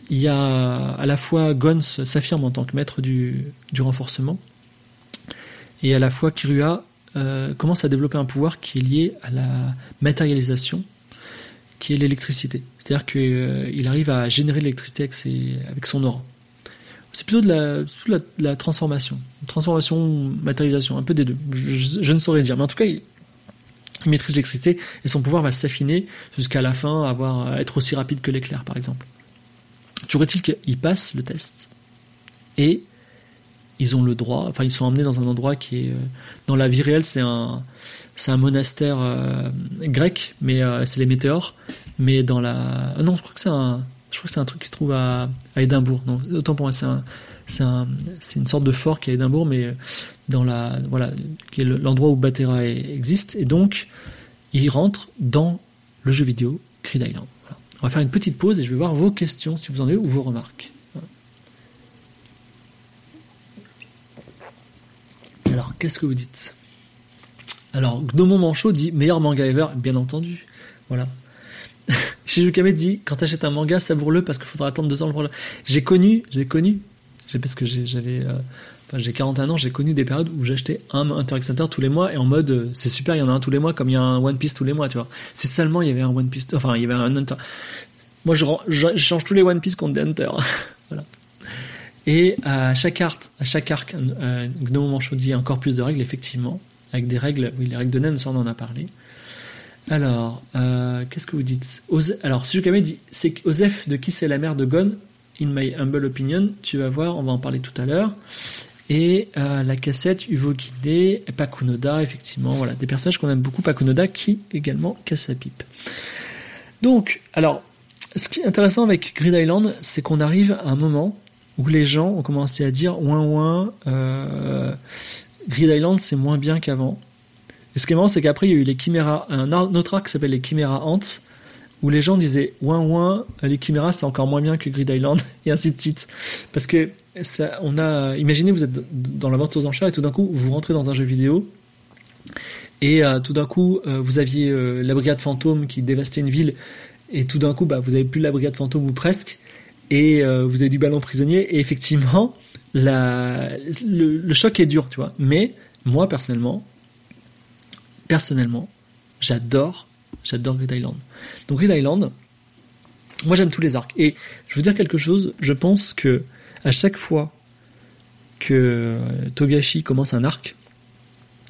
il y a à la fois Gon s'affirme en tant que maître du, du renforcement, et à la fois Kirua euh, commence à développer un pouvoir qui est lié à la matérialisation qui est l'électricité. C'est-à-dire qu'il euh, arrive à générer l'électricité avec, son aura. C'est plutôt de la, de la, transformation. Transformation, matérialisation, un peu des deux. Je, ne saurais dire. Mais en tout cas, maîtrise l'électricité et son pouvoir va s'affiner jusqu'à la fin, avoir, être aussi rapide que l'éclair, par exemple. Toujours est-il qu'il passe le test et ils ont le droit, enfin ils sont emmenés dans un endroit qui est, euh, dans la vie réelle, c'est un, c'est un monastère euh, grec, mais euh, c'est les météores. Mais dans la, non, je crois que c'est un, je crois que c'est un truc qui se trouve à, à Édimbourg. Non, autant pour moi, c'est un, c'est un, c'est une sorte de fort qui est à Édimbourg, mais dans la, voilà, qui est l'endroit où Batera existe. Et donc, il rentre dans le jeu vidéo Creed Island. On va faire une petite pause et je vais voir vos questions si vous en avez ou vos remarques. Alors, qu'est-ce que vous dites? Alors, Gnomon Manchot dit meilleur manga ever, bien entendu. Voilà. Shizukame dit quand t'achètes un manga, savoure-le parce qu'il faudra attendre deux ans le J'ai connu, j'ai connu, parce que j'avais, euh, enfin, j'ai 41 ans, j'ai connu des périodes où j'achetais un Hunter x Hunter tous les mois et en mode euh, c'est super, il y en a un tous les mois comme il y a un One Piece tous les mois, tu vois. C'est seulement il y avait un One Piece, enfin il y avait un Hunter. Moi je, change tous les One Piece contre des Hunter. voilà. Et à chaque art, à chaque arc, euh, Gnome encore plus de règles, effectivement, avec des règles, oui, les règles de Nen, ça on en a parlé. Alors, euh, qu'est-ce que vous dites? Alors, si je dit, c'est Osef de qui c'est la mère de Gon, in my humble opinion, tu vas voir, on va en parler tout à l'heure. Et euh, la cassette Uvo Guidé, Pakunoda, effectivement, voilà, des personnages qu'on aime beaucoup, Pakunoda qui également casse sa pipe. Donc, alors, ce qui est intéressant avec Grid Island, c'est qu'on arrive à un moment où les gens ont commencé à dire ouin ouin, euh, Grid Island c'est moins bien qu'avant. Et ce qui est marrant, c'est qu'après il y a eu les Chimera, un autre arc qui s'appelle les Chimera Ants, où les gens disaient ouin ouin, les Chimera c'est encore moins bien que Grid Island, et ainsi de suite. Parce que on a, imaginez vous êtes dans la vente aux enchères et tout d'un coup vous rentrez dans un jeu vidéo et euh, tout d'un coup euh, vous aviez euh, la brigade fantôme qui dévastait une ville et tout d'un coup bah vous avez plus la brigade fantôme ou presque et vous avez du ballon prisonnier et effectivement la, le, choc est dur tu vois mais moi personnellement personnellement j'adore j'adore Grid Island. Donc Grid Island moi j'aime tous les arcs. Et je veux dire quelque chose je pense que à chaque fois que Togashi commence un arc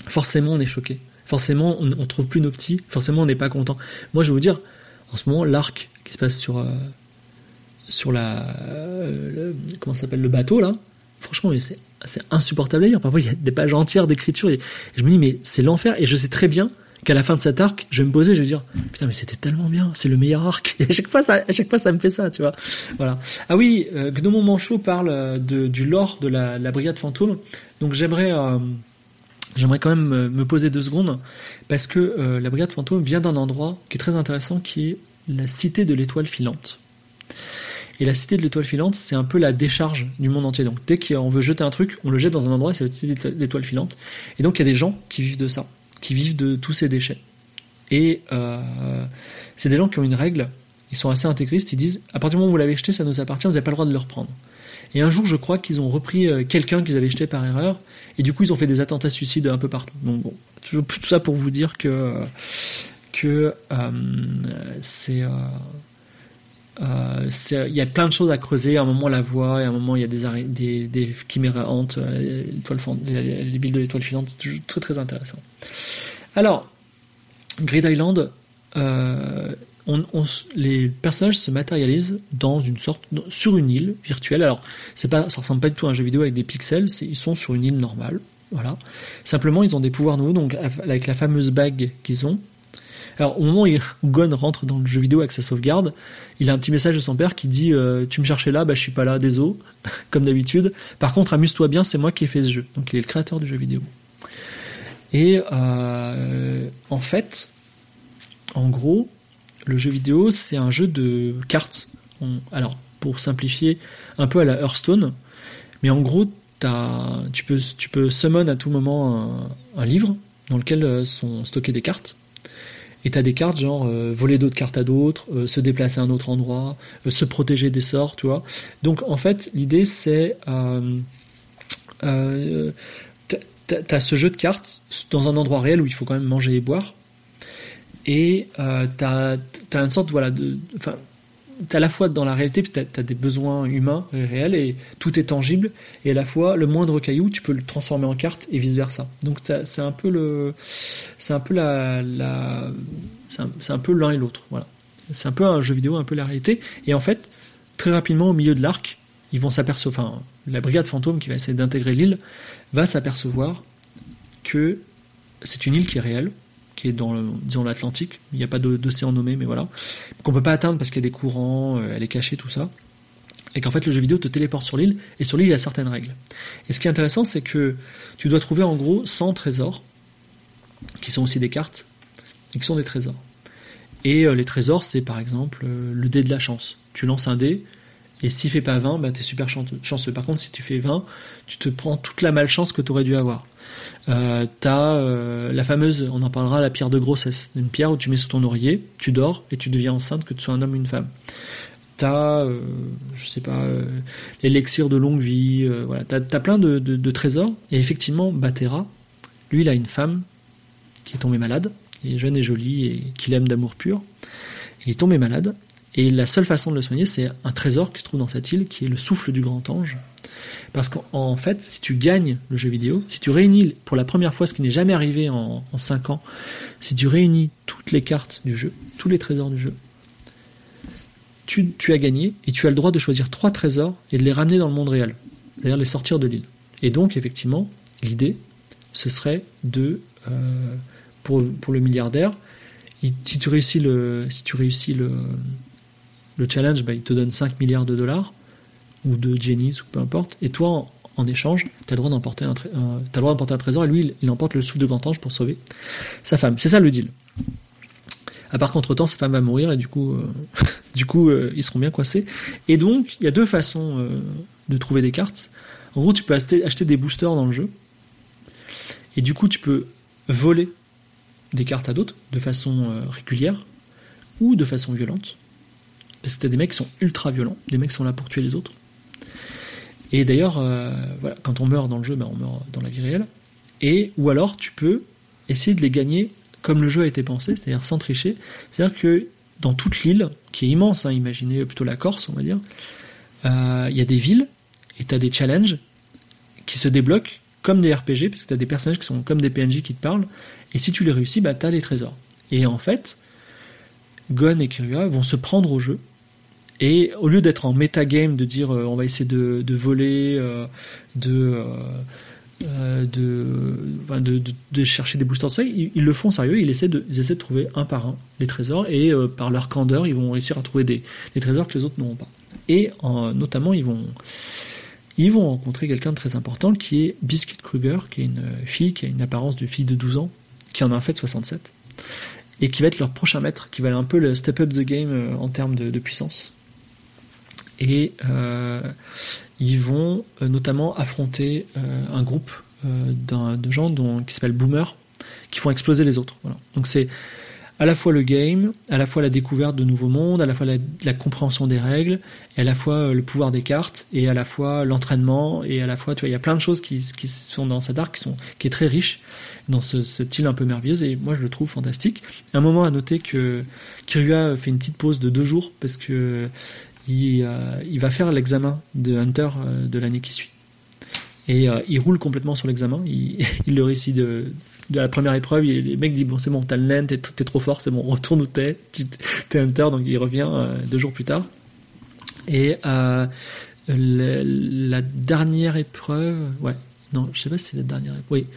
forcément on est choqué. Forcément on, on trouve plus nos petits. Forcément on n'est pas content. Moi je vais vous dire en ce moment l'arc qui se passe sur euh, sur la euh, comment s'appelle le bateau là franchement c'est insupportable à lire. Parfois il y a des pages entières d'écriture je me dis mais c'est l'enfer. Et je sais très bien qu'à la fin de cet arc je vais me poser je vais dire putain mais c'était tellement bien c'est le meilleur arc et à chaque fois ça à chaque fois ça me fait ça tu vois voilà ah oui euh, Gnomon Manchot parle euh, du lore de la, la brigade fantôme donc j'aimerais euh, J'aimerais quand même me poser deux secondes parce que la brigade fantôme vient d'un endroit qui est très intéressant qui est la cité de l'étoile filante. Et la cité de l'étoile filante, c'est un peu la décharge du monde entier. Donc dès qu'on veut jeter un truc, on le jette dans un endroit, c'est la cité de l'étoile filante. Et donc il y a des gens qui vivent de ça, qui vivent de tous ces déchets. Et euh, c'est des gens qui ont une règle, ils sont assez intégristes, ils disent, à partir du moment où vous l'avez jeté, ça nous appartient, vous n'avez pas le droit de le reprendre. Et un jour, je crois qu'ils ont repris euh, quelqu'un qu'ils avaient jeté par erreur, et du coup, ils ont fait des attentats suicides un peu partout. Donc bon, tout ça pour vous dire que que euh, c'est il y a plein de choses à creuser. À un moment, la voie, et à un moment, il y a des, des, chiméras hantes, euh, les, les villes de l'étoile filante. Très, très intéressant. Alors, Grid Island, euh, les personnages se matérialisent dans une sorte, sur une île virtuelle. Alors, c'est pas, ça ressemble pas du tout à un jeu vidéo avec des pixels. Ils sont sur une île normale. Voilà. Simplement, ils ont des pouvoirs nouveaux. Donc, avec la fameuse bague qu'ils ont, alors au moment où Gon rentre dans le jeu vidéo avec sa sauvegarde, il a un petit message de son père qui dit euh, tu me cherchais là, bah je suis pas là, désolé, comme d'habitude. Par contre, amuse-toi bien, c'est moi qui ai fait ce jeu. Donc il est le créateur du jeu vidéo. Et euh, en fait, en gros, le jeu vidéo c'est un jeu de cartes. alors pour simplifier, un peu à la Hearthstone, mais en gros tu peux tu peux summon à tout moment un, livre dans lequel euh, sont stockées des cartes et t'as des cartes genre euh, voler d'autres cartes à d'autres, euh, se déplacer à un autre endroit, euh, se protéger des sorts, tu vois. Donc en fait, l'idée c'est t'as ce jeu de cartes dans un endroit réel où il faut quand même manger et boire, et t'as as une sorte voilà de, à la fois dans la réalité, tu as, des besoins humains réels et tout est tangible, et à la fois le moindre caillou, tu peux le transformer en carte et vice versa. Donc c'est un peu le, c'est un peu la, c'est un, peu l'un et l'autre. Voilà, c'est un peu un jeu vidéo, un peu la réalité. Et en fait, très rapidement au milieu de l'arc, ils vont s'apercevoir, enfin la brigade fantôme qui va essayer d'intégrer l'île va s'apercevoir que c'est une île qui est réelle, qui est dans disons l'Atlantique. Il n'y a pas d'océan nommé, mais voilà. Qu'on peut pas atteindre parce qu'il y a des courants, euh, elle est cachée, tout ça. Et qu'en fait le jeu vidéo te téléporte sur l'île, et sur l'île il y a certaines règles. Et ce qui est intéressant, c'est que tu dois trouver en gros 100 trésors, qui sont aussi des cartes, et qui sont des trésors. Et euh, les trésors, c'est par exemple euh, le dé de la chance. Tu lances un dé, et s'il fait pas 20, bah, tu es super chanceux. Par contre, si tu fais 20, tu te prends toute la malchance que tu aurais dû avoir. Euh, t'as euh, la fameuse, on en parlera, la pierre de grossesse, une pierre où tu mets sous ton oreiller, tu dors et tu deviens enceinte que tu sois un homme ou une femme. T'as, euh, je sais pas, euh, l'élixir de longue vie, voilà, t'as as plein de, trésors. Et effectivement, Batera, lui, il a une femme qui est tombée malade, qui est jeune et jolie et qu'il aime d'amour pur. Il est tombé malade et la seule façon de le soigner, c'est un trésor qui se trouve dans cette île, qui est le souffle du grand ange. Parce qu'en fait, si tu gagnes le jeu vidéo, si tu réunis pour la première fois, ce qui n'est jamais arrivé en, en 5 ans, si tu réunis toutes les cartes du jeu, tous les trésors du jeu, tu, tu, as gagné et tu as le droit de choisir trois trésors et de les ramener dans le monde réel, c'est-à-dire les sortir de l'île. Et donc, effectivement, l'idée, ce serait de, euh, pour, pour le milliardaire, si tu réussis le, si tu réussis le, le challenge, bah, il te donne 5 milliards de dollars, ou de Jenny's, ou peu importe, et toi, en, échange, tu as le droit d'emporter un, un trésor, et lui, il, il emporte le souffle de grand ange pour sauver sa femme. C'est ça le deal. À part qu'entre-temps, sa femme va mourir, et du coup, euh, du coup euh, ils seront bien coincés. Et donc, il y a deux façons euh, de trouver des cartes. En gros, tu peux acheter, acheter des boosters dans le jeu, et du coup, tu peux voler des cartes à d'autres de façon régulière ou de façon violente. Parce que t'as des mecs qui sont ultra violents, des mecs qui sont là pour tuer les autres. Et d'ailleurs, euh, voilà, quand on meurt dans le jeu, ben on meurt dans la vie réelle. Et ou alors tu peux essayer de les gagner comme le jeu a été pensé, c'est-à-dire sans tricher. C'est-à-dire que dans toute l'île, qui est immense, hein, imaginez plutôt la Corse, on va dire, il euh, y a des villes et tu as des challenges qui se débloquent comme des RPG, parce que tu as des personnages qui sont comme des PNJ qui te parlent, et si tu les réussis, bah, tu as les trésors. Et en fait, Gon et Kirua vont se prendre au jeu, et au lieu d'être en metagame, de dire euh, on va essayer de, voler, euh, de, euh, de, chercher des boosters de ça, ils, le font sérieux, ils essaient, de, trouver un par un les trésors, et par leur candeur, ils vont réussir à trouver des, trésors que les autres n'auront pas. Et en, notamment, ils vont, rencontrer quelqu'un de très important qui est Biscuit Kruger, qui est une fille qui a une apparence de fille de 12 ans, qui en a en fait 67, et qui va être leur prochain maître, qui va un peu le step up the game en termes de puissance et euh, ils vont euh, notamment affronter euh, un groupe de gens dont, qui s'appelle Boomer, qui font exploser les autres. Voilà. Donc c'est à la fois le game, à la fois la découverte de nouveaux mondes, à la fois la, la, compréhension des règles, et à la fois le pouvoir des cartes, et à la fois l'entraînement, et à la fois, tu vois, il y a plein de choses qui, qui sont dans cet arc qui sont qui est très riche dans ce, ce style un peu merveilleux, et moi je le trouve fantastique. Un moment à noter que Kirua fait une petite pause de deux jours parce que il, euh, il va faire l'examen de Hunter euh, de l'année qui suit. Et euh, il roule complètement sur l'examen. Il, le réussit de, la première épreuve. Il, les mecs disent Bon, c'est bon, t'as le nain, t'es, trop fort, c'est bon, retourne où t'es. T'es Hunter, donc il revient deux jours plus tard. Et la dernière épreuve, ouais, non, je sais pas si c'est la dernière épreuve. Oui,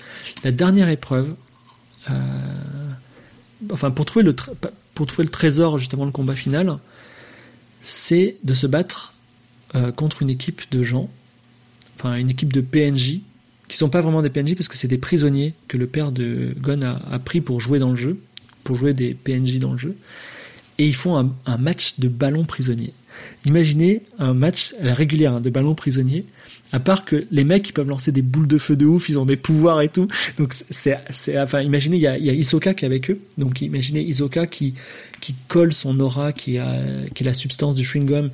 la dernière épreuve, enfin, pour trouver, le pour trouver le trésor, justement, le combat final, c'est de se battre euh, contre une équipe de gens, enfin une équipe de PNJ, qui sont pas vraiment des PNJ parce que c'est des prisonniers que le père de Gon a, pris pour jouer dans le jeu, pour jouer des PNJ dans le jeu, et ils font un match de ballon prisonnier. Imaginez un match à hein, de ballon prisonnier, à part que les mecs ils peuvent lancer des boules de feu de ouf, ils ont des pouvoirs et tout. Donc c'est, c'est enfin imaginez il y a, Isoka qui est avec eux. Donc imaginez Isoka qui qui colle son aura, qui, a, qui est la substance du chewing-gum,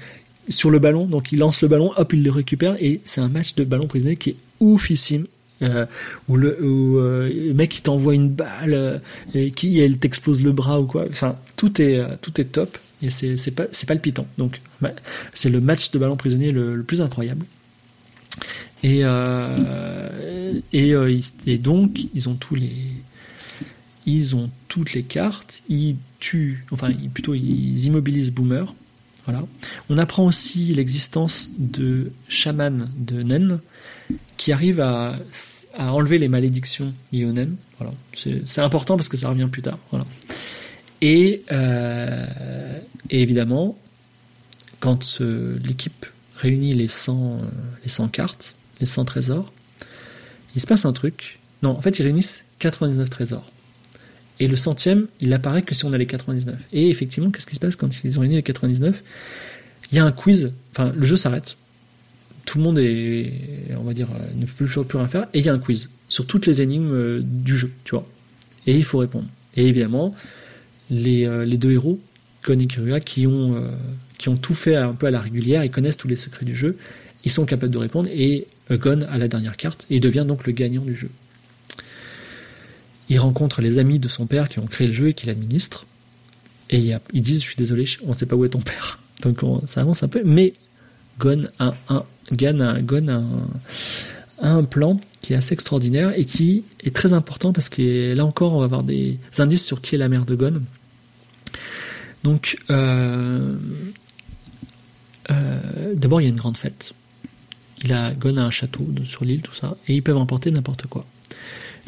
sur le ballon. Donc il lance le ballon, hop, il le récupère, et c'est un match de ballon prisonnier qui est oufissime. Euh, où euh, le mec il t'envoie une balle euh, et qui elle t'explose le bras ou quoi enfin tout est tout est top et c'est palpitant donc c'est le match de ballon prisonnier le, plus incroyable et euh, et, et donc ils ont tous les ils ont toutes les cartes, ils tuent, enfin plutôt ils immobilisent Boomer. Voilà. On apprend aussi l'existence de chaman de Nen qui arrive à, à enlever les malédictions liées Nen. C'est important parce que ça revient plus tard. Voilà. Et, euh, et évidemment, quand euh, l'équipe réunit les 100, euh, les 100 cartes, les 100 trésors, il se passe un truc. Non, en fait, ils réunissent 99 trésors. Et le centième, il apparaît que si on a les 99. Et effectivement, qu'est-ce qui se passe quand ils ont réuni les 99 Il y a un quiz, enfin, le jeu s'arrête. Tout le monde est, on va dire, ne peut plus, plus rien faire. Et il y a un quiz sur toutes les énigmes du jeu, tu vois. Et il faut répondre. Et évidemment, les, les deux héros, Gon et Kiruya, qui ont, qui ont tout fait un peu à la régulière, ils connaissent tous les secrets du jeu, ils sont capables de répondre, et Gon a la dernière carte, et il devient donc le gagnant du jeu. Il rencontre les amis de son père qui ont créé le jeu et qui l'administrent. Et ils disent Je suis désolé, on ne sait pas où est ton père. Donc ça avance un peu. Mais Gon a un, un, plan qui est assez extraordinaire et qui est très important parce que là encore, on va avoir des indices sur qui est la mère de Gon. Donc, euh, euh, d'abord, il y a une grande fête. Il a, Gon a un château sur l'île, tout ça, et ils peuvent emporter n'importe quoi.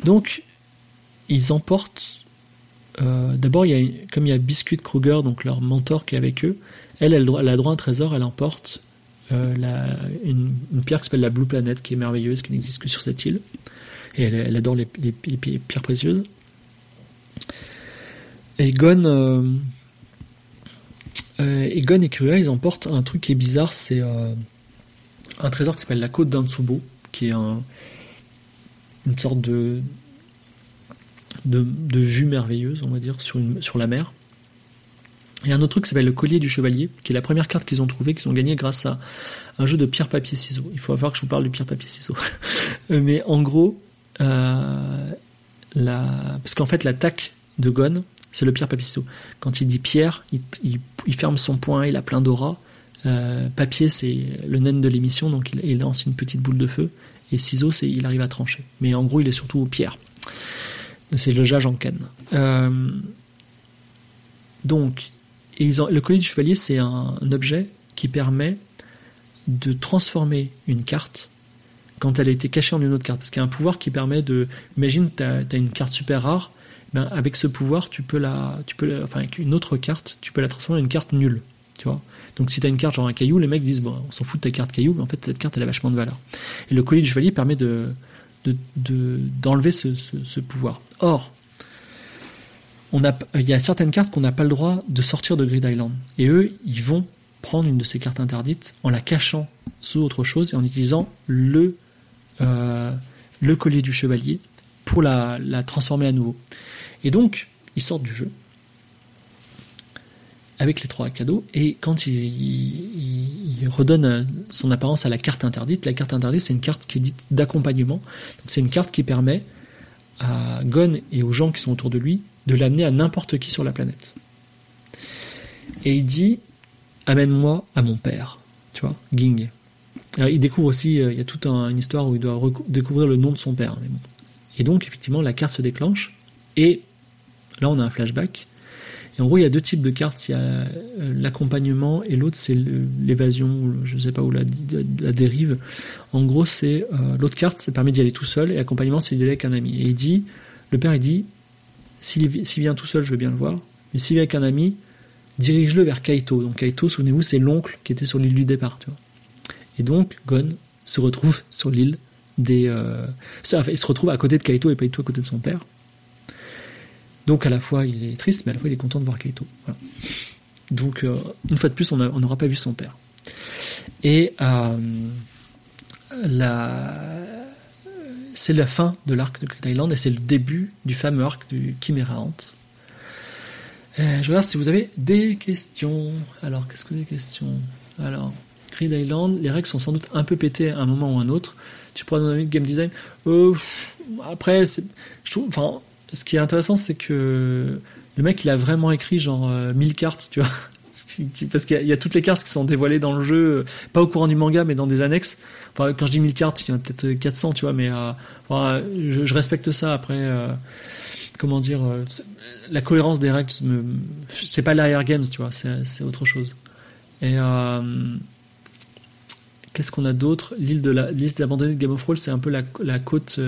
Donc, ils emportent. Euh, d'abord, comme il y a Biscuit Kruger, donc leur mentor qui est avec eux, elle, elle, a droit à un trésor, elle emporte une, pierre qui s'appelle la Blue Planet, qui est merveilleuse, qui n'existe que sur cette île. Et elle, adore les, pierres précieuses. Et Gon, et Gon et Kuria, ils emportent un truc qui est bizarre, c'est un trésor qui s'appelle la côte d'Antsubo, qui est une sorte de, vue merveilleuse, on va dire, sur, la mer. A un autre truc qui s'appelle le collier du chevalier, qui est la première carte qu'ils ont trouvée, qu'ils ont gagnée grâce à un jeu de pierre, papier, ciseaux. Il faut avoir que je vous parle du pierre, papier, ciseaux. Mais en gros, euh, parce qu'en fait, l'attaque de Gon, c'est le pierre, ciseaux. Quand il dit pierre, il, ferme son poing, il a plein d'aura. Euh, papier, c'est le naine de l'émission, donc il, lance une petite boule de feu. Et ciseaux, c'est il arrive à trancher. Mais en gros, il est surtout pierre. C'est le Jajanken. Euh, donc, le collier du chevalier, c'est un, objet qui permet de transformer une carte quand elle a été cachée en une autre carte. Parce qu'il y a un pouvoir qui permet de. Imagine, tu as, une carte super rare. Ben, avec ce pouvoir, tu peux la, tu peux, enfin avec une autre carte, tu peux la transformer en une carte nulle, tu vois. Donc si tu as une carte genre un caillou, les mecs disent bon, on s'en fout de ta carte caillou, mais en fait cette carte elle a vachement de valeur. Et le collier du chevalier permet de, d'enlever de, ce, pouvoir. Or, on a, il y a certaines cartes qu'on n'a pas le droit de sortir de Grid Island. Et eux, ils vont prendre une de ces cartes interdites en la cachant sous autre chose et en utilisant le, euh, le collier du chevalier pour la, la transformer à nouveau. Et donc, ils sortent du jeu avec les trois cadeaux. Et quand il, redonne son apparence à la carte interdite, la carte interdite, c'est une carte qui est dite d'accompagnement. C'est une carte qui permet à Gon et aux gens qui sont autour de lui de l'amener à n'importe qui sur la planète. Et il dit Amène-moi à mon père. Tu vois, Ging. il découvre aussi, euh, il y a toute une histoire où il doit découvrir le nom de son père. Et donc, effectivement, la carte se déclenche. Et là, on a un flashback et en gros, il y a deux types de cartes. Il y a euh, l'accompagnement et l'autre, c'est l'évasion, je ne sais pas où la, dérive. En gros, c'est euh, l'autre carte, ça permet d'y aller tout seul. Et l'accompagnement, c'est d'y aller avec un ami. Et il dit, le père, il dit, s'il vient tout seul, je veux bien le voir. Mais s'il vient avec un ami, dirige-le vers Kaito. Donc Kaito, souvenez-vous, c'est l'oncle qui était sur l'île du départ. Et donc, Gon se retrouve sur l'île des... Euh, il se retrouve à côté de Kaito et Kaito à côté de son père. Donc à la fois il est triste, mais à la fois il est content de voir Kaito. Donc euh, une fois de plus, on n'aura pas vu son père. Et euh, c'est la fin de l'arc de Island et c'est le début du fameux arc du Chimera Ant. je regarde si vous avez des questions. Alors, qu'est-ce que des questions? Alors, Grid Island, les règles sont sans doute un peu pétées à un moment ou à un autre. Tu pourras donner game design. Euh, après, je trouve, enfin, ce qui est intéressant, c'est que le mec, il a vraiment écrit genre 1000 euh, cartes, tu vois. Parce qu'il y, a toutes les cartes qui sont dévoilées dans le jeu, euh, pas au courant du manga, mais dans des annexes. Enfin, quand je dis 1000 cartes, il y en a peut-être 400, tu vois, mais euh, je, respecte ça. Après, comment dire, la cohérence des règles, c'est pas l'AR Games, tu vois, c'est autre chose. Et qu'est-ce qu'on a d'autre? L'île de la liste abandonnée de Game of Thrones, c'est un peu la côte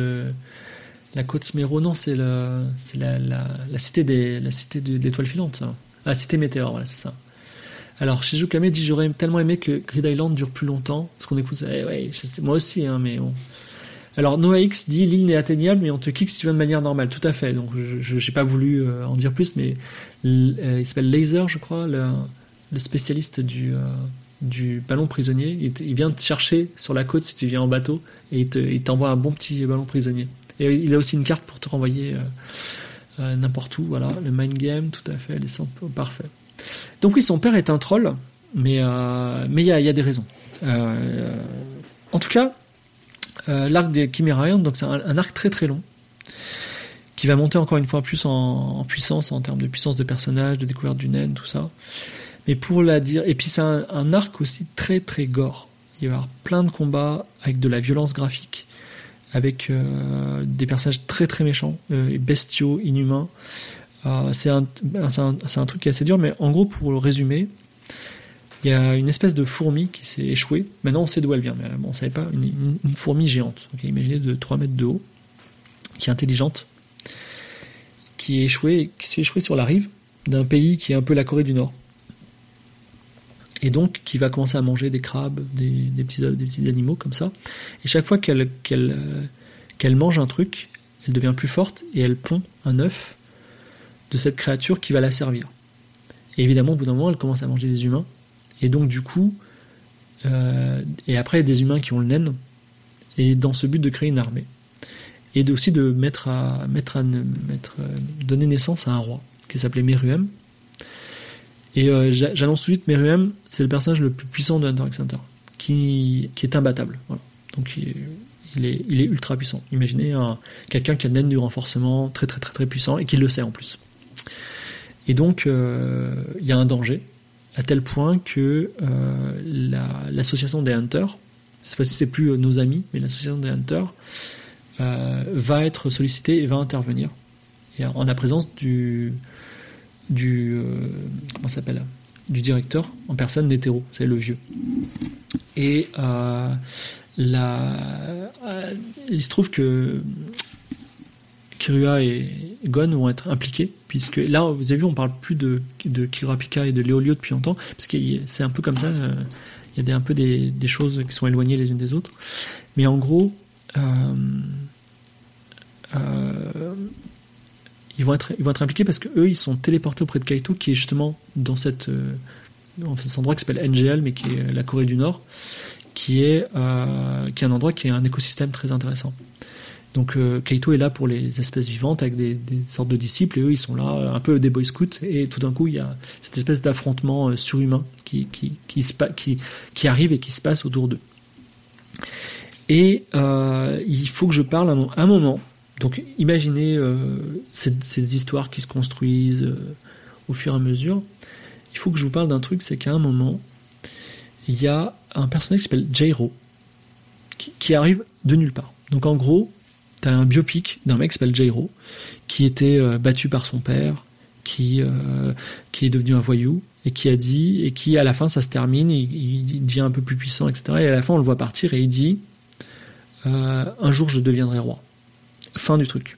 la côte Sméro, non, c'est la, la, cité des, la cité de, l'étoile filante. La cité météore, voilà, c'est ça. Alors, Shizu Kame dit J'aurais tellement aimé que Grid Island dure plus longtemps. Parce qu'on écoute. Eh ouais, moi aussi, hein, mais. Alors, Noah X dit L'île n'est atteignable, mais on te kick si tu viens de manière normale. Tout à fait. Donc, je n'ai pas voulu euh, en dire plus, mais euh, il s'appelle Laser, je crois, le, spécialiste euh, du ballon prisonnier. Il, vient te chercher sur la côte si tu viens en bateau et il t'envoie un bon petit ballon prisonnier. Et il a aussi une carte pour te renvoyer n'importe où. Voilà, le mind game, tout à fait, les centres, parfait. Donc oui, son père est un troll, mais mais il y a, des raisons. en tout cas, l'arc des Chimera donc c'est un, arc très très long qui va monter encore une fois plus en, puissance en termes de puissance de personnage, de découverte du naine, tout ça. Mais pour la dire, et puis c'est un, arc aussi très très gore. Il va y avoir plein de combats avec de la violence graphique, avec euh, des personnages très très méchants, euh, bestiaux, inhumains. Euh, c'est un, truc qui est assez dur, mais en gros pour le résumer, il y a une espèce de fourmi qui s'est échouée. Maintenant on sait d'où elle vient, mais bon, on savait pas. Une, fourmi géante. imaginez de 3 mètres de haut, qui est intelligente, qui est échoué, qui s'est échoué sur la rive d'un pays qui est un peu la Corée du Nord. Et donc qui va commencer à manger des crabes, des, petits, des petits, animaux comme ça. Et chaque fois qu'elle qu'elle qu'elle mange un truc, elle devient plus forte et elle pond un œuf de cette créature qui va la servir. Et évidemment, au bout d'un moment, elle commence à manger des humains. Et donc, du coup, euh, et après, des humains qui ont le naine. Et dans ce but de créer une armée et aussi de mettre à, mettre à mettre, euh, donner naissance à un roi qui s'appelait Meruem. Et euh, j'annonce tout de suite, Meruem, c'est le personnage le plus puissant de Hunter x Hunter, qui, est imbattable. Donc il est, ultra puissant. Imaginez quelqu'un qui a naine du renforcement, très très très très puissant, et qui le sait en plus. Et donc euh, il y a un danger, à tel point que l'association des Hunters, cette fois-ci c'est plus nos amis, mais l'association des Hunters, euh, va être sollicité et va intervenir. Et en la présence du, du euh, comment s'appelle du directeur en personne d'hétéro, c'est le vieux. Et euh, la, il se trouve que Kirua et Gon vont être impliqués, puisque là, vous avez vu, on parle plus de, de Kirapika et de Léolio depuis longtemps, parce que c'est un peu comme ça, il y a des, un peu des, des, choses qui sont éloignées les unes des autres. Mais en gros, euh, euh, ils vont être impliqués parce que eux ils sont téléportés auprès de Kaito qui est justement dans euh, cet endroit qui s'appelle NGL mais qui est la Corée du Nord qui est qui est un endroit qui est un écosystème très intéressant donc Kaito est là pour les espèces vivantes avec des, sortes de disciples et eux ils sont là un peu des boy scouts et tout d'un coup il y a cette espèce d'affrontement surhumain qui arrive et qui se passe autour d'eux et euh, il faut que je parle à un moment. Donc imaginez euh, ces, histoires qui se construisent euh, au fur et à mesure. Il faut que je vous parle d'un truc, c'est qu'à un moment, il y a un personnage qui s'appelle Jairo, qui, qui, arrive de nulle part. Donc en gros, tu as un biopic d'un mec qui s'appelle Jairo, qui était euh, battu par son père, qui, qui est devenu un voyou, et qui a dit, et qui à la fin ça se termine, il, il devient un peu plus puissant, etc. Et à la fin on le voit partir et il dit euh, un jour je deviendrai roi. Fin du truc.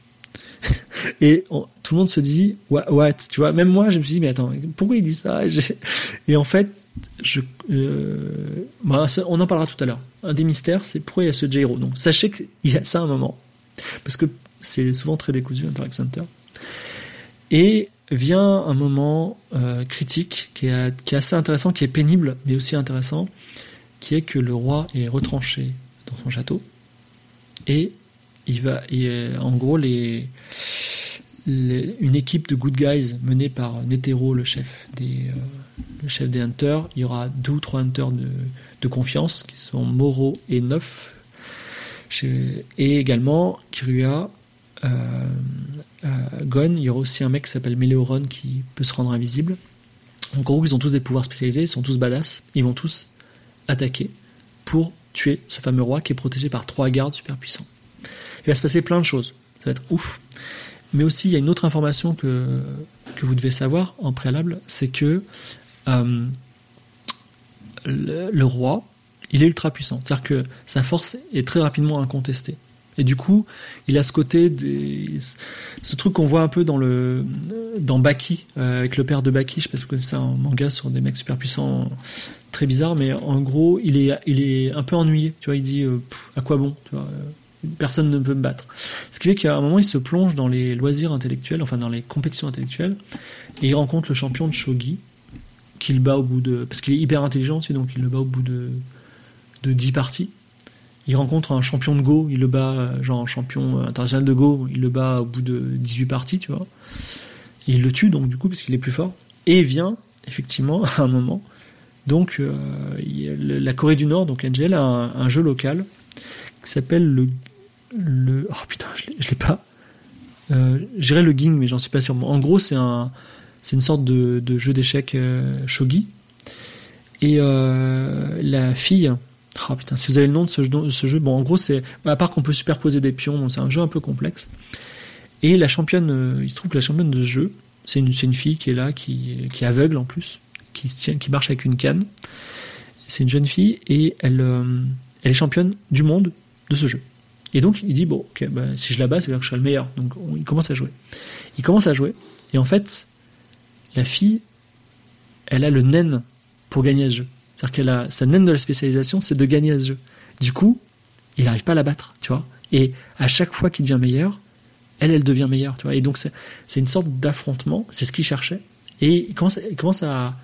et tout le monde se dit what, tu vois même moi je me suis dit mais attends pourquoi il dit ça? Et en fait euh, bah, on en parlera tout à l'heure. Un des mystères c'est pourquoi il y a ce Jairo donc sachez qu'il y a ça un moment. Parce que c'est souvent très décousu Interact Center. Et vient un moment euh, critique qui est, qui est assez intéressant qui est pénible mais aussi intéressant qui est que le roi est retranché dans son château et il en gros, une équipe de good guys menée par Netero, le chef des, euh, le chef des hunters. Il y aura deux ou trois hunters de, de confiance qui sont Moro et Neuf. Et également Kirua, euh, euh, Gon. Il y aura aussi un mec qui s'appelle Meleoron qui peut se rendre invisible. En gros, ils ont tous des pouvoirs spécialisés, ils sont tous badass. Ils vont tous attaquer pour tuer ce fameux roi qui est protégé par trois gardes super puissants. Va se passer plein de choses. Ça va être ouf. Mais aussi, il y a une autre information que, que vous devez savoir en préalable, c'est que euh, le, roi, il est ultra puissant. C'est-à-dire que sa force est très rapidement incontestée. Et du coup, il a ce côté, ce truc qu'on voit un peu dans le dans Baki, euh, avec le père de Baki, je sais pas si vous connaissez un manga sur des mecs super puissants très bizarre, mais en gros, il est, il est un peu ennuyé. Tu vois, il dit euh, à quoi bon tu vois, Personne ne peut me battre. Ce qui fait qu'à un moment, il se plonge dans les loisirs intellectuels, enfin dans les compétitions intellectuelles, et il rencontre le champion de shogi, qu'il bat au bout de. Parce qu'il est hyper intelligent aussi, donc il le bat au bout de, de 10 parties. il rencontre un champion de Go, il le bat, genre un champion international de Go, il le bat au bout de 18 parties, tu vois. Il le tue donc du coup parce qu'il est plus fort. Et vient effectivement à un moment. Donc la Corée du Nord, donc Angel a un, jeu local s'appelle le le oh putain je l'ai pas. Euh, J'irais le Ging mais j'en suis pas sûr. En gros c'est un c'est une sorte de, de jeu d'échecs shogi et euh, la fille, oh putain, si vous avez le nom de ce, jeu, ce jeu bon, en gros, c'est à part qu'on peut superposer des pions, c'est un jeu un peu complexe. Et la championne, euh, il se trouve que la championne de ce jeu, c'est une, une fille qui est là, qui, qui est aveugle en plus, qui tient, qui marche avec une canne. C'est une jeune fille et elle, euh, elle est championne du monde de ce jeu. Et donc il dit bon, ok, bah, si je la bats, ça veut dire que je serai le meilleur. Donc il commence à jouer. Il commence à jouer et en fait, la fille, elle a le naine pour gagner à ce jeu. C'est-à-dire qu'elle a sa naine de la spécialisation, c'est de gagner à ce jeu. Du coup, il n'arrive pas à la battre, tu vois. Et à chaque fois qu'il devient meilleur, elle, elle devient meilleure, tu vois. Et donc c'est une sorte d'affrontement, c'est ce qu'il cherchait. Et il commence, il commence à,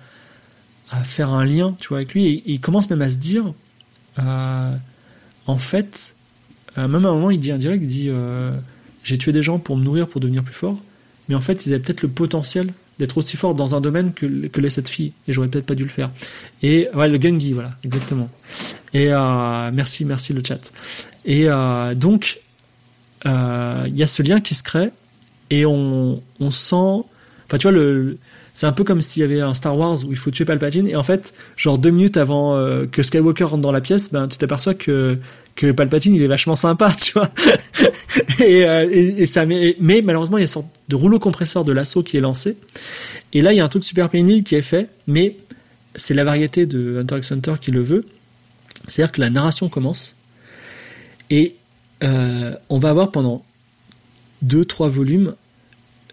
à faire un lien, tu vois, avec lui. Et, il commence même à se dire, euh, en fait, même à un moment, il dit indirect, il dit, euh, j'ai tué des gens pour me nourrir, pour devenir plus fort. Mais en fait, ils avaient peut-être le potentiel d'être aussi fort dans un domaine que, que l'est cette fille. Et j'aurais peut-être pas dû le faire. Et ouais, le Gungi, voilà, exactement. Et euh, merci, merci le chat. Et euh, donc, euh, il y a ce lien qui se crée et on, on sent. Enfin, tu vois, le, c'est un peu comme s'il y avait un Star Wars où il faut tuer Palpatine et en fait, genre deux minutes avant euh, que Skywalker rentre dans la pièce, ben tu t'aperçois que que Palpatine il est vachement sympa, tu vois. et, euh, ça, mais, mais, malheureusement il y a une sorte de rouleau compresseur de l'assaut qui est lancé. Et là il y a un truc super pénible qui est fait, mais c'est la variété de Hunter x Hunter qui le veut. C'est-à-dire que la narration commence et euh, on va avoir pendant deux trois volumes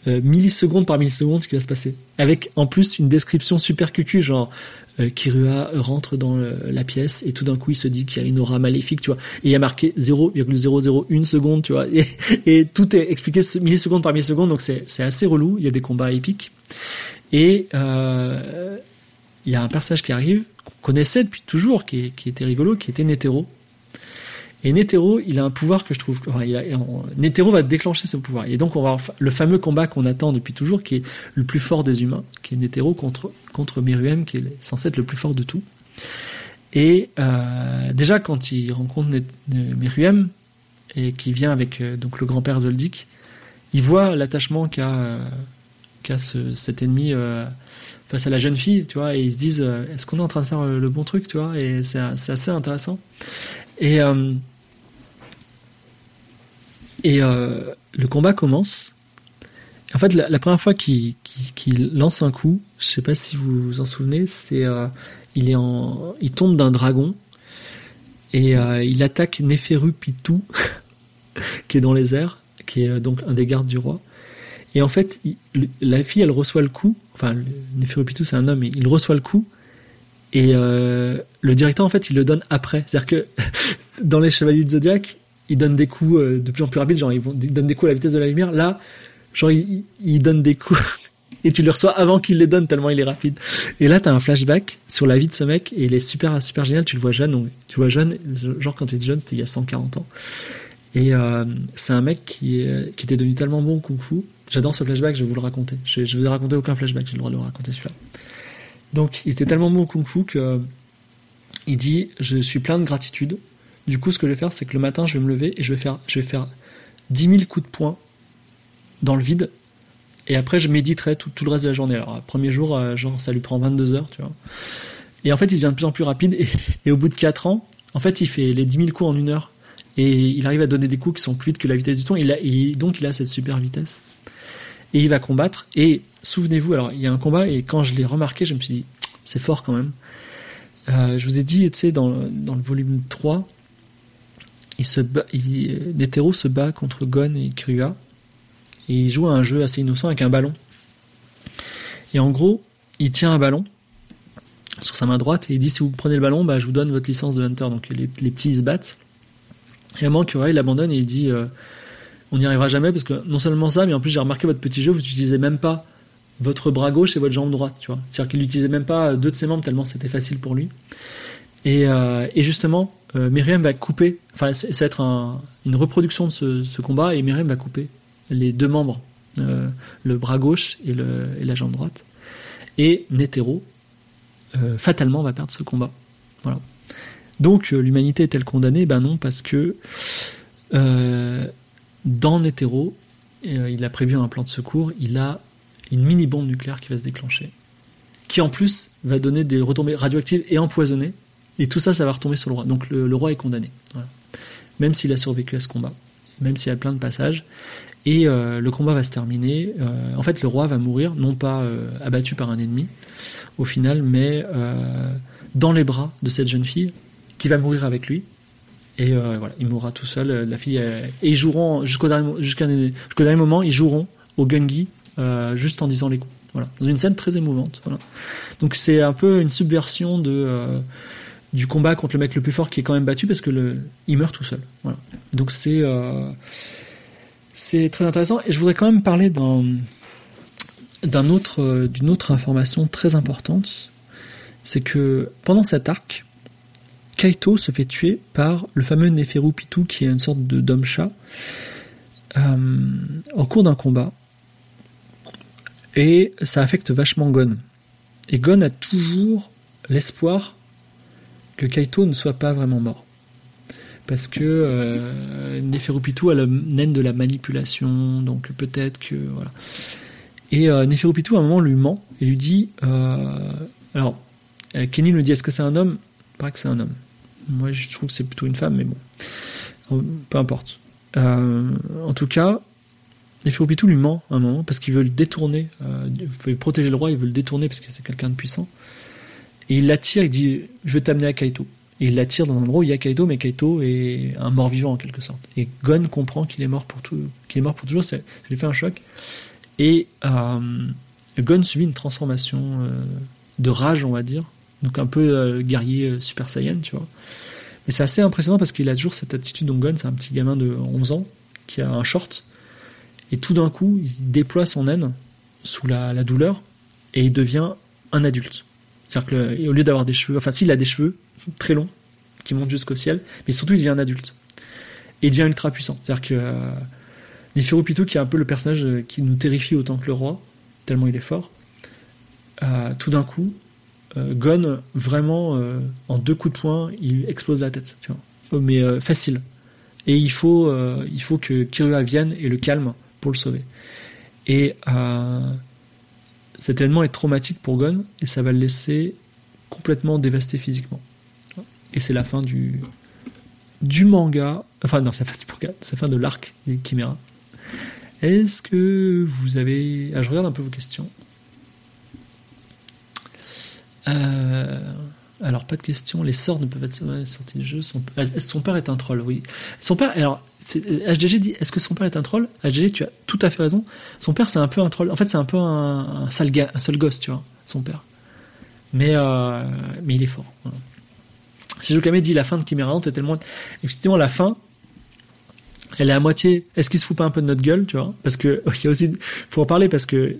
euh, millisecondes par milliseconde ce qui va se passer. Avec en plus une description super cucu, genre euh, Kirua rentre dans la pièce et tout d'un coup il se dit qu'il y a une aura maléfique, tu vois. Et il y a marqué 0,001 seconde, tu vois. Et, tout est expliqué milliseconde par milliseconde, donc c'est, c'est assez relou. Il y a des combats épiques. Et euh, il y a un personnage qui arrive, qu'on connaissait depuis toujours, qui, qui était rigolo, qui était Netero. Et Netero, il a un pouvoir que je trouve. Enfin, il Netero va déclencher ce pouvoir. Et donc, on va avoir le fameux combat qu'on attend depuis toujours, qui est le plus fort des humains, qui est Netero contre, contre Meruem, qui est censé être le plus fort de tout. Et euh, déjà, quand il rencontre Meruem, et qui vient avec euh, donc le grand-père Zoldyck, il voit l'attachement qu'a euh, ce, cet ennemi euh, face à la jeune fille, tu vois, et ils se disent euh, est-ce qu'on est en train de faire le bon truc, tu vois, et c'est assez intéressant. Et et euh, le combat commence. En fait, la, première fois qu'il lance un coup, je sais pas si vous vous en souvenez, c'est euh, il est en, il tombe d'un dragon et euh, il attaque Neferu Pitou, qui est dans les airs, qui est donc un des gardes du roi. Et en fait, la fille, elle reçoit le coup. Enfin, Neferu Pitou, c'est un homme, et il reçoit le coup. Et le directeur, en fait, il le donne après. C'est-à-dire que dans les Chevaliers de Zodiac, il donne des coups euh, de plus en plus rapides, genre ils, donnent des coups à la vitesse de la lumière. Là, genre il, donne des coups et tu le reçois avant qu'il les donne tellement il est rapide. Et là, t'as un flashback sur la vie de ce mec et il est super super génial. Tu le vois jeune, tu vois jeune, genre quand tu étais jeune, c'était il y a 140 ans. Et euh, c'est un mec qui, qui était devenu tellement bon au kung-fu. J'adore ce flashback, je vais vous le raconter. Je, je vous ai raconté aucun flashback, j'ai le droit de le raconter celui-là. Donc, il était tellement bon au kung-fu que il dit je suis plein de gratitude du coup, ce que je vais faire, c'est que le matin, je vais me lever et je vais faire, je vais faire 10 000 coups de poing dans le vide. Et après, je méditerai tout, le reste de la journée. Alors, premier jour, euh, genre, ça lui prend 22 heures, tu vois. Et en fait, il devient de plus en plus rapide. Et, au bout de 4 ans, en fait, il fait les 10 000 coups en une heure. Et il arrive à donner des coups qui sont plus vite que la vitesse du ton. Et, donc, il a cette super vitesse. Et il va combattre. Et souvenez-vous, alors, il y a un combat. Et quand je l'ai remarqué, je me suis dit, c'est fort quand même. Euh, je vous ai dit, tu sais, dans, dans le volume 3, il se bat, Netero se bat contre Gon et Krua et il joue à un jeu assez innocent avec un ballon. Et en gros, il tient un ballon sur sa main droite et il dit si vous prenez le ballon, bah, je vous donne votre licence de hunter. Donc les, petits se battent. Et à un moment, Krua il abandonne et il dit euh, on n'y arrivera jamais parce que non seulement ça, mais en plus j'ai remarqué votre petit jeu, vous n'utilisez même pas votre bras gauche et votre jambe droite. C'est-à-dire qu'il n'utilisait même pas deux de ses membres tellement c'était facile pour lui. Et, euh, et justement, euh, Myriam va couper, enfin, ça va être un, une reproduction de ce, ce, combat, et Myriam va couper les deux membres, euh, le bras gauche et, le, et, la jambe droite. Et Netero, euh, fatalement, va perdre ce combat. Voilà. Donc, l'humanité est-elle condamnée? Ben non, parce que dans Netero, il a prévu un plan de secours, il a une mini bombe nucléaire qui va se déclencher, qui en plus va donner des retombées radioactives et empoisonnées et tout ça, ça va retomber sur le roi. Donc le, roi est condamné. Même s'il a survécu à ce combat, même s'il y a plein de passages. Et euh, le combat va se terminer. Euh, en fait, le roi va mourir, non pas euh, abattu par un ennemi, au final, mais dans les bras de cette jeune fille, qui va mourir avec lui. Et voilà, il mourra tout seul. La fille et ils joueront jusqu'au dernier, jusqu'au dernier moment, ils joueront au gungi juste en disant les coups. Voilà, dans une scène très émouvante. Voilà. Donc c'est un peu une subversion de du combat contre le mec le plus fort qui est quand même battu parce que il meurt tout seul. Donc c'est euh, c'est très intéressant et je voudrais quand même parler euh, d'une autre information très importante, c'est que pendant cet arc, Kaito se fait tuer par le fameux Neferu Pitou qui est une sorte de d'homme chat euh, au cours d'un combat et ça affecte vachement Gon. Et Gon a toujours l'espoir que Kaito ne soit pas vraiment mort. Parce que euh, Neferupitu a le naine de la manipulation, donc peut-être que. Voilà. Et euh, Neferupitu, à un moment, lui ment et lui dit. Euh, alors, euh, Kenny lui dit est-ce que c'est un homme? Il paraît que c'est un homme. Moi, je trouve que c'est plutôt une femme, mais bon. Peu importe. en tout cas, Neferupitu lui ment à un moment parce qu'il veut le détourner. il veut protéger le roi, il veut le détourner parce que c'est quelqu'un de puissant. Et il l'attire, il dit Je vais t'amener à Kaito. Et il l'attire dans un endroit où il y a Kaito, mais Kaito est un mort-vivant en quelque sorte. Et Gon comprend qu'il est mort pour est mort pour toujours, ça, lui fait un choc. Et euh, Gon subit une transformation euh, de rage, on va dire. Donc un peu euh, guerrier euh, super saiyan, tu vois. Mais c'est assez impressionnant parce qu'il a toujours cette attitude. Donc Gon, c'est un petit gamin de 11 ans qui a un short. Et tout d'un coup, il déploie son haine sous la, la douleur et il devient un adulte. C'est-à-dire qu'au lieu d'avoir des cheveux, enfin s'il a des cheveux très longs qui montent jusqu'au ciel, mais surtout il devient un adulte. Et il devient ultra puissant. C'est-à-dire que euh, Neferupitu, qui est un peu le personnage euh, qui nous terrifie autant que le roi, tellement il est fort, euh, tout d'un coup, euh, Gon, vraiment, euh, en deux coups de poing, il explose la tête. Tu vois. Mais facile. Et il faut, il faut que Kirua vienne et le calme pour le sauver. Et cet événement est traumatique pour Gon et ça va le laisser complètement dévasté physiquement. Et c'est la fin du, manga. Enfin, non, c'est la fin du manga, c'est la fin de l'arc des Chiméras. Est-ce que vous avez. Ah, je regarde un peu vos questions. Euh, alors, pas de questions. Les sorts ne peuvent être sortis du jeu. Son, son père est un troll, oui. Son père, alors, HDG dit est-ce que son père est un troll? HDG, tu as tout à fait raison. Son père, c'est un peu un troll. En fait, c'est un peu un, sale gars, un seul gosse, tu vois, son père. Mais, euh, mais il est fort. Voilà. Si Jokame dit la fin de Chimera est tellement. Effectivement, la fin, elle est à moitié. Est-ce qu'il se fout pas un peu de notre gueule, tu vois? Parce que, il y a aussi. Faut en parler parce que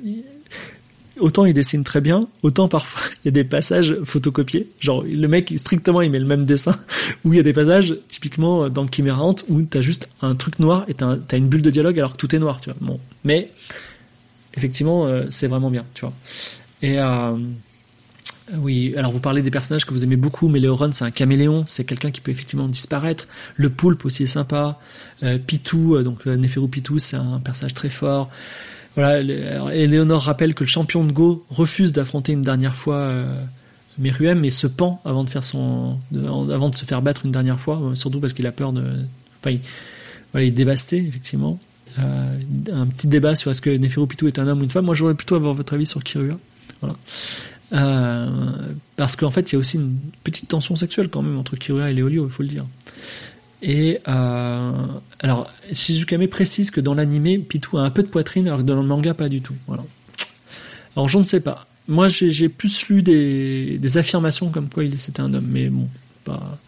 autant il dessine très bien, autant parfois il y a des passages photocopiés. Genre le mec strictement il met le même dessin. Ou il y a des passages typiquement dans Chimera Ant où t'as juste un truc noir et t'as, as une bulle de dialogue alors que tout est noir, tu vois. Bon, mais effectivement euh, c'est vraiment bien, tu vois. Et euh, oui, alors vous parlez des personnages que vous aimez beaucoup, mais Léoron c'est un caméléon, c'est quelqu'un qui peut effectivement disparaître. Le poulpe aussi est sympa. Euh, Pitou, euh, donc Neferu Pitou, c'est un personnage très fort. Voilà, Eleonore rappelle que le champion de Go refuse d'affronter une dernière fois euh, Meruem, mais se pend avant de se faire battre une dernière fois, euh, surtout parce qu'il a peur de, enfin, il, est dévasté effectivement. Euh, un petit débat sur est-ce que Neferupitu est un homme ou une femme. Moi, j'aurais plutôt avoir votre avis sur Kirua. Voilà. Euh, parce qu'en fait, il y a aussi une petite tension sexuelle quand même entre Kirua et Léolio, il faut le dire. Et euh, alors, Shizukame précise que dans l'animé, Pitou a un peu de poitrine, alors que dans le manga, pas du tout. Voilà. Alors, je ne sais pas. Moi, j'ai plus lu des, des, affirmations comme quoi il c'était un homme, mais bon, pas.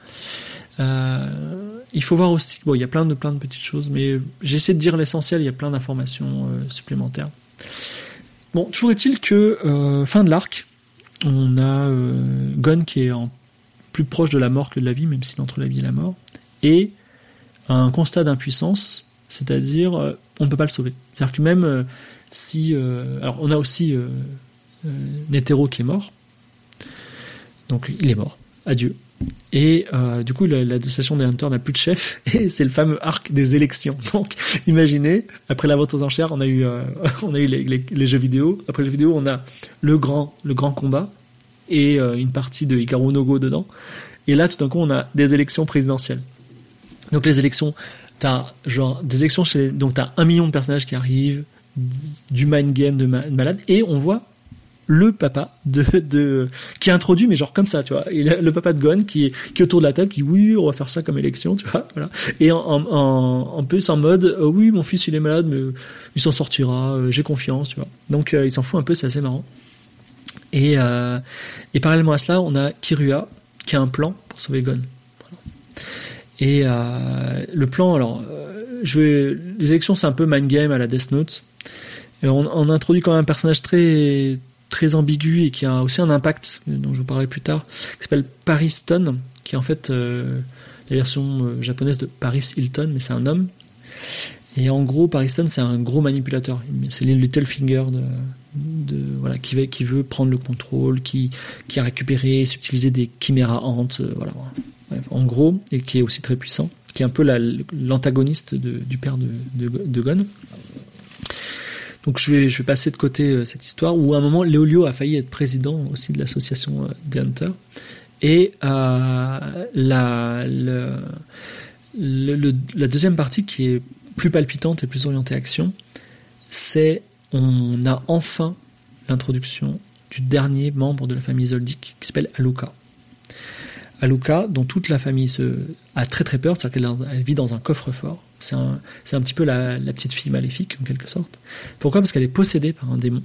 Euh, il faut voir aussi. Bon, il y a plein de plein de petites choses, mais j'essaie de dire l'essentiel. Il y a plein d'informations euh, supplémentaires. Bon, toujours est-il que euh, fin de l'arc, on a euh, Gon qui est en plus proche de la mort que de la vie, même s'il est entre la vie et la mort, et un constat d'impuissance, c'est-à-dire euh, on ne peut pas le sauver. C'est-à-dire que même euh, si... Euh, alors on a aussi Netero qui est mort, donc il est mort, adieu. Et du coup, la, station des Hunters n'a plus de chef, et c'est le fameux arc des élections. Donc, imaginez, après la vente aux enchères, on a eu, on a eu les, jeux vidéo. Après les jeux vidéo, on a le grand, le grand combat et une partie de Hikaru no dedans. Et là, tout d'un coup, on a des élections présidentielles. Donc les élections, t'as genre des élections chez, donc t'as un million de personnages qui arrivent, du mind game de, malade, et on voit le papa de, de qui est introduit mais genre comme ça tu vois. Le papa de Gon qui est qui autour de la table qui dit oui on va faire ça comme élection tu vois voilà. Et en en, en plus en mode euh, oui mon fils il est malade mais il s'en sortira euh, j'ai confiance tu vois. Donc euh, il s'en fout un peu c'est assez marrant. Et et parallèlement à cela on a Kirua qui a un plan pour sauver Gon et euh, le plan, alors, euh, je les élections, c'est un peu mind game à la Death Note. Et on, introduit quand même un personnage très très ambigu et qui a aussi un impact, dont je vous parlerai plus tard, qui s'appelle Paris Stone, qui est en fait euh, la version euh, japonaise de Paris Hilton, mais c'est un homme. Et en gros, Paris Stone, c'est un gros manipulateur. C'est les Littlefinger de, de, voilà, qui, veut, prendre le contrôle, qui, a récupéré, s'utiliser des chiméras hantes, voilà en gros, et qui est aussi très puissant, qui est un peu l'antagoniste du père de, de, Gon. Donc je vais, passer de côté euh, cette histoire où à un moment Léolio a failli être président aussi de l'association euh, des Hunters. Et euh, la, la deuxième partie qui est plus palpitante et plus orientée action, c'est on a enfin l'introduction du dernier membre de la famille Zoldyck qui s'appelle Aluka. Aluka, dont toute la famille a très très peur, c'est-à-dire qu'elle vit dans un coffre-fort. C'est un, petit peu la, petite fille maléfique, en quelque sorte. Pourquoi? Parce qu'elle est possédée par un démon.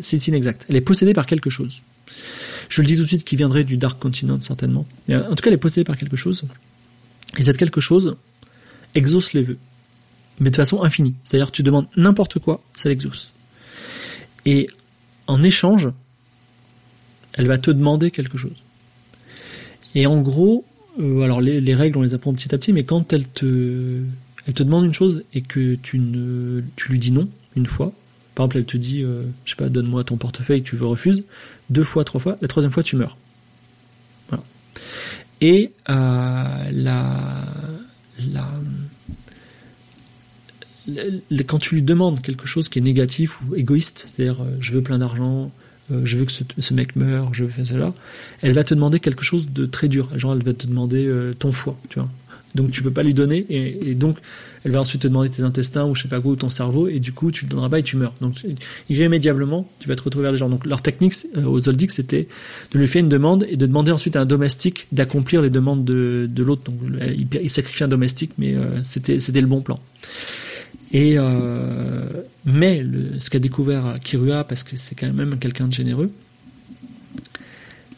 c'est inexact. Elle est possédée par quelque chose. Je le dis tout de suite, qui viendrait du Dark Continent, certainement. Mais en tout cas, elle est possédée par quelque chose. Et cette quelque chose exauce les vœux. Mais de façon infinie. C'est-à-dire, tu demandes n'importe quoi, ça l'exauce. Et en échange, elle va te demander quelque chose. Et en gros, euh, alors les, règles on les apprend petit à petit, mais quand elle te, demande une chose et que tu lui dis non une fois, par exemple elle te dit, euh, je sais pas, donne-moi ton portefeuille, tu veux refuses, deux fois, trois fois, la troisième fois tu meurs. Voilà. Et euh, la, la, quand tu lui demandes quelque chose qui est négatif ou égoïste, c'est-à-dire je veux plein d'argent, euh, je veux que ce, mec meure, je veux faire cela, elle va te demander quelque chose de très dur. Genre, elle va te demander euh, ton foie, tu vois. Donc, tu peux pas lui donner, et, donc, elle va ensuite te demander tes intestins ou je sais pas quoi, ou ton cerveau, et du coup, tu le donneras pas et tu meurs. Donc, irrémédiablement, tu vas te retrouver vers les gens. Donc, leur technique euh, aux Zoldyck, c'était de lui faire une demande et de demander ensuite à un domestique d'accomplir les demandes de, de l'autre. Donc, il, il, sacrifie un domestique, mais c'était c'était le bon plan. Euh, mais ce qu'a découvert Kirua, parce que c'est quand même quelqu'un de généreux,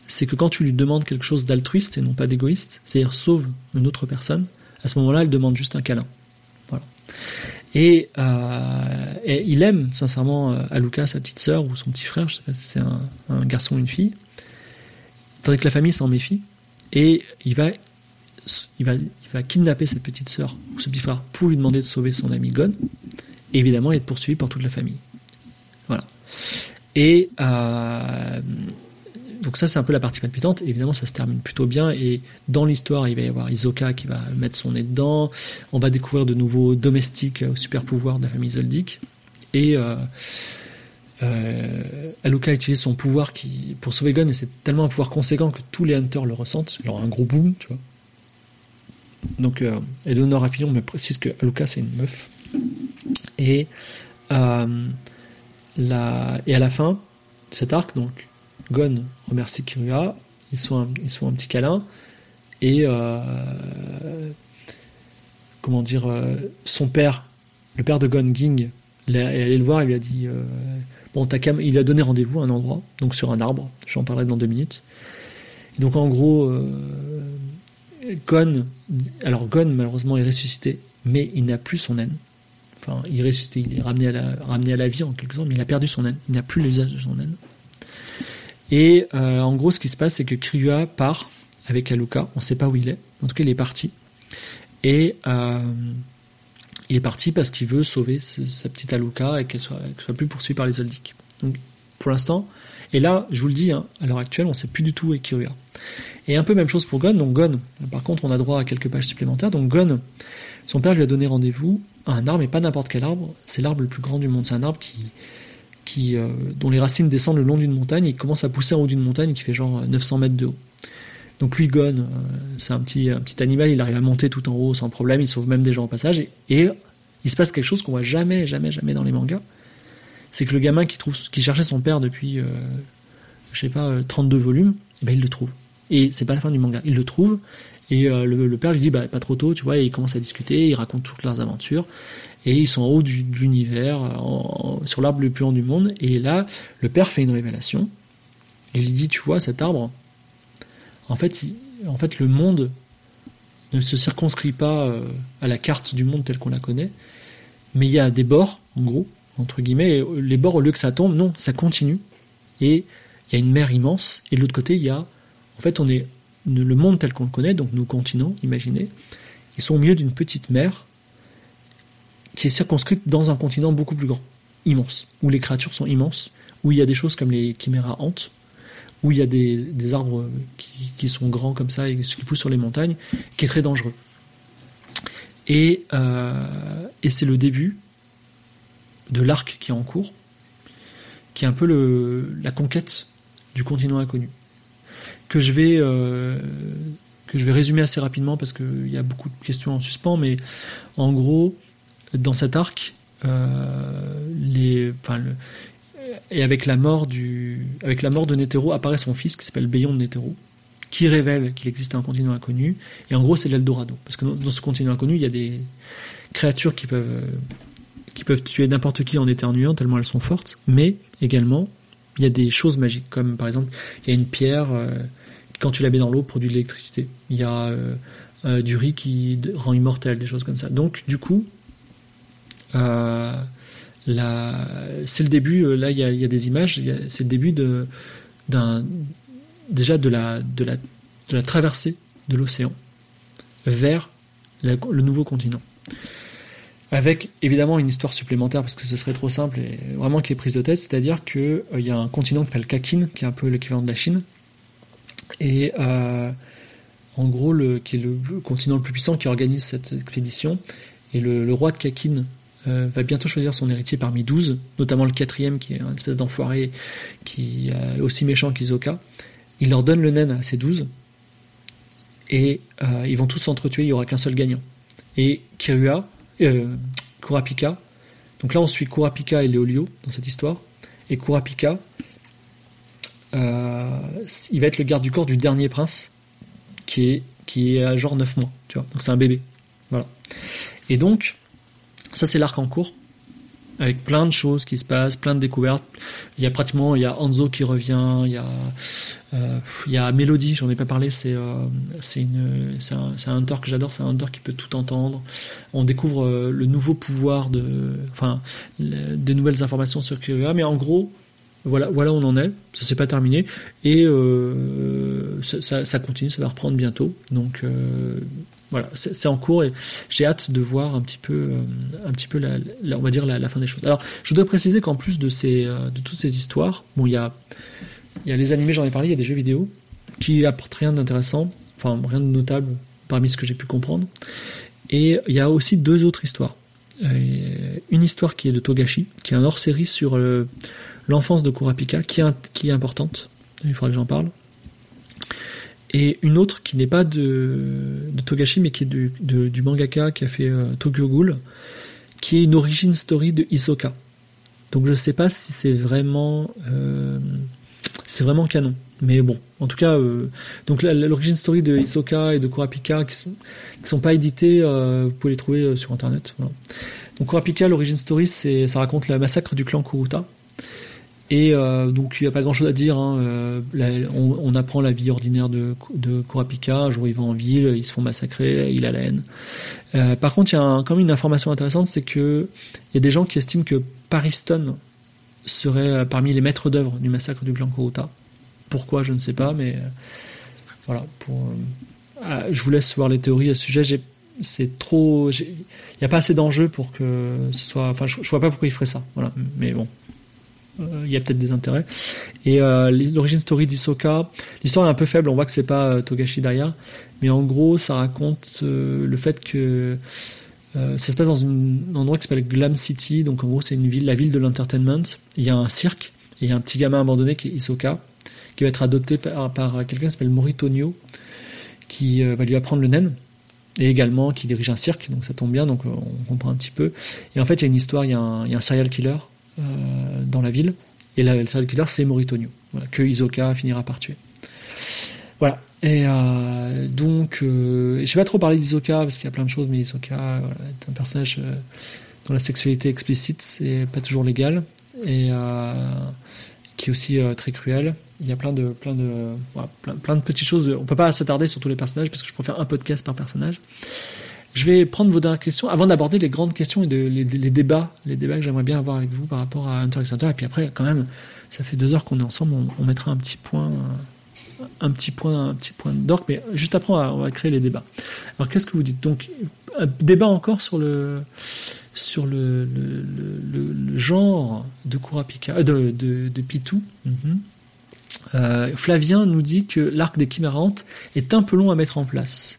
c'est que quand tu lui demandes quelque chose d'altruiste et non pas d'égoïste, c'est-à-dire sauve une autre personne, à ce moment-là, elle demande juste un câlin. Voilà. Et, euh, il aime sincèrement euh, Aluka, sa petite sœur ou son petit frère, c'est un, un, garçon ou une fille, tandis que la famille s'en méfie. Et il va il va, il va kidnapper cette petite sœur ou ce petit frère pour lui demander de sauver son ami Gon. Et évidemment, il être poursuivi par toute la famille. Voilà. Et euh, donc ça, c'est un peu la partie palpitante. évidemment, ça se termine plutôt bien. Et dans l'histoire, il va y avoir Isoka qui va mettre son nez dedans. On va découvrir de nouveaux domestiques au super pouvoir de la famille Zoldyck. Et euh, euh, Aluka utilise son pouvoir pour sauver Gon, et c'est tellement un pouvoir conséquent que tous les hunters le ressentent. Genre un gros boom, tu vois. Donc, euh, Eleonore Affillon me précise que Aluka, c'est une meuf. Et, euh, à la fin cet arc, donc, Gon remercie Kirua, ils sont un, ils sont un petit câlin, et euh, comment dire, euh, son père, le père de Gon Ging, est allé le voir, il lui a dit bon, il lui a donné rendez-vous à un endroit, donc sur un arbre, j'en parlerai dans deux minutes. Donc en gros, Gon, alors Gon malheureusement est ressuscité, mais il n'a plus son haine. Enfin, il est ressuscité, il est ramené à la, ramené à la vie en quelque sorte, mais il a perdu son haine. Il n'a plus l'usage de son haine. Et en gros, ce qui se passe, c'est que Kryua part avec Aluka. On ne sait pas où il est. En tout cas, il est parti. Et il est parti parce qu'il veut sauver sa petite Aluka et qu'elle soit, soit plus poursuivie par les Zoldyck. Donc, pour l'instant, et là, je vous le dis, hein, à l'heure actuelle, on ne sait plus du tout où est Kiruya. Et un peu même chose pour Gon. Donc Gon, par contre, on a droit à quelques pages supplémentaires. Donc Gon, son père lui a donné rendez-vous à un arbre, et pas n'importe quel arbre. C'est l'arbre le plus grand du monde. C'est un arbre qui, qui, euh, dont les racines descendent le long d'une montagne. Et commence à pousser en haut d'une montagne qui fait genre 900 mètres de haut. Donc lui, Gon, euh, c'est un petit, un petit animal. Il arrive à monter tout en haut sans problème. Il sauve même des gens au passage. Et, il se passe quelque chose qu'on voit jamais, jamais, jamais dans les mangas. C'est que le gamin qui, trouve, qui cherchait son père depuis, euh, je sais pas, 32 volumes, ben il le trouve. Et c'est pas la fin du manga. Il le trouve, et euh, le, père lui dit bah pas trop tôt, tu vois, et ils commencent à discuter, ils racontent toutes leurs aventures, et ils sont en haut de l'univers, sur l'arbre le plus haut du monde, et là, le père fait une révélation, et il dit, tu vois, cet arbre, en fait, en fait, le monde ne se circonscrit pas euh, à la carte du monde telle qu'on la connaît, mais il y a des bords, en gros, entre guillemets, les bords, au lieu que ça tombe, non, ça continue, et il y a une mer immense, et de l'autre côté, il y a en fait, on est le monde tel qu'on le connaît, donc nos continents, imaginez, ils sont au milieu d'une petite mer qui est circonscrite dans un continent beaucoup plus grand, immense, où les créatures sont immenses, où il y a des choses comme les chiméras hantes, où il y a des, arbres qui, sont grands comme ça et qui poussent sur les montagnes, qui est très dangereux. Et, euh, et c'est le début de l'arc qui est en cours, qui est un peu la conquête du continent inconnu que je vais euh, que je vais résumer assez rapidement parce qu'il y a beaucoup de questions en suspens, mais en gros, dans cet arc, euh, les, enfin, et avec la mort du, avec la mort de Netero apparaît son fils qui s'appelle Bayon de Netero, qui révèle qu'il existe un continent inconnu. Et en gros, c'est l'Eldorado, parce que dans ce continent inconnu, il y a des créatures qui peuvent qui peuvent tuer n'importe qui en éternuant tellement elles sont fortes, mais également il y a des choses magiques, comme par exemple, il y a une pierre euh, quand tu la mets dans l'eau, produit de l'électricité. Il y a euh, euh, du riz qui rend immortel, des choses comme ça. Donc, du coup, euh, c'est le début. Là, il y a, des images. C'est le début de, déjà de la traversée de l'océan vers le nouveau continent. Avec évidemment une histoire supplémentaire parce que ce serait trop simple et vraiment qui est prise de tête, c'est-à-dire qu'il y a un continent qui s'appelle Kakin, qui est un peu l'équivalent de la Chine, et euh, en gros, qui est le continent le plus puissant qui organise cette expédition. Et le, roi de Kakin euh, va bientôt choisir son héritier parmi 12, notamment le quatrième qui est un espèce d'enfoiré qui est aussi méchant qu'Isoka. Il leur donne le naine à ces 12 et euh, ils vont tous s'entretuer, il n'y aura qu'un seul gagnant. Et Kirua, Kurapika, donc là on suit Kurapika et Léolio dans cette histoire, et Kurapika euh, il va être le garde du corps du dernier prince, qui est, qui est à genre 9 mois, tu vois. Donc c'est un bébé. Voilà. Et donc, ça c'est l'arc en cours, avec plein de choses qui se passent, plein de découvertes. Il y a pratiquement, il y a Anzo qui revient, il y a, euh, il y a Mélodie, j'en ai pas parlé, c'est euh, c'est un, un, hunter que j'adore, c'est un hunter qui peut tout entendre. On découvre euh, le nouveau pouvoir de, enfin, des nouvelles informations sur Kyria, mais en gros, voilà, voilà on en est. Ça s'est pas terminé et euh, ça, continue, ça va reprendre bientôt. Donc euh, voilà, c'est en cours et j'ai hâte de voir un petit peu, euh, un petit peu la, on va dire la, fin des choses. Alors, je voudrais préciser qu'en plus de ces, de toutes ces histoires, bon, il y a, il y a les animés, j'en ai parlé, il y a des jeux vidéo qui apportent rien d'intéressant, enfin rien de notable parmi ce que j'ai pu comprendre. Et il y a aussi deux autres histoires. une histoire qui est de Togashi, qui est un hors-série sur l'enfance de Kurapika, qui est, importante, il faudra que j'en parle. Et une autre qui n'est pas de, Togashi, mais qui est du, mangaka qui a fait euh, Tokyo Ghoul, qui est une origin story de Isoka. Donc je ne sais pas si c'est vraiment, euh, vraiment canon. Mais bon, en tout cas, euh, donc l'origin story de Isoka et de Kurapika qui sont qui sont pas édités, vous pouvez les trouver sur internet. Donc Kurapika, l'origin story, ça raconte le massacre du clan Kuruta et euh, donc il n'y a pas grand-chose à dire. Hein. Euh, on, apprend la vie ordinaire de, de Kurapika. Un jour il va en ville, ils se font massacrer, il a la haine. Euh, par contre, il y a quand même une information intéressante, c'est que il y a des gens qui estiment que Pariston serait parmi les maîtres d'œuvre du massacre du clan Kuruta. pourquoi, je ne sais pas, mais voilà. Ah, je vous laisse voir les théories à ce sujet. C'est trop. Il n'y a pas assez d'enjeux pour que ce soit. Enfin, je, ne vois pas pourquoi il ferait ça. Voilà. Mais bon, il y a peut-être des intérêts. Et l'origine story d'Isoka, l'histoire est un peu faible. On voit que c'est pas Togashi derrière, mais en gros, ça raconte le fait que euh, ça se passe dans un endroit qui s'appelle Glam City, donc en gros c'est une ville, la ville de l'entertainment. Il y a un cirque, et il y a un petit gamin abandonné qui est Isoka, qui va être adopté par, quelqu'un qui s'appelle Moritonio, qui euh, va lui apprendre le nen, et également qui dirige un cirque, donc ça tombe bien, donc euh, on comprend un petit peu. Et en fait il y a une histoire, il y a un, serial killer dans la ville, et le serial killer c'est Moritonio, que Isoka finira par tuer. Voilà. Et euh, donc, euh, je vais pas trop parler d'Isoka parce qu'il y a plein de choses, mais Isoka est un personnage euh, dont la sexualité explicite c'est pas toujours légal et euh, qui est aussi euh, très cruel. Il y a plein de plein de plein, de petites choses. On peut pas s'attarder sur tous les personnages parce que je préfère un podcast par personnage. Je vais prendre vos dernières questions avant d'aborder les grandes questions et les, débats, les débats que j'aimerais bien avoir avec vous par rapport à Hunter x Hunter. Et puis après, quand même, ça fait deux heures qu'on est ensemble, on, mettra un petit point un petit point, un petit point d'orgue, mais juste après, on va, créer les débats. Alors, qu'est-ce que vous dites? Donc, un débat encore sur le sur le, genre de Kurapika, euh, de, de, de, Pitou. Mhm. Euh, Flavien nous dit que l'arc des chimérantes est un peu long à mettre en place.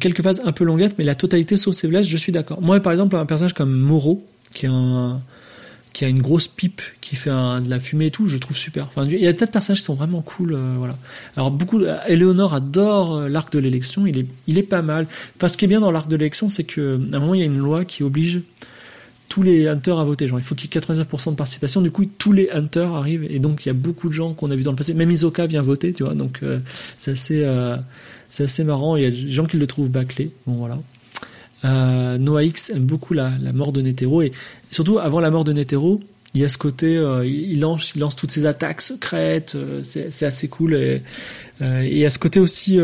Quelques phases un peu longuettes, mais la totalité sauf ses blesses, je suis d'accord. Moi, par exemple, un personnage comme Moro, qui a une grosse pipe qui fait de la fumée et tout, je trouve super. Il y a tas de personnages qui sont vraiment cool, euh, voilà. Alors beaucoup, Eleonore adore euh, l'arc de l'élection, il est, il est pas mal. Enfin, ce qui est bien dans l'arc de l'élection, c'est que à un moment il y a une loi qui oblige tous les hunters à voter. Genre, il faut qu'il y ait 99% de participation. Du coup, tous les hunters arrivent et donc il y a beaucoup de gens qu'on a vu dans le passé. Même Isoka vient voter, tu vois. Donc euh, c'est assez, c'est assez marrant. Il y a des gens qui le trouvent bâclé. Bon voilà. Euh, Noah X aime beaucoup la, la, mort de Netero et surtout avant la mort de Netero, il y a ce côté, euh, il, lance, il lance toutes ses attaques secrètes, euh, c'est assez cool et, il y a ce côté aussi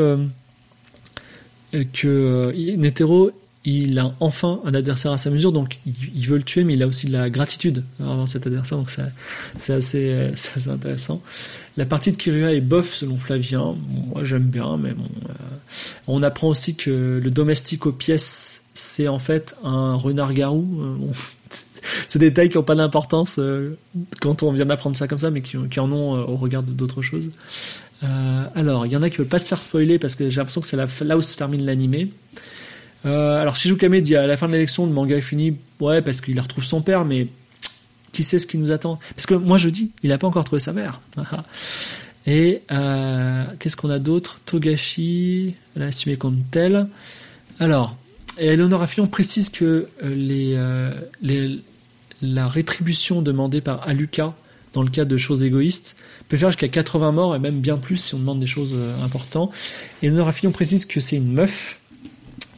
que Netero il a enfin un adversaire à sa mesure, donc il, veut le tuer, mais il a aussi de la gratitude envers cet adversaire, donc c'est assez, assez, intéressant. La partie de Kirua est bof selon Flavien, moi j'aime bien, mais bon. on apprend aussi que le domestique aux pièces c'est en fait un renard-garou. Euh, c'est des détails qui n'ont pas d'importance euh, quand on vient d'apprendre ça comme ça, mais qui, en ont euh, au regard d'autres choses. alors, il y en a qui veulent pas se faire spoiler parce que j'ai l'impression que c'est là où se termine l'animé. Alors, Shizukame dit à la fin de l'élection, le manga est fini. Ouais, parce qu'il retrouve son père, mais qui sait ce qui nous attend? Parce que moi, je dis, il n'a pas encore trouvé sa mère. Et qu'est-ce qu'on a d'autre? Togashi, l'a comme tel. Alors, et Eleonore Affillon précise que euh, euh, la rétribution demandée par Aluka dans le cas de choses égoïstes peut faire jusqu'à 80 morts et même bien plus si on demande des choses euh, importantes. Et Eleonore Affillon précise que c'est une meuf,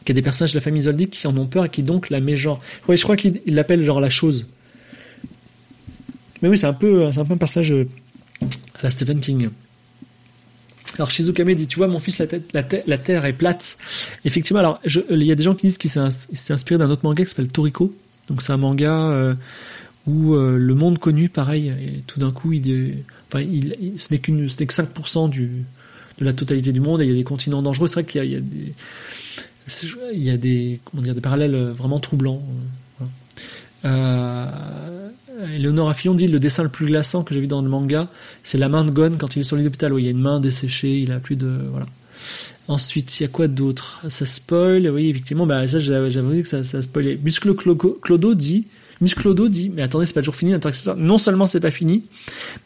qu'il y a des personnages de la famille Zoldyck qui en ont peur et qui donc la met genre. Ouais, je crois qu'il l'appelle genre la chose. Mais oui, c'est un peu, un peu un personnage à la Stephen King. Alors Shizukame dit, tu vois, mon fils, la, tête, la, Terre est plate. Effectivement, alors il y a des gens qui disent qu'il s'est inspiré d'un autre manga qui s'appelle Toriko. Donc c'est un manga euh, où euh, le monde connu, pareil, et tout d'un coup, il, ce n'est que 5% du, de la totalité du monde et il y a des continents dangereux. C'est vrai qu'il y y a des, il y a des, comment dire, des parallèles vraiment troublants. Euh, Léonore Affillon dit le dessin le plus glaçant que j'ai vu dans le manga, c'est la main de Gon quand il est sur l'hôpital où il y a une main desséchée, il a plus de voilà. Ensuite, il y a quoi d'autre? Ça spoil, oui, effectivement, bah ça j'avais dit que ça, ça spoilait. Musclo Clodo dit Musclodo dit, mais attendez, c'est pas toujours fini, non seulement c'est pas fini,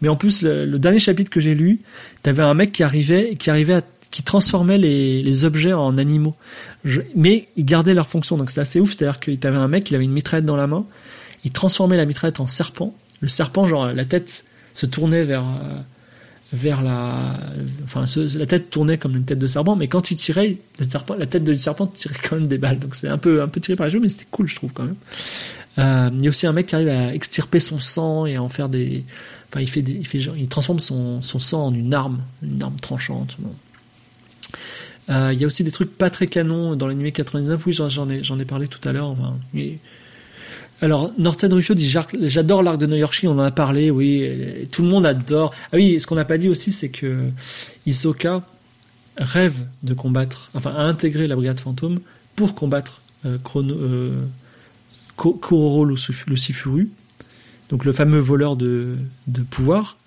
mais en plus, le, dernier chapitre que j'ai lu, t'avais un mec qui arrivait, qui arrivait à, qui transformait les, objets en animaux. mais il gardait leur fonction, donc c'est assez ouf, c'est-à-dire qu'il avait un mec, il avait une mitraillette dans la main, il transformait la mitraillette en serpent. Le serpent, genre, la tête se tournait vers, euh, vers la, enfin, la tête tournait comme une tête de serpent, mais quand il tirait, la tête du serpent tirait quand même des balles. Donc c'est un peu, un peu tiré par les jeux, mais c'était cool, je trouve, quand même. Euh, il y a aussi un mec qui arrive à extirper son sang et à en faire des, enfin, il fait il fait il transforme son, son sang en une arme, une arme tranchante. Euh, il y a aussi des trucs pas très canons dans l'anime 99. Oui, j'en ai, j'en ai parlé tout à l'heure. Alors, Norton Rufio dit J'adore l'arc de Noyorshi, on en a parlé, oui, tout le monde adore. Ah oui, ce qu'on n'a pas dit aussi, c'est que Isoka rêve de combattre, enfin, a intégré la brigade fantôme pour combattre euh, Chrono, euh, Kuroro Lucifuru, donc le fameux voleur de, de pouvoir.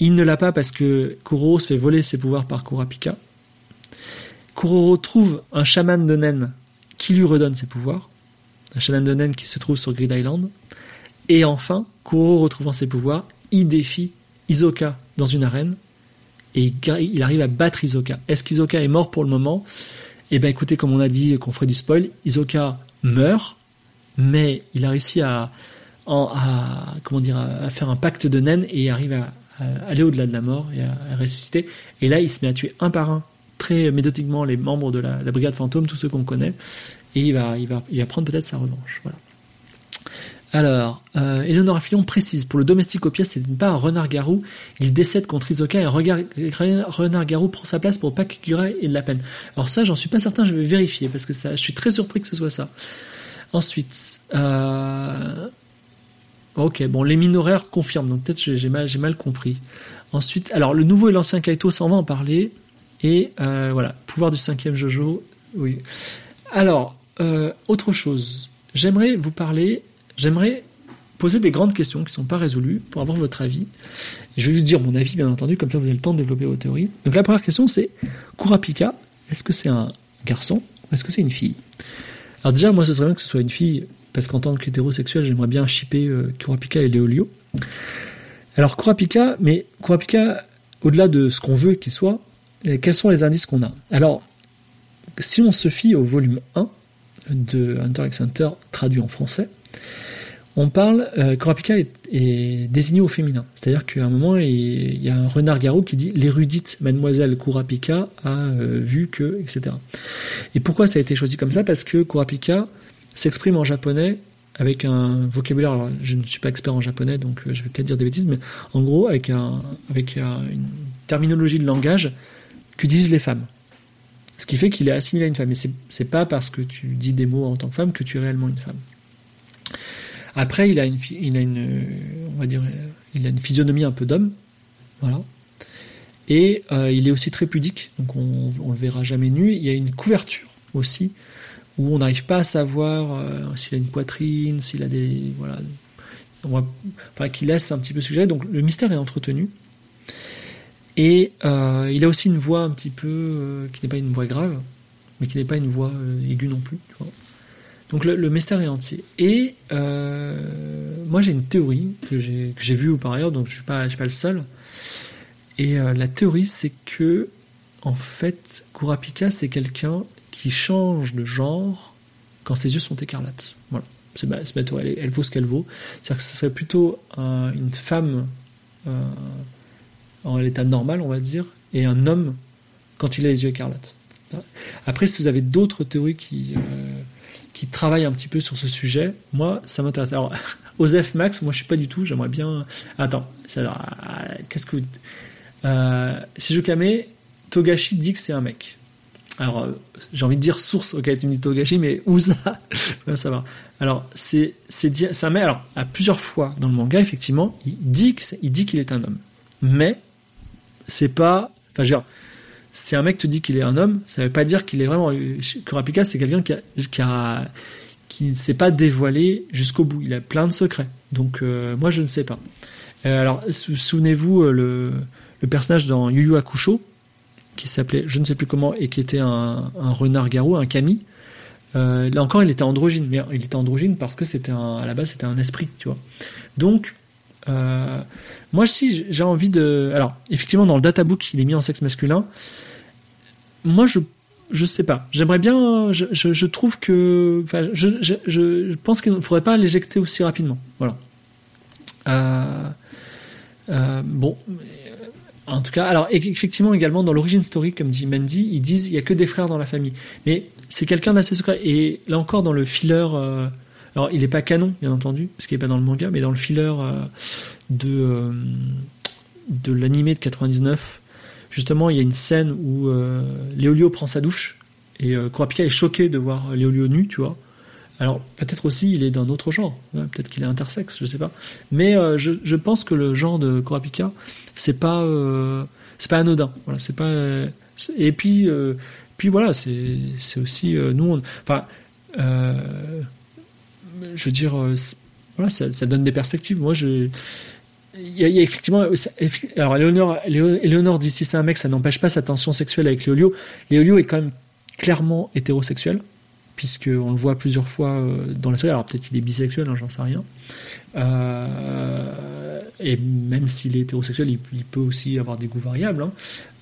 Il ne l'a pas parce que Kuroro se fait voler ses pouvoirs par Kurapika. Kuroro trouve un chaman de naine qui lui redonne ses pouvoirs. Un chaman de naine qui se trouve sur Grid Island. Et enfin, Kuroro retrouvant ses pouvoirs, il défie Isoka dans une arène et il arrive à battre Isoka. Est-ce qu'Isoka est mort pour le moment? Eh bien écoutez, comme on a dit qu'on ferait du spoil, Isoka meurt, mais il a réussi à, faire un pacte de naine et arrive à, aller au-delà de la mort et à, ressusciter. Et là, il se met à tuer un par un, très méthodiquement, les membres de la, brigade fantôme, tous ceux qu'on connaît, et il va, il va, il va prendre peut-être sa revanche. Voilà. Alors, euh, Eleonora Fillon précise, pour le domestique aux pièces, c'est pas un renard-garou, il décède contre Isoka et renard-garou prend sa place pour pas qu'il ait de la peine. Alors ça, j'en suis pas certain, je vais vérifier, parce que ça, je suis très surpris que ce soit ça. Ensuite, euh, ok, bon, les minoraires confirment, donc peut-être j'ai mal, mal compris. Ensuite, alors le nouveau et l'ancien Kaito, ça on va en parler. Et euh, voilà, pouvoir du cinquième Jojo, oui. Alors, euh, autre chose, j'aimerais vous parler j'aimerais poser des grandes questions qui ne sont pas résolues pour avoir votre avis. je vais vous dire mon avis, bien entendu, comme ça vous avez le temps de développer vos théories. Donc la première question, c'est Kurapika, est-ce que c'est un garçon ou est-ce que c'est une fille? Alors déjà, moi, ce serait bien que ce soit une fille, parce qu'en tant qu'hétérosexuel, j'aimerais bien shipper euh, Kurapika et Léolio. Alors Kurapika, mais Kurapika, au-delà de ce qu'on veut qu'il soit, quels sont les indices qu'on a? Alors, si on se fie au volume 1 de Hunter x Hunter traduit en français, on parle, euh, Kurapika est, désigné au féminin. C'est-à-dire qu'à un moment, il, y a un renard garou qui dit l'érudite mademoiselle Kurapika a euh, vu que, etc. Et pourquoi ça a été choisi comme ça? Parce que Kurapika s'exprime en japonais avec un vocabulaire, alors je ne suis pas expert en japonais, donc euh, je vais peut-être dire des bêtises, mais en gros, avec une terminologie de langage qu'utilisent les femmes. Ce qui fait qu'il est assimilé à une femme. Et c'est pas parce que tu dis des mots en tant que femme que tu es réellement une femme. Après, il a une, il a une, on va dire, il a une physionomie un peu d'homme, voilà. Et euh, il est aussi très pudique, donc on, on le verra jamais nu. Il y a une couverture aussi où on n'arrive pas à savoir euh, s'il a une poitrine, s'il a des, voilà, enfin qui laisse un petit peu sujet. Donc le mystère est entretenu. Et euh, il a aussi une voix un petit peu qui n'est pas une voix grave, mais qui n'est pas une voix aiguë non plus. Donc le, mystère est entier. Et euh, moi j'ai une théorie que j'ai vue par ailleurs, donc je suis suis pas le seul. Et euh, la théorie c'est que en fait Kurapika c'est quelqu'un qui change de genre quand ses yeux sont écarlates. Voilà, c'est ma. Elle, vaut ce qu'elle vaut. C'est-à-dire que ce serait plutôt une femme euh, en l'état normal, on va dire, et un homme quand il a les yeux écarlates. Après, si vous avez d'autres théories qui qui travaille un petit peu sur ce sujet, moi, ça m'intéresse. Alors, Osef Max, moi, je suis pas du tout. J'aimerais bien. Attends, euh, qu'est-ce que. Euh, Kame, Togashi dit que c'est un mec. Alors, euh, j'ai envie de dire source, ok, tu me dis Togashi, mais où ça? Va savoir. Alors, c'est c'est un. Alors, à plusieurs fois dans le manga, effectivement, il dit qu'il est un homme, mais c'est pas. Enfin, je un mec te dit qu'il est un homme, ça veut pas dire qu'il est vraiment. Kurapika, c'est quelqu'un qui a, qui a qui ne s'est pas dévoilé jusqu'au bout. Il a plein de secrets. Donc euh, moi, je ne sais pas. Euh, alors, souvenez-vous euh, le, le, personnage dans Yu Yu Hakusho qui s'appelait, je ne sais plus comment, et qui était un, un renard garou, un kami. là encore, il était androgyne, mais il était androgyne parce que c'était à la base c'était un esprit, tu vois. Donc moi, si j'ai envie de. Alors, effectivement, dans le databook, il est mis en sexe masculin. Moi, je je sais pas. J'aimerais bien. Je, je, trouve que. Enfin, je, je, pense qu'il ne faudrait pas l'éjecter aussi rapidement. Voilà. Euh, euh, bon. En tout cas, alors effectivement également dans l'origine story, comme dit Mandy, ils disent il y a que des frères dans la famille. Mais c'est quelqu'un d'assez secret. Et là encore dans le filler, euh, alors il n'est pas canon bien entendu, parce qu'il n'est pas dans le manga, mais dans le filler de, euh, de l'animé de 99, justement, il y a une scène où euh, Léolio prend sa douche et euh, est choqué de voir Léolio nu, tu vois. Alors peut-être aussi il est d'un autre genre, peut-être qu'il est intersexe, je sais pas. Mais euh, je, je, pense que le genre de Kurapika, c'est pas euh, c'est pas anodin. Voilà, c'est pas. Euh, et puis puis voilà, c'est c'est aussi nous, on, enfin, je veux dire, voilà, ça, donne des perspectives. Moi, je il y, a, effectivement alors Léonore Léonore dit si c'est un mec ça n'empêche pas sa tension sexuelle avec Léolio Léolio est quand même clairement hétérosexuel puisqu'on le voit plusieurs fois euh, dans la série. Alors peut-être qu'il est bisexuel, hein, j'en sais rien. Euh, et même s'il est hétérosexuel, il, peut aussi avoir des goûts variables. Hein.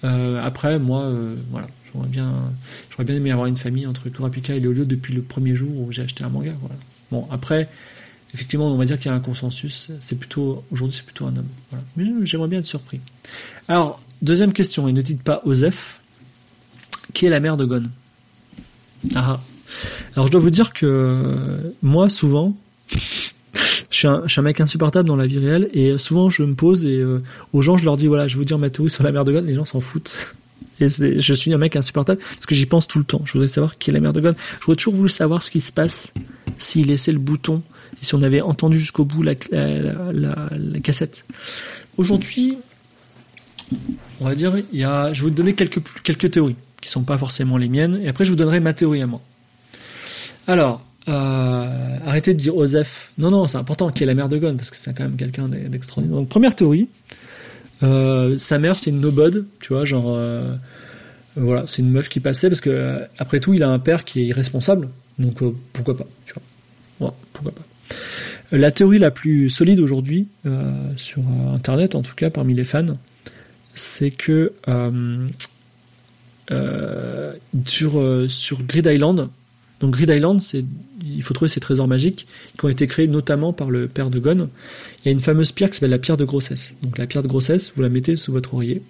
Euh, après, moi, voilà, j'aurais bien, bien aimé avoir une famille entre Kurapika et Léolio depuis le premier jour où j'ai acheté un manga. Voilà. Bon, après, effectivement, on va dire qu'il y a un consensus. C'est plutôt aujourd'hui, c'est plutôt un homme. Mais j'aimerais bien être surpris. Alors, deuxième question, et ne dites pas Osef. Qui est la mère de Gon? Ah, ah. Alors je dois vous dire que moi souvent, je suis, un, je suis un mec insupportable dans la vie réelle et souvent je me pose et euh, aux gens je leur dis voilà je vais vous dire ma théorie sur la mère de God, les gens s'en foutent. Et je suis un mec insupportable parce que j'y pense tout le temps. Je voudrais savoir qui est la mère de God. J'aurais toujours voulu savoir ce qui se passe s'il laissait le bouton et si on avait entendu jusqu'au bout la, cassette. Aujourd'hui, on va dire, il y a, je vais vous donner quelques, quelques théories qui sont pas forcément les miennes et après je vous donnerai ma théorie à moi. Alors, euh, arrêtez de dire Osef. Non, non, c'est important qui est la mère de Gon, parce que c'est quand même quelqu'un d'extraordinaire. Donc, première théorie, euh, sa mère, c'est une nobode, tu vois, genre, euh, voilà, c'est une meuf qui passait, parce que, après tout, il a un père qui est irresponsable, donc pourquoi pas, tu vois. Pourquoi pas. La théorie la plus solide aujourd'hui, sur Internet, en tout cas, parmi les fans, c'est que sur, sur Grid Island, donc Grid Island, il faut trouver ces trésors magiques qui ont été créés notamment par le père de Gon. Il y a une fameuse pierre qui s'appelle la pierre de grossesse. Donc la pierre de grossesse, vous la mettez sous votre oreiller.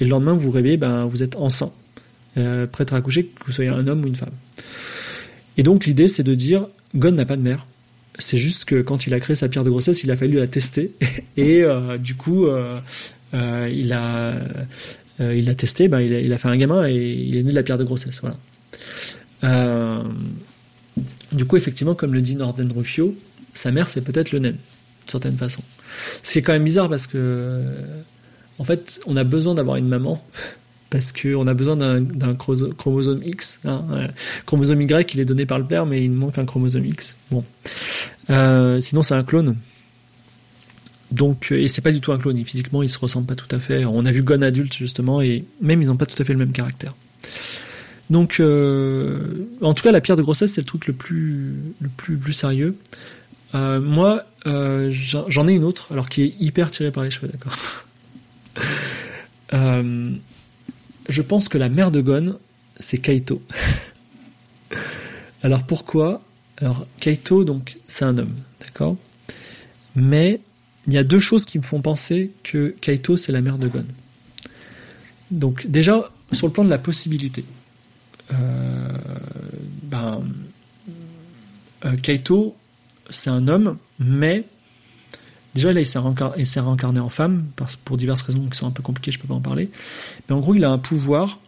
Et le lendemain, vous vous réveillez, ben, vous êtes enceint, euh, prêt à accoucher, que vous soyez un homme ou une femme. Et donc l'idée, c'est de dire, Gon n'a pas de mère. C'est juste que quand il a créé sa pierre de grossesse, il a fallu la tester. Et euh, du coup, euh, euh il a... Euh, il a testé, ben, il, a, fait un gamin et il est né de la pierre de grossesse. Voilà. Du coup, effectivement, comme le dit Norden Rufio, sa mère, c'est peut-être le naine, d'une certaine façon. C'est quand même bizarre parce que, en fait, on a besoin d'avoir une maman parce qu'on a besoin d'un chromosome X. Hein, Chromosome Y, il est donné par le père, mais il manque un chromosome X. Bon. Euh, sinon, c'est un clone. Donc, et c'est pas du tout un clone. Physiquement, ils se ressemblent pas tout à fait. On a vu Gon adulte, justement, et même ils n'ont pas tout à fait le même caractère. Donc, euh, en tout cas, la pierre de grossesse, c'est le truc le plus, le plus, plus sérieux. Euh, moi, euh, j'en ai une autre, alors qui est hyper tirée par les cheveux, d'accord. je pense que la mère de Gon, c'est Kaito. alors pourquoi Alors Kaito, donc, c'est un homme, d'accord? Mais il y a deux choses qui me font penser que Kaito, c'est la mère de Gon. Donc déjà, sur le plan de la possibilité. Euh, ben, euh, Kaito, c'est un homme, mais déjà là, il s'est réincarné, en femme pour diverses raisons qui sont un peu compliquées, je peux pas en parler. Mais en gros, il a un pouvoir.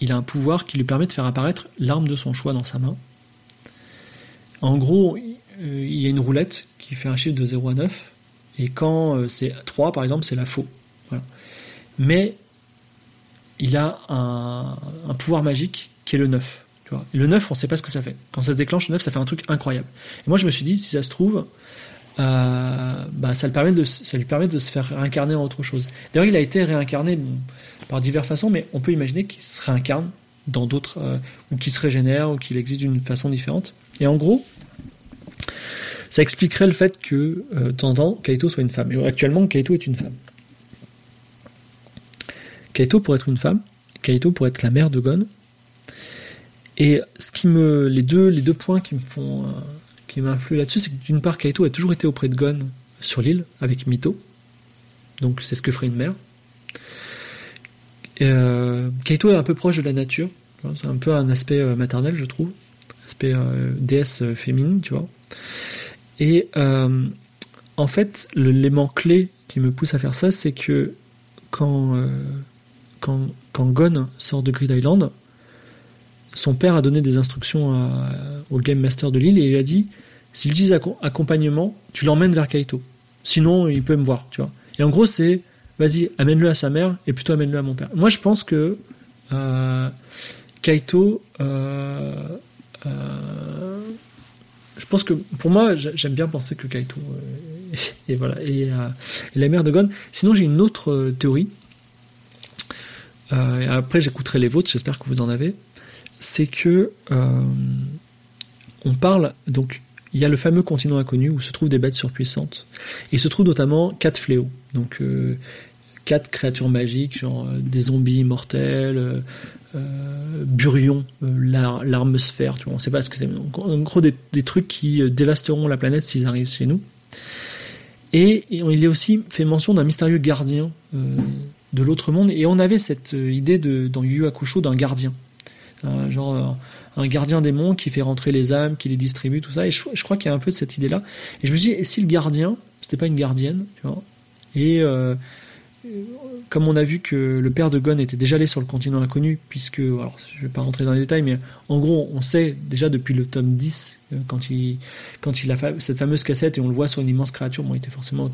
Il a un pouvoir qui lui permet de faire apparaître l'arme de son choix dans sa main. En gros, euh, il y a une roulette qui fait un chiffre de 0 à 9. Et quand c'est 3, par exemple, c'est la faux. Mais il a un, pouvoir magique qui est le 9. Tu vois. le 9, on ne sait pas ce que ça fait. Quand ça se déclenche, le 9, ça fait un truc incroyable. Et moi, je me suis dit, si ça se trouve, euh, bah, ça, le permet de, ça lui permet de se faire réincarner en autre chose. D'ailleurs, il a été réincarné par diverses façons, mais on peut imaginer qu'il se réincarne dans d'autres, euh, ou qu'il se régénère, ou qu'il existe d'une façon différente. Et en gros, ça expliquerait le fait que, euh, Kaito soit une femme. Et actuellement, Kaito est une femme. Kaito pourrait être une femme, Kaito pourrait être la mère de Gon. Et ce qui me, les deux, les deux points qui me font, euh, qui m'influent là-dessus, c'est que d'une part, Kaito a toujours été auprès de Gon sur l'île avec Mito. Donc c'est ce que ferait une mère. Euh, Kaito est un peu proche de la nature. C'est un peu un aspect euh, maternel, je trouve. Aspect déesse féminine, tu vois. Et en fait, l'élément clé qui me pousse à faire ça, c'est que quand quand, Gon sort de Grid Island, son père a donné des instructions au Game Master de l'île et il a dit s'il utilise accompagnement, tu l'emmènes vers Kaito. Sinon, il peut me voir, tu vois. Et en gros, c'est vas-y, amène-le à sa mère et plutôt amène-le à mon père. Moi, je pense que euh, Kaito, euh, euh, je pense que pour moi, j'aime bien penser que Kaito et voilà et, la mère de Gon. Sinon, j'ai une autre théorie. après, j'écouterai les vôtres. J'espère que vous en avez. C'est que on parle donc il y a le fameux continent inconnu où se trouvent des bêtes surpuissantes. Et il se trouve notamment quatre fléaux. Donc quatre créatures magiques, genre euh, des zombies immortels, euh, euh Burion, euh, l'arme sphère, tu vois, on sait pas ce que c'est. En gros, des, trucs qui dévasteront la planète s'ils arrivent chez nous. Et, il est aussi fait mention d'un mystérieux gardien de l'autre monde. Et on avait cette idée dans Yu Hakusho d'un gardien. genre un gardien mondes qui fait rentrer les âmes, qui les distribue, tout ça. Et je, crois qu'il y a un peu de cette idée-là. Et je me dis, et si le gardien, c'était pas une gardienne, tu vois, et comme on a vu que le père de Gon était déjà allé sur le continent inconnu, puisque, alors je vais pas rentrer dans les détails, mais en gros, on sait déjà depuis le tome 10, euh, quand il, quand il a cette fameuse cassette et on le voit sur une immense créature, bon, il était forcément.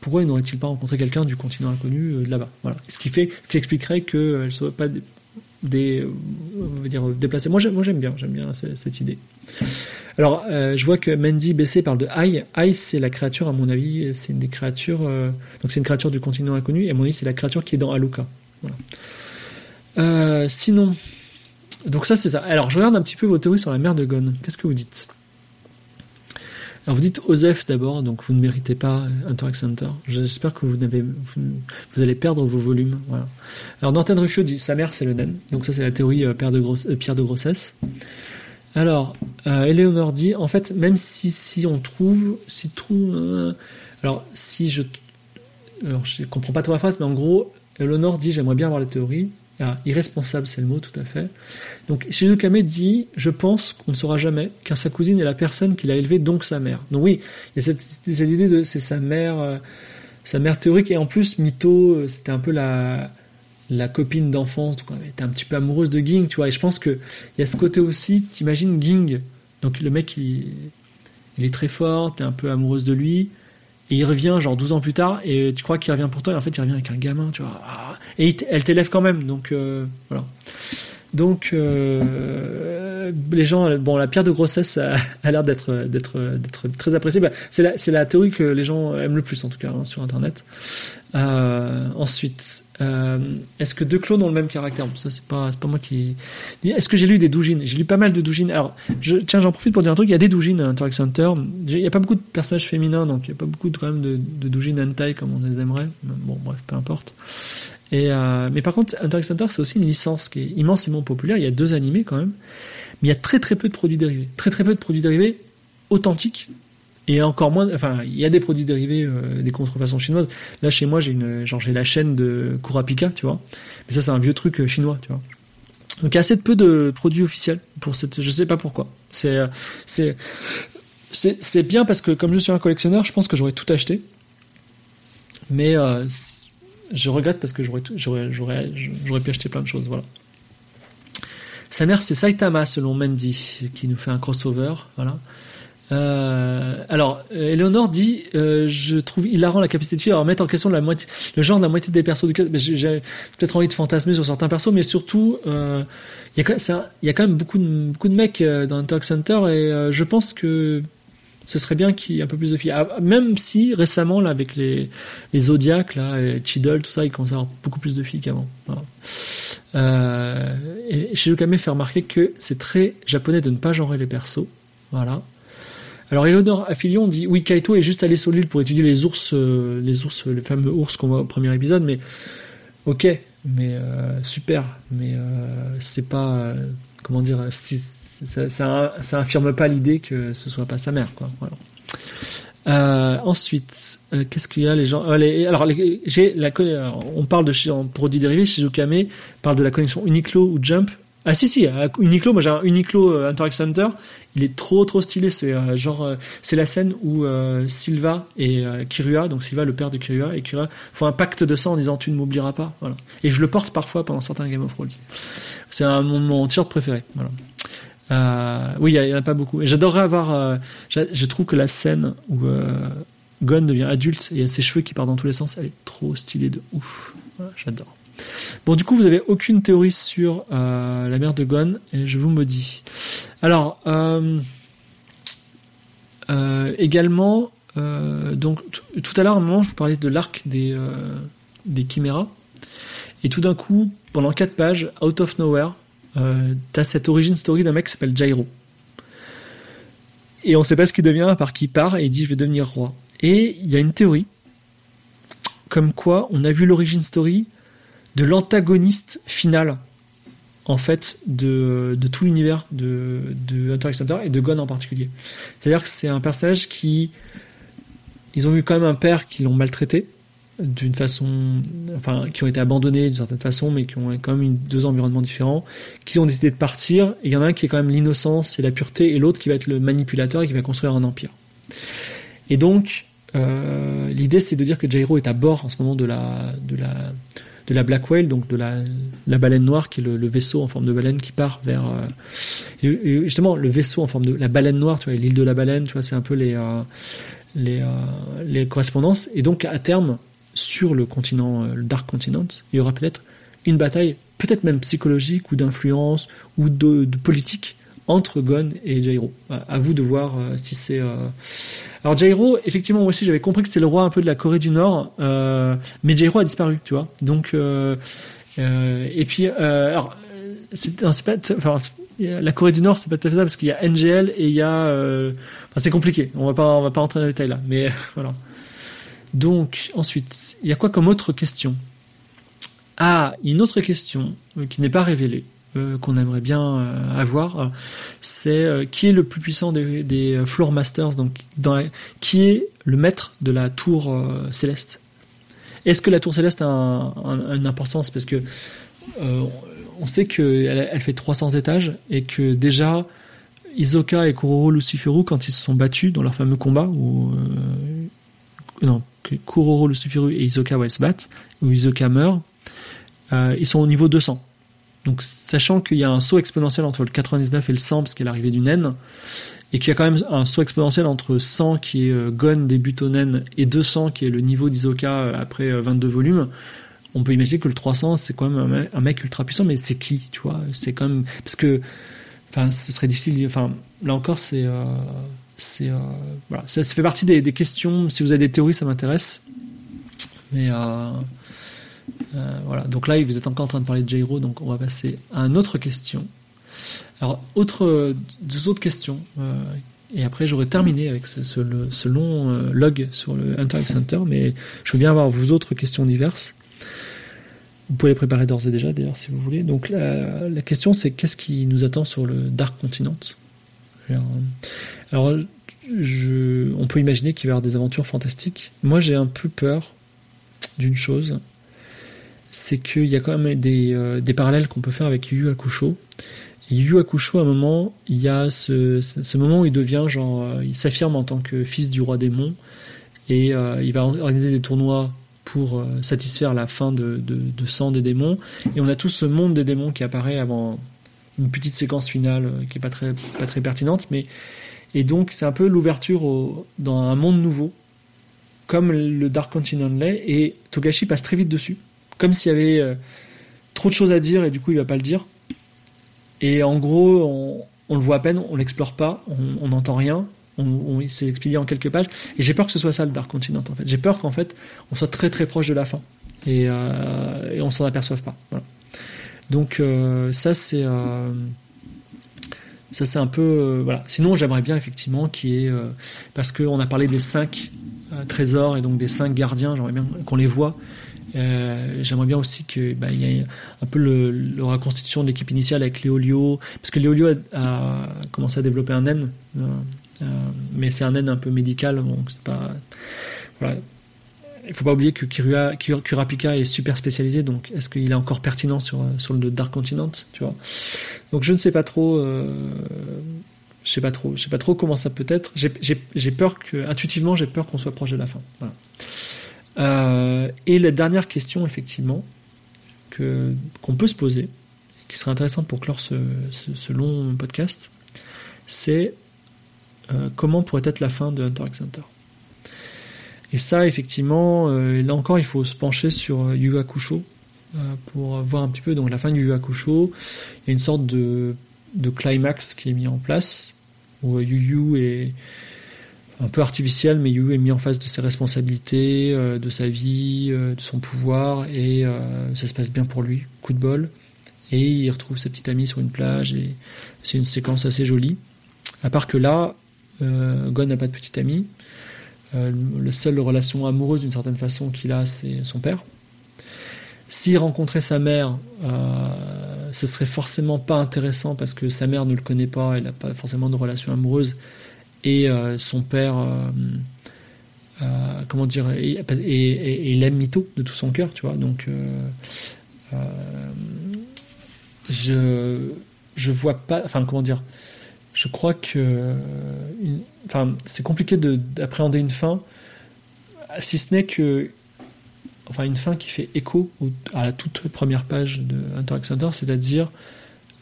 Pourquoi n'aurait-il pas rencontré quelqu'un du continent inconnu euh, là-bas? Voilà. Ce qui fait, qui expliquerait qu'elle soit pas des, on va dire, déplacés. Moi, j'aime bien, j'aime bien cette, idée. Alors, euh, je vois que Mandy BC parle de Ai. Ai, c'est la créature, à mon avis, c'est une des créatures. Euh, donc, c'est une créature du continent inconnu. Et à mon avis, c'est la créature qui est dans Aluka. Voilà. Euh, sinon, donc ça, c'est ça. Alors, je regarde un petit peu vos théories sur la mer de Gon. Qu'est-ce que vous dites? Alors vous dites Osef d'abord, donc vous ne méritez pas Hunter x Hunter. J'espère que vous, vous, allez perdre vos volumes. Voilà. Alors Norton Ruffio dit sa mère c'est le naine, donc ça c'est la théorie euh, euh, pierre de grossesse. Alors euh, Eleonore dit en fait même si, si on trouve, si trouve, euh, alors si je, alors je comprends pas trop la phrase, mais en gros Eleonore dit j'aimerais bien avoir la théorie. Ah, irresponsable, c'est le mot, tout à fait. Donc, Shizukame dit, je pense qu'on ne saura jamais, car sa cousine est la personne qui l'a élevé, donc sa mère. Donc oui, il y a cette, idée de, c'est sa mère, euh, sa mère théorique, et en plus, Mito, euh, c'était un peu la, la copine d'enfance, elle était un petit peu amoureuse de Ging, tu vois, et je pense que il y a ce côté aussi, t'imagines Ging, donc le mec, il, il est très fort, t'es un peu amoureuse de lui, et il revient genre 12 ans plus tard, et tu crois qu'il revient pour toi, et en fait, il revient avec un gamin, tu vois. Ah, et elle t'élève quand même, donc euh, voilà. Donc euh, les gens, bon, la pierre de grossesse a, l'air d'être d'être d'être très appréciée. Bah, c'est la c'est la théorie que les gens aiment le plus en tout cas hein, sur internet. Euh, ensuite, euh, est-ce que deux clones ont le même caractère? Ça, c'est pas, c'est pas moi qui. Est-ce que j'ai lu des doujines? J'ai lu pas mal de doujines. Alors, je, tiens, j'en profite pour dire un truc. Il y a des doujines à Interact Center. Il n'y a pas beaucoup de personnages féminins, donc il n'y a pas beaucoup de, quand même de, de doujines hentai comme on les aimerait. Bon, bref, peu importe. Euh, mais par contre, Interact Center, c'est aussi une licence qui est immensément populaire. Il y a deux animés quand même, mais il y a très très peu de produits dérivés. Très très peu de produits dérivés authentiques et encore moins, enfin, il y a des produits dérivés, euh, des contrefaçons chinoises. Là, chez moi, j'ai genre, j'ai la chaîne de Kurapika, tu vois. Mais ça, c'est un vieux truc euh, chinois, tu vois. Donc, il y a assez peu de produits officiels pour cette, je sais pas pourquoi. C'est, c'est, c'est bien parce que comme je suis un collectionneur, je pense que j'aurais tout acheté. Mais, je regrette parce que j'aurais, pu acheter plein de choses, voilà. Sa mère, c'est Saitama, selon Mendy, qui nous fait un crossover, voilà. Euh, alors, Eleonore dit, euh, je trouve hilarant la capacité de fille à remettre en question la moitié, le genre de la moitié des persos du J'ai peut-être envie de fantasmer sur certains persos, mais surtout, euh, il y, y, a quand même beaucoup de, beaucoup de mecs euh, dans Talk Center et euh, je pense que ce serait bien qu'il y ait un peu plus de filles. Ah, même si récemment, là, avec les, les Zodiacs, là, et Chidol, tout ça, il commence à avoir beaucoup plus de filles qu'avant. Voilà. Euh, et fait remarquer que c'est très japonais de ne pas genrer les persos. Voilà. Alors Eleonore Affilion dit oui Kaito est juste allé sur l'île pour étudier les ours, euh, les ours, les fameux ours qu'on voit au premier épisode, mais ok, mais euh, super, mais euh, c'est pas comment dire, ça, ça, ça, pas l'idée que ce soit pas sa mère quoi. Voilà. ensuite, qu'est-ce qu'il y a les gens Alors, j'ai la on parle de en produits dérivés. Shizukame parle de la connexion Uniqlo ou Jump Ah si si, Uniqlo, moi j'ai un Uniqlo Interact Center, il est trop trop stylé. C'est genre c'est la scène où Silva et Kirua, donc Silva le père de Kirua et Kirua font un pacte de sang en disant tu ne m'oublieras pas. Voilà. Et je le porte parfois pendant certains Game of Thrones. C'est mon, mon t-shirt préféré. Voilà. Euh, oui, il n'y en a pas beaucoup. Et j'adorerais avoir. Euh, je trouve que la scène où euh, Gon devient adulte et a ses cheveux qui partent dans tous les sens, elle est trop stylée de ouf. j'adore. Bon, du coup, vous avez aucune théorie sur la mère de Gon et je vous maudis. Alors, également, donc tout à l'heure, un je vous parlais de l'arc des des chiméras. Et tout d'un coup, pendant quatre pages, out of nowhere, euh, t'as cette origin story d'un mec qui s'appelle Jairo. Et on sait pas ce qu'il devient à part qu'il part et il dit je vais devenir roi. Et il y a une théorie comme quoi on a vu l'origin story de l'antagoniste final en fait de, de tout l'univers de, de Hunter x Hunter et de Gon en particulier. C'est-à-dire que c'est un personnage qui ils ont eu quand même un père qui l'ont maltraité d'une façon, enfin, qui ont été abandonnés d'une certaine façon, mais qui ont quand même deux environnements différents, qui ont décidé de partir. Et il y en a un qui est quand même l'innocence et la pureté, et l'autre qui va être le manipulateur et qui va construire un empire. Et donc, euh, l'idée c'est de dire que Jairo est à bord en ce moment de la, de la, de la Black Whale, donc de la, la baleine noire, qui est le, vaisseau en forme de baleine qui part vers. Euh, justement, le vaisseau en forme de la baleine noire, tu vois, l'île de la baleine, tu vois, c'est un peu les, euh, les, les correspondances. Et donc, à terme, sur le continent, euh, le Dark Continent, il y aura peut-être une bataille, peut-être même psychologique ou d'influence ou de, politique entre Gon et Jairo. À, vous de voir euh, si c'est. Euh, alors Jairo, effectivement, moi aussi j'avais compris que c'était le roi un peu de la Corée du Nord, mais Jairo a disparu, tu vois. Donc et puis alors c'est pas, enfin la Corée du Nord c'est pas tout à fait ça parce qu'il y a NGL et il y a, enfin c'est compliqué. On va pas on va pas rentrer dans les détails là, mais voilà. Donc, ensuite, il y a quoi comme autre question? Ah, une autre question euh, qui n'est pas révélée, euh, qu'on aimerait bien euh, avoir, c'est qui est le plus puissant des, Floor Masters, donc qui est le maître de la tour céleste? Est-ce que la tour céleste a une importance? Parce que on sait qu'elle elle fait 300 étages et que déjà Isoka et Kuroro Luciferu, quand ils se sont battus dans leur fameux combat, où non, Kuroro, Luciferu et Isoka se battent, ou Isoka meurt, euh, ils sont au niveau 200. Donc, sachant qu'il y a un saut exponentiel entre le 99 et le 100, parce qu'il est arrivé du naine, et qu'il y a quand même un saut exponentiel entre 100 qui est euh, Gon début au naine et 200 qui est le niveau d'Isoka euh, après 22 volumes, on peut imaginer que le 300 c'est quand même un mec, ultra puissant, mais c'est qui, tu vois? C'est quand même parce que, enfin, ce serait difficile. Enfin, là encore, c'est c'est euh, voilà, ça, fait partie des, questions. Si vous avez des théories, ça m'intéresse. Mais euh, euh, voilà. Donc là, vous êtes encore en train de parler de Jairo, donc on va passer à une autre question. Alors, autre, deux autres questions. et après, j'aurai terminé avec ce, long log sur le Interact Center, mais je veux bien avoir vos autres questions diverses. Vous pouvez les préparer d'ores et déjà, d'ailleurs, si vous voulez. Donc, la, la question, c'est qu'est-ce qui nous attend sur le Dark Continent? Alors, on peut imaginer qu'il va y avoir des aventures fantastiques. Moi, j'ai un peu peur d'une chose, c'est qu'il y a quand même des, euh, parallèles qu'on peut faire avec Yu Hakusho. Yu Hakusho, à un moment, il y a ce, moment où il devient genre, euh, il s'affirme en tant que fils du roi démon et euh, il va organiser des tournois pour satisfaire la fin de sang des démons. Et on a tout ce monde des démons qui apparaît avant une petite séquence finale qui est pas très, pas très pertinente, mais et donc, c'est un peu l'ouverture dans un monde nouveau, comme le Dark Continent l'est, et Togashi passe très vite dessus, comme s'il y avait euh, trop de choses à dire et du coup il va pas le dire. Et en gros, on, le voit à peine, on l'explore pas, on n'entend rien, on, on s'est expédié en quelques pages. Et j'ai peur que ce soit ça le Dark Continent en fait. J'ai peur qu'en fait on soit très très proche de la fin et, euh, et on s'en aperçoive pas. Donc euh, ça c'est euh, ça c'est un peu euh, voilà. Sinon j'aimerais bien effectivement qu'il y ait euh, parce qu'on a parlé des cinq euh, trésors et donc des cinq gardiens. J'aimerais bien qu'on les voit. j'aimerais bien aussi qu'il bah, y ait un peu le, la reconstitution de l'équipe initiale avec Léolio, parce que Léolio a, commencé à développer un N, mais c'est un N un peu médical, donc c'est pas voilà. Il faut pas oublier que Kurapika est super spécialisé, donc est-ce qu'il est encore pertinent sur, le Dark Continent, Donc je ne sais pas trop, euh, sais pas trop, je sais pas trop comment ça peut être. J'ai peur intuitivement, j'ai peur qu'on soit proche de la fin. Euh, et la dernière question, effectivement, qu'on peut se poser, qui serait intéressante pour clore ce, ce, long podcast, c'est euh, comment pourrait être la fin de Hunter x Hunter? Et ça, effectivement, euh, là encore, il faut se pencher sur Yu Hakusho pour voir un petit peu. Donc, la fin de Yu Hakusho, il y a une sorte de, de climax qui est mis en place où Yu Yu est un peu artificiel, mais Yu est mis en face de ses responsabilités, euh, de sa vie, euh, de son pouvoir, et euh, ça se passe bien pour lui, coup de bol. Et il retrouve sa petite amie sur une plage, et c'est une séquence assez jolie. À part que là, Gon n'a pas de petite amie. La seule relation amoureuse d'une certaine façon qu'il a, c'est son père. S'il rencontrait sa mère, ce serait forcément pas intéressant parce que sa mère ne le connaît pas, elle n'a pas forcément de relation amoureuse et euh, son père, euh, euh, comment dire, et, il aime Mito de tout son cœur, tu vois. Donc, je je vois pas, enfin comment dire, je crois que, enfin c'est compliqué d'appréhender une fin, si ce n'est que enfin une fin qui fait écho à la toute première page de Hunter x Hunter, c'est-à-dire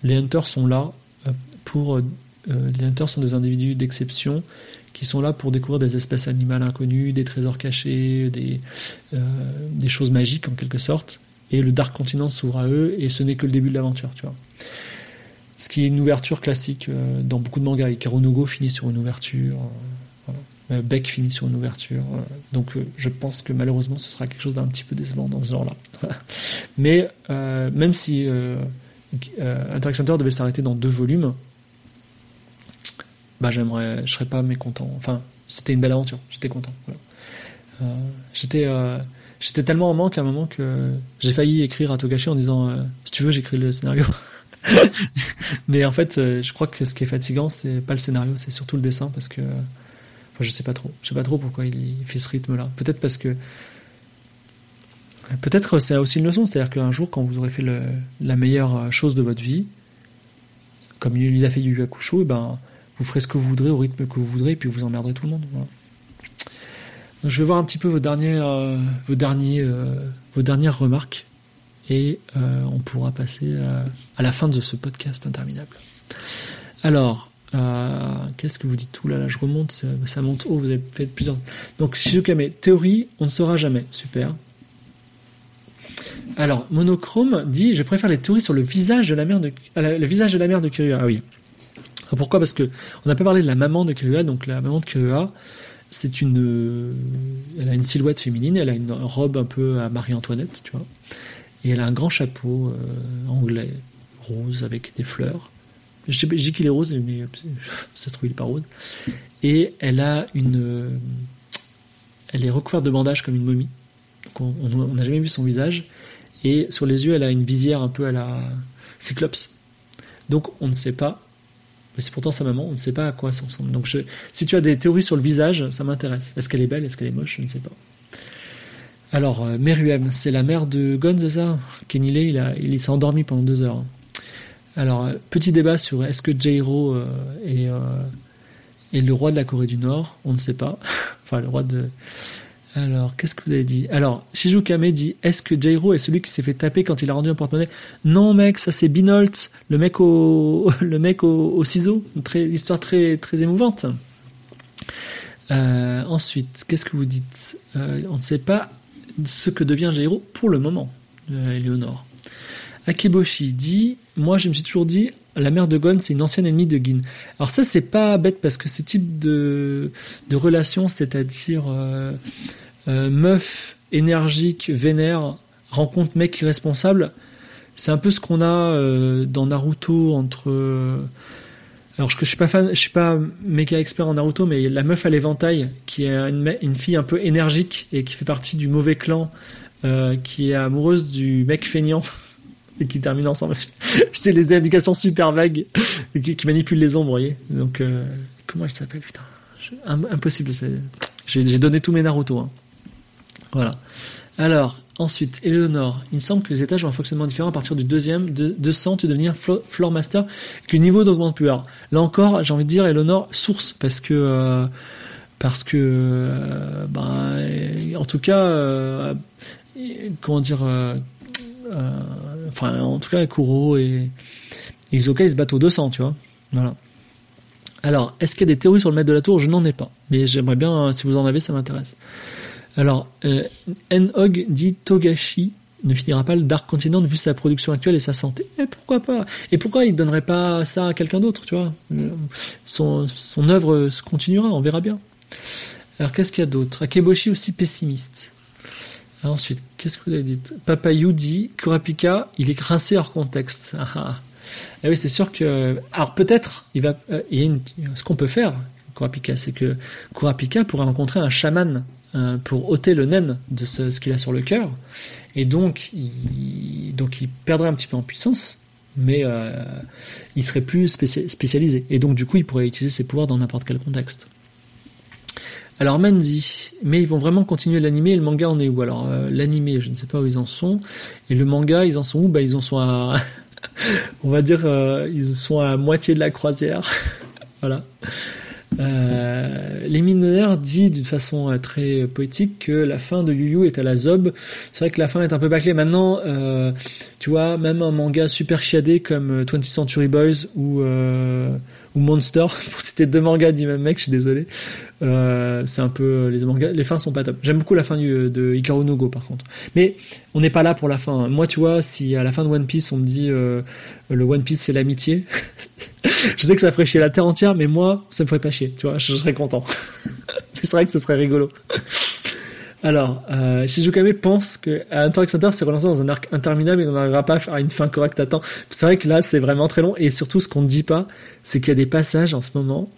les hunters sont là pour euh, les hunters sont des individus d'exception qui sont là pour découvrir des espèces animales inconnues, des trésors cachés, des, euh, des choses magiques en quelque sorte. Et le Dark Continent s'ouvre à eux et ce n'est que le début de l'aventure, tu vois. Ce qui est une ouverture classique euh, dans beaucoup de mangas. Ikarunogo finit sur une ouverture. Beck finit sur une ouverture. Donc je pense que malheureusement ce sera quelque chose d'un petit peu décevant dans ce genre-là. Mais même si x Hunter devait s'arrêter dans deux volumes, bah j'aimerais, je serais pas mécontent. Enfin, c'était une belle aventure, j'étais content. Euh, j'étais, euh, tellement en manque à un moment que j'ai failli écrire à Togashi en disant euh, si tu veux j'écris le scénario. Mais en fait, je crois que ce qui est fatigant, c'est pas le scénario, c'est surtout le dessin parce que, je sais pas trop, je sais pas trop pourquoi il, fait ce rythme-là. Peut-être parce que Peut-être c'est aussi une leçon, c'est-à-dire qu'un jour, quand vous aurez fait la meilleure chose de votre vie, comme il a fait Yu Hakusho, et eh ben, vous ferez ce que vous voudrez au rythme que vous voudrez, et puis vous emmerderez tout le monde. Donc, je vais voir un petit peu vos euh, vos derniers, euh, vos dernières remarques, et euh, on pourra passer à la fin de ce podcast interminable. Alors, qu'est-ce que vous dites? Tout là, là, je remonte, ça, monte haut, vous avez fait plusieurs. Donc, Shizukame, théorie, on ne saura jamais. Super. Alors, Monochrome dit Je préfère les théories sur le visage de la mère de, le visage de la mère de Kiryu. Ah oui. Pourquoi? Parce que on n'a pas parlé de la maman de Kirua, donc la maman de Kirua, c'est une, euh, elle a une silhouette féminine, elle a une robe un peu à Marie-Antoinette, tu vois, et elle a un grand chapeau euh, anglais rose avec des fleurs. Je dis qu'il est rose, mais ça se trouve il est pas rose. Et elle a une, elle est recouverte de bandages comme une momie. Donc on n'a jamais vu son visage. Et sur les yeux, elle a une visière un peu à la Cyclops. Donc on ne sait pas mais c'est pourtant sa maman, on ne sait pas à quoi ça ressemble. Donc si tu as des théories sur le visage, ça m'intéresse. Est-ce qu'elle est belle, est-ce qu'elle est moche, je ne sais pas. Alors, euh, Meruem, c'est la mère de Gon, c'est ça il, a, il s'est endormi pendant deux heures. Alors, euh, petit débat sur est-ce que Jairo euh, est, le roi de la Corée du Nord? On ne sait pas. enfin, le roi de... Alors, qu'est-ce que vous avez dit? Alors, Kame dit Est-ce que Jairo est celui qui s'est fait taper quand il a rendu un porte-monnaie? Non, mec, ça c'est Binolt, le mec au, ciseau. Très, histoire très, émouvante. Ensuite, qu'est-ce que vous dites? On ne sait pas ce que devient Jairo pour le moment, euh, Eleonore. Akeboshi dit Moi, je me suis toujours dit la mère de Gon, c'est une ancienne ennemie de Gin. Alors ça, c'est pas bête parce que ce type de, relation, c'est-à-dire euh, meuf énergique, vénère, rencontre mec irresponsable. C'est un peu ce qu'on a euh, dans Naruto entre. Euh, alors je, je suis pas fan, je suis pas méga expert en Naruto, mais la meuf à l'éventail qui est une, fille un peu énergique et qui fait partie du mauvais clan, qui est amoureuse du mec feignant et qui termine ensemble. C'est les indications super vagues et qui, qui manipule les ombres, vous voyez. Donc comment elle s'appelle putain? Impossible. J'ai donné tous mes Naruto. Hein. Voilà. Alors, ensuite, Eleonore, il me semble que les étages ont un fonctionnement différent à partir du deuxième, de 200, tu devenir floor master, que le niveau n'augmente plus. Alors, là encore, j'ai envie de dire, Eleonore, source, parce que, euh, parce que, euh, ben, en tout cas, euh, comment dire, enfin, en tout cas, Kuro et, et Isoka, ils se battent au 200, tu vois. Voilà. Alors, est-ce qu'il y a des théories sur le maître de la tour? Je n'en ai pas. Mais j'aimerais bien, si vous en avez, ça m'intéresse. Alors, euh, N-Hog dit Togashi ne finira pas le Dark Continent vu sa production actuelle et sa santé. Et pourquoi pas? Et pourquoi il donnerait pas ça à quelqu'un d'autre, tu vois? Son, son œuvre continuera, on verra bien. Alors, qu'est-ce qu'il y a d'autre? Akeboshi aussi pessimiste. ensuite, qu'est-ce que vous avez dit? Papayou dit Kurapika, il est rincé hors contexte. Ah, ah. ah oui, c'est sûr que. Alors peut-être, il va. Euh, ce qu'on peut faire, Kurapika, c'est que Kurapika pourrait rencontrer un chaman euh, pour ôter le naine de ce, qu'il a sur le cœur. Et donc il, perdrait un petit peu en puissance, mais euh, il serait plus spécialisé. Et donc, du coup, il pourrait utiliser ses pouvoirs dans n'importe quel contexte. Alors Mandy, mais ils vont vraiment continuer l'animé et le manga en est où? Alors euh, l'animé, je ne sais pas où ils en sont, et le manga, ils en sont où? Bah ils en sont à, on va dire, ils sont à moitié de la croisière, voilà. Euh, les mineurs dit d'une façon euh, très poétique que la fin de Yu Yu est à la zob. C'est vrai que la fin est un peu bâclée. Maintenant, euh, tu vois, même un manga super chiadé comme 20th Century Boys ou ou Monster, pour citer deux mangas du même mec, je suis désolé. Euh, c'est un peu les mangas, les fins sont pas top. J'aime beaucoup la fin du, de Hikaru no Go par contre. Mais on n'est pas là pour la fin. Moi, tu vois, si à la fin de One Piece on me dit euh, le One Piece c'est l'amitié, je sais que ça ferait chier la terre entière, mais moi ça me ferait pas chier. Tu vois, je serais content. c'est vrai que ce serait rigolo. Alors, euh, Shizukame pense que Hunter Center s'est relancé dans un arc interminable et on n'arrivera pas à faire une fin correcte à temps. C'est vrai que là, c'est vraiment très long et surtout, ce qu'on ne dit pas, c'est qu'il y a des passages en ce moment.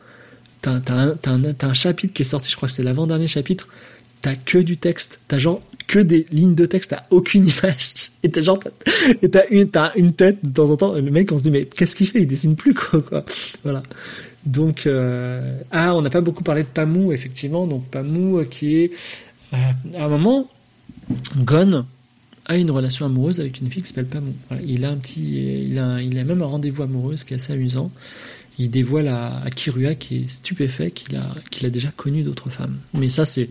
T'as un, un, chapitre qui est sorti, je crois que c'est l'avant-dernier chapitre. T'as que du texte. T'as genre que des lignes de texte, t'as aucune image. Et t'as genre, t'as une, une tête de temps en temps. Le mec, on se dit, mais qu'est-ce qu'il fait? Il dessine plus, quoi, quoi. Voilà. Donc, euh... ah, on n'a pas beaucoup parlé de Pamou, effectivement. Donc, Pamou, euh, qui est à un moment, Gon a une relation amoureuse avec une fille qui s'appelle Pamou. il a un petit, il a, il a même un rendez-vous amoureux, ce qui est assez amusant. Il dévoile à, à Kirua qui est stupéfait qu'il a, qu'il a déjà connu d'autres femmes. Mais ça, c'est,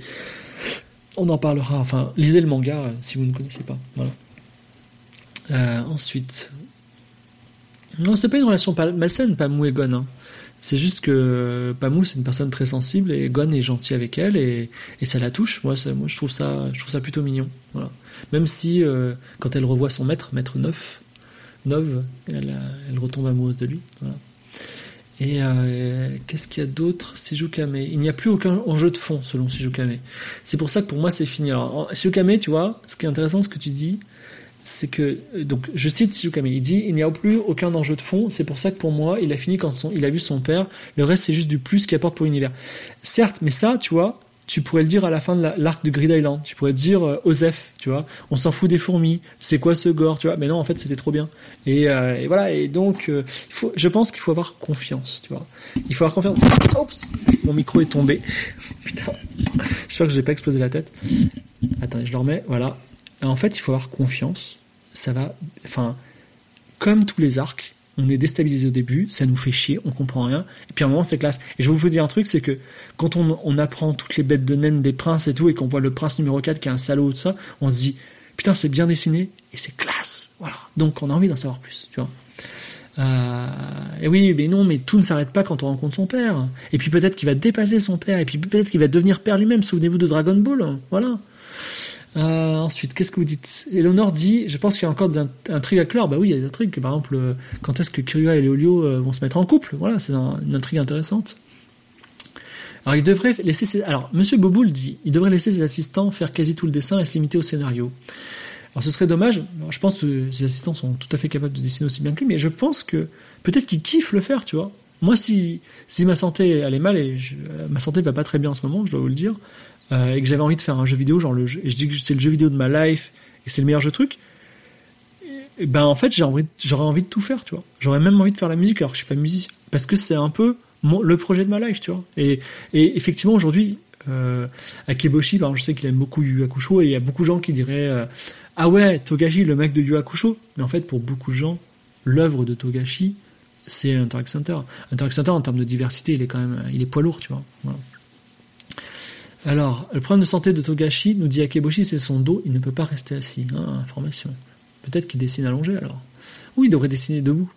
on en parlera. Enfin, lisez le manga euh, si vous ne connaissez pas. Voilà. Euh, ensuite, non, c'était pas une relation malsaine, Pamou et Gon. Hein. C'est juste que Pamou c'est une personne très sensible et Gon est gentil avec elle et, ça la touche. Moi, moi je trouve ça, je trouve ça plutôt mignon. Voilà. Même si euh, quand elle revoit son maître, maître neuf, neuve, elle, elle retombe amoureuse de lui. Voilà. Et euh, qu'est-ce qu'il y a d'autre? Shizukame. Il n'y a plus aucun enjeu de fond selon Shizukame. C'est pour ça que pour moi c'est fini. Alors tu vois, ce qui est intéressant, ce que tu dis, c'est que donc je cite Shizukame, il dit il n'y a plus aucun enjeu de fond, c'est pour ça que pour moi il a fini quand son, il a vu son père, le reste c'est juste du plus qu'il apporte pour l'univers. Certes, mais ça, tu vois, tu pourrais le dire à la fin de l'arc de Grid Island, tu pourrais dire euh, Osef, tu vois, on s'en fout des fourmis, c'est quoi ce gore, tu vois, mais non en fait c'était trop bien. Et, euh, voilà, et donc euh, il faut, je pense qu'il faut avoir confiance, tu vois. Il faut avoir confiance. Oups, mon micro est tombé. Putain, j'espère que je n'ai pas explosé la tête. Attendez, je le remets, voilà en fait, il faut avoir confiance. Ça va, enfin, comme tous les arcs, on est déstabilisé au début, ça nous fait chier, on comprend rien, et puis à un moment c'est classe. Et je vais vous dire un truc, c'est que quand on, apprend toutes les bêtes de naine des princes et tout, et qu'on voit le prince numéro 4 qui est un salaud, tout ça, on se dit, putain c'est bien dessiné, et c'est classe, voilà. Donc on a envie d'en savoir plus, tu vois. Euh, et oui, mais non, mais tout ne s'arrête pas quand on rencontre son père. Et puis peut-être qu'il va dépasser son père, et puis peut-être qu'il va devenir père lui-même, souvenez-vous de Dragon Ball, voilà. Euh, ensuite, qu'est-ce que vous dites? Eleonore dit, je pense qu'il y a encore des intrigues à clore. Bah oui, il y a des intrigues. Par exemple, euh, quand est-ce que Kirua et Léolio euh, vont se mettre en couple? Voilà, c'est une intrigue intéressante. Alors, il devrait laisser ses... Alors, Monsieur Boboul dit, il devrait laisser ses assistants faire quasi tout le dessin et se limiter au scénario. Alors, ce serait dommage. je pense que ses assistants sont tout à fait capables de dessiner aussi bien que lui, mais je pense que peut-être qu'ils kiffent le faire, tu vois. Moi, si, si ma santé allait mal, et ma santé va pas très bien en ce moment, je dois vous le dire, euh, et que j'avais envie de faire un jeu vidéo, genre le jeu, et je dis que c'est le jeu vidéo de ma life et c'est le meilleur jeu truc, et ben en fait j'ai envie, j'aurais envie de tout faire, tu vois. J'aurais même envie de faire la musique alors que je suis pas musicien, parce que c'est un peu le projet de ma life, tu vois. Et, et effectivement aujourd'hui, euh, Akeboshi, exemple, je sais qu'il aime beaucoup Yu Hakusho et il y a beaucoup de gens qui diraient euh, ah ouais Togashi le mec de Yu Hakusho, mais en fait pour beaucoup de gens l'œuvre de Togashi c'est Interact Center. Interact Center en termes de diversité il est quand même il est poids lourd tu vois. Voilà. Alors, le problème de santé de Togashi, nous dit Akeboshi, c'est son dos, il ne peut pas rester assis. Hein, information. Peut-être qu'il dessine allongé alors. Oui, il devrait dessiner debout.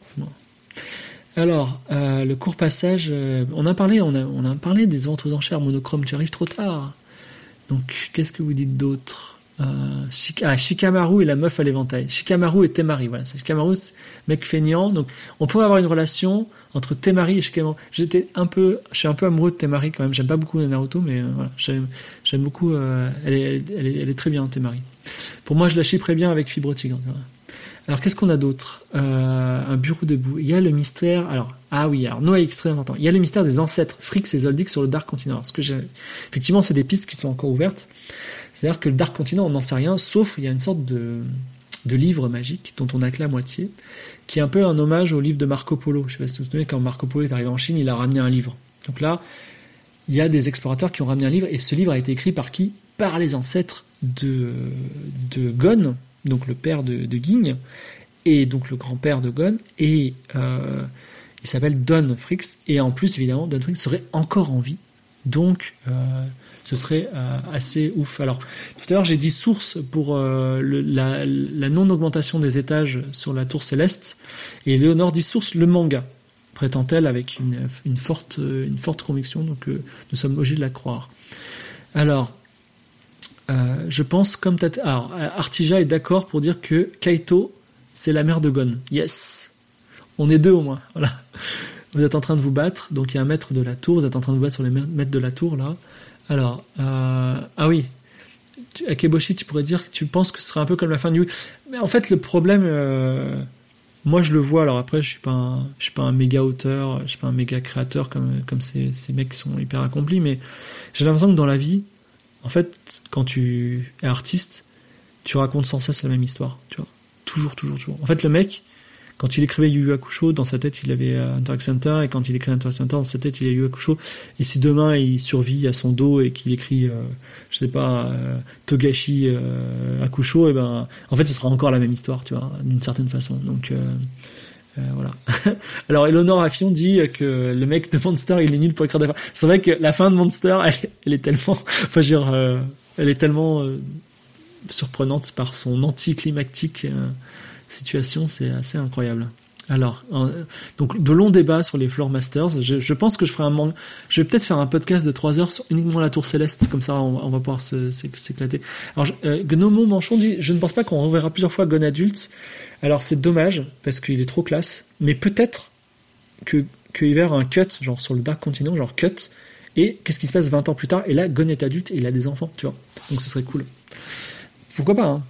Alors, euh, le court passage, euh, on a parlé, on a, on a parlé des ventes d'enchères monochrome, tu arrives trop tard. Donc, qu'est-ce que vous dites d'autre? Euh, ah, Shikamaru et la meuf à l'éventail. Shikamaru et Temari, voilà. Shikamaru, mec feignant. Donc, on peut avoir une relation entre Temari et Shikamaru. J'étais un peu, je suis un peu amoureux de Temari quand même. J'aime pas beaucoup Naruto, mais voilà, j'aime, beaucoup. elle, est, elle, est, elle, est, très bien, Temari. Pour moi, je la chipperais bien avec Fibre Tigre. Alors qu'est-ce qu'on a d'autre? Euh, Un bureau debout. Il y a le mystère. Alors ah oui, alors Noah est extrêmement important. Il y a le mystère des ancêtres Frix et Zoldyck sur le Dark Continent. ce que effectivement, c'est des pistes qui sont encore ouvertes. C'est-à-dire que le Dark Continent, on n'en sait rien, sauf il y a une sorte de de livre magique dont on a que la moitié, qui est un peu un hommage au livre de Marco Polo. Je sais pas si vous vous souvenez, quand Marco Polo est arrivé en Chine, il a ramené un livre. Donc là, il y a des explorateurs qui ont ramené un livre, et ce livre a été écrit par qui? Par les ancêtres de, de Gon, donc le père de, de Ging, et donc le grand-père de Gon, et euh, il s'appelle Don Fricks, et en plus, évidemment, Don Fricks serait encore en vie, donc euh, ce serait euh, assez ouf. Alors, tout à l'heure, j'ai dit source pour euh, la, non-augmentation des étages sur la tour céleste, et Léonore dit source le manga, prétend-elle avec une, une, forte, conviction, donc nous sommes obligés de la croire. Alors, euh, je pense comme Alors, Artija est d'accord pour dire que Kaito, c'est la mère de Gon. Yes. On est deux au moins. Voilà. Vous êtes en train de vous battre, donc il y a un maître de la tour, vous êtes en train de vous battre sur les maîtres de la tour, là. Alors, euh, ah oui. Akeboshi, tu pourrais dire que tu penses que ce serait un peu comme la fin du... Mais en fait, le problème, euh, moi je le vois, alors après, je suis pas un, je suis pas un méga auteur, je suis pas un méga créateur comme, comme ces, ces mecs qui sont hyper accomplis, mais j'ai l'impression que dans la vie, en fait, quand tu es artiste, tu racontes sans cesse la même histoire, tu vois. Toujours, toujours, toujours. En fait, le mec, quand il écrivait Yu Yu Hakusho, dans sa tête, il avait Interact Center, et quand il écrit Interact Center, dans sa tête, il a Yu Yu Hakusho. Et si demain, il survit à son dos et qu'il écrit, euh, je sais pas, euh, Togashi euh, Hakusho, et ben, en fait, ce sera encore la même histoire, tu vois, d'une certaine façon. Donc, euh, euh, voilà. Alors, Eleanor Affion dit que le mec de Monster, il est nul pour écrire des C'est vrai que la fin de Monster, elle, est tellement, enfin, je veux dire, euh, elle est tellement euh, surprenante par son anticlimactique situation, c'est assez incroyable. Alors, donc de longs débats sur les Floor Masters. Je, pense que je ferai un manque. Je vais peut-être faire un podcast de 3 heures sur uniquement la Tour Céleste, comme ça on, va pouvoir s'éclater. Alors, euh, Gnomo Manchon dit, je ne pense pas qu'on reverra plusieurs fois Gon adulte. Alors c'est dommage parce qu'il est trop classe, mais peut-être que y avoir un cut, genre sur le Dark Continent, genre cut. Et qu'est-ce qui se passe 20 ans plus tard? Et là, Gon est adulte et il a des enfants, tu vois. Donc ce serait cool. Pourquoi pas hein?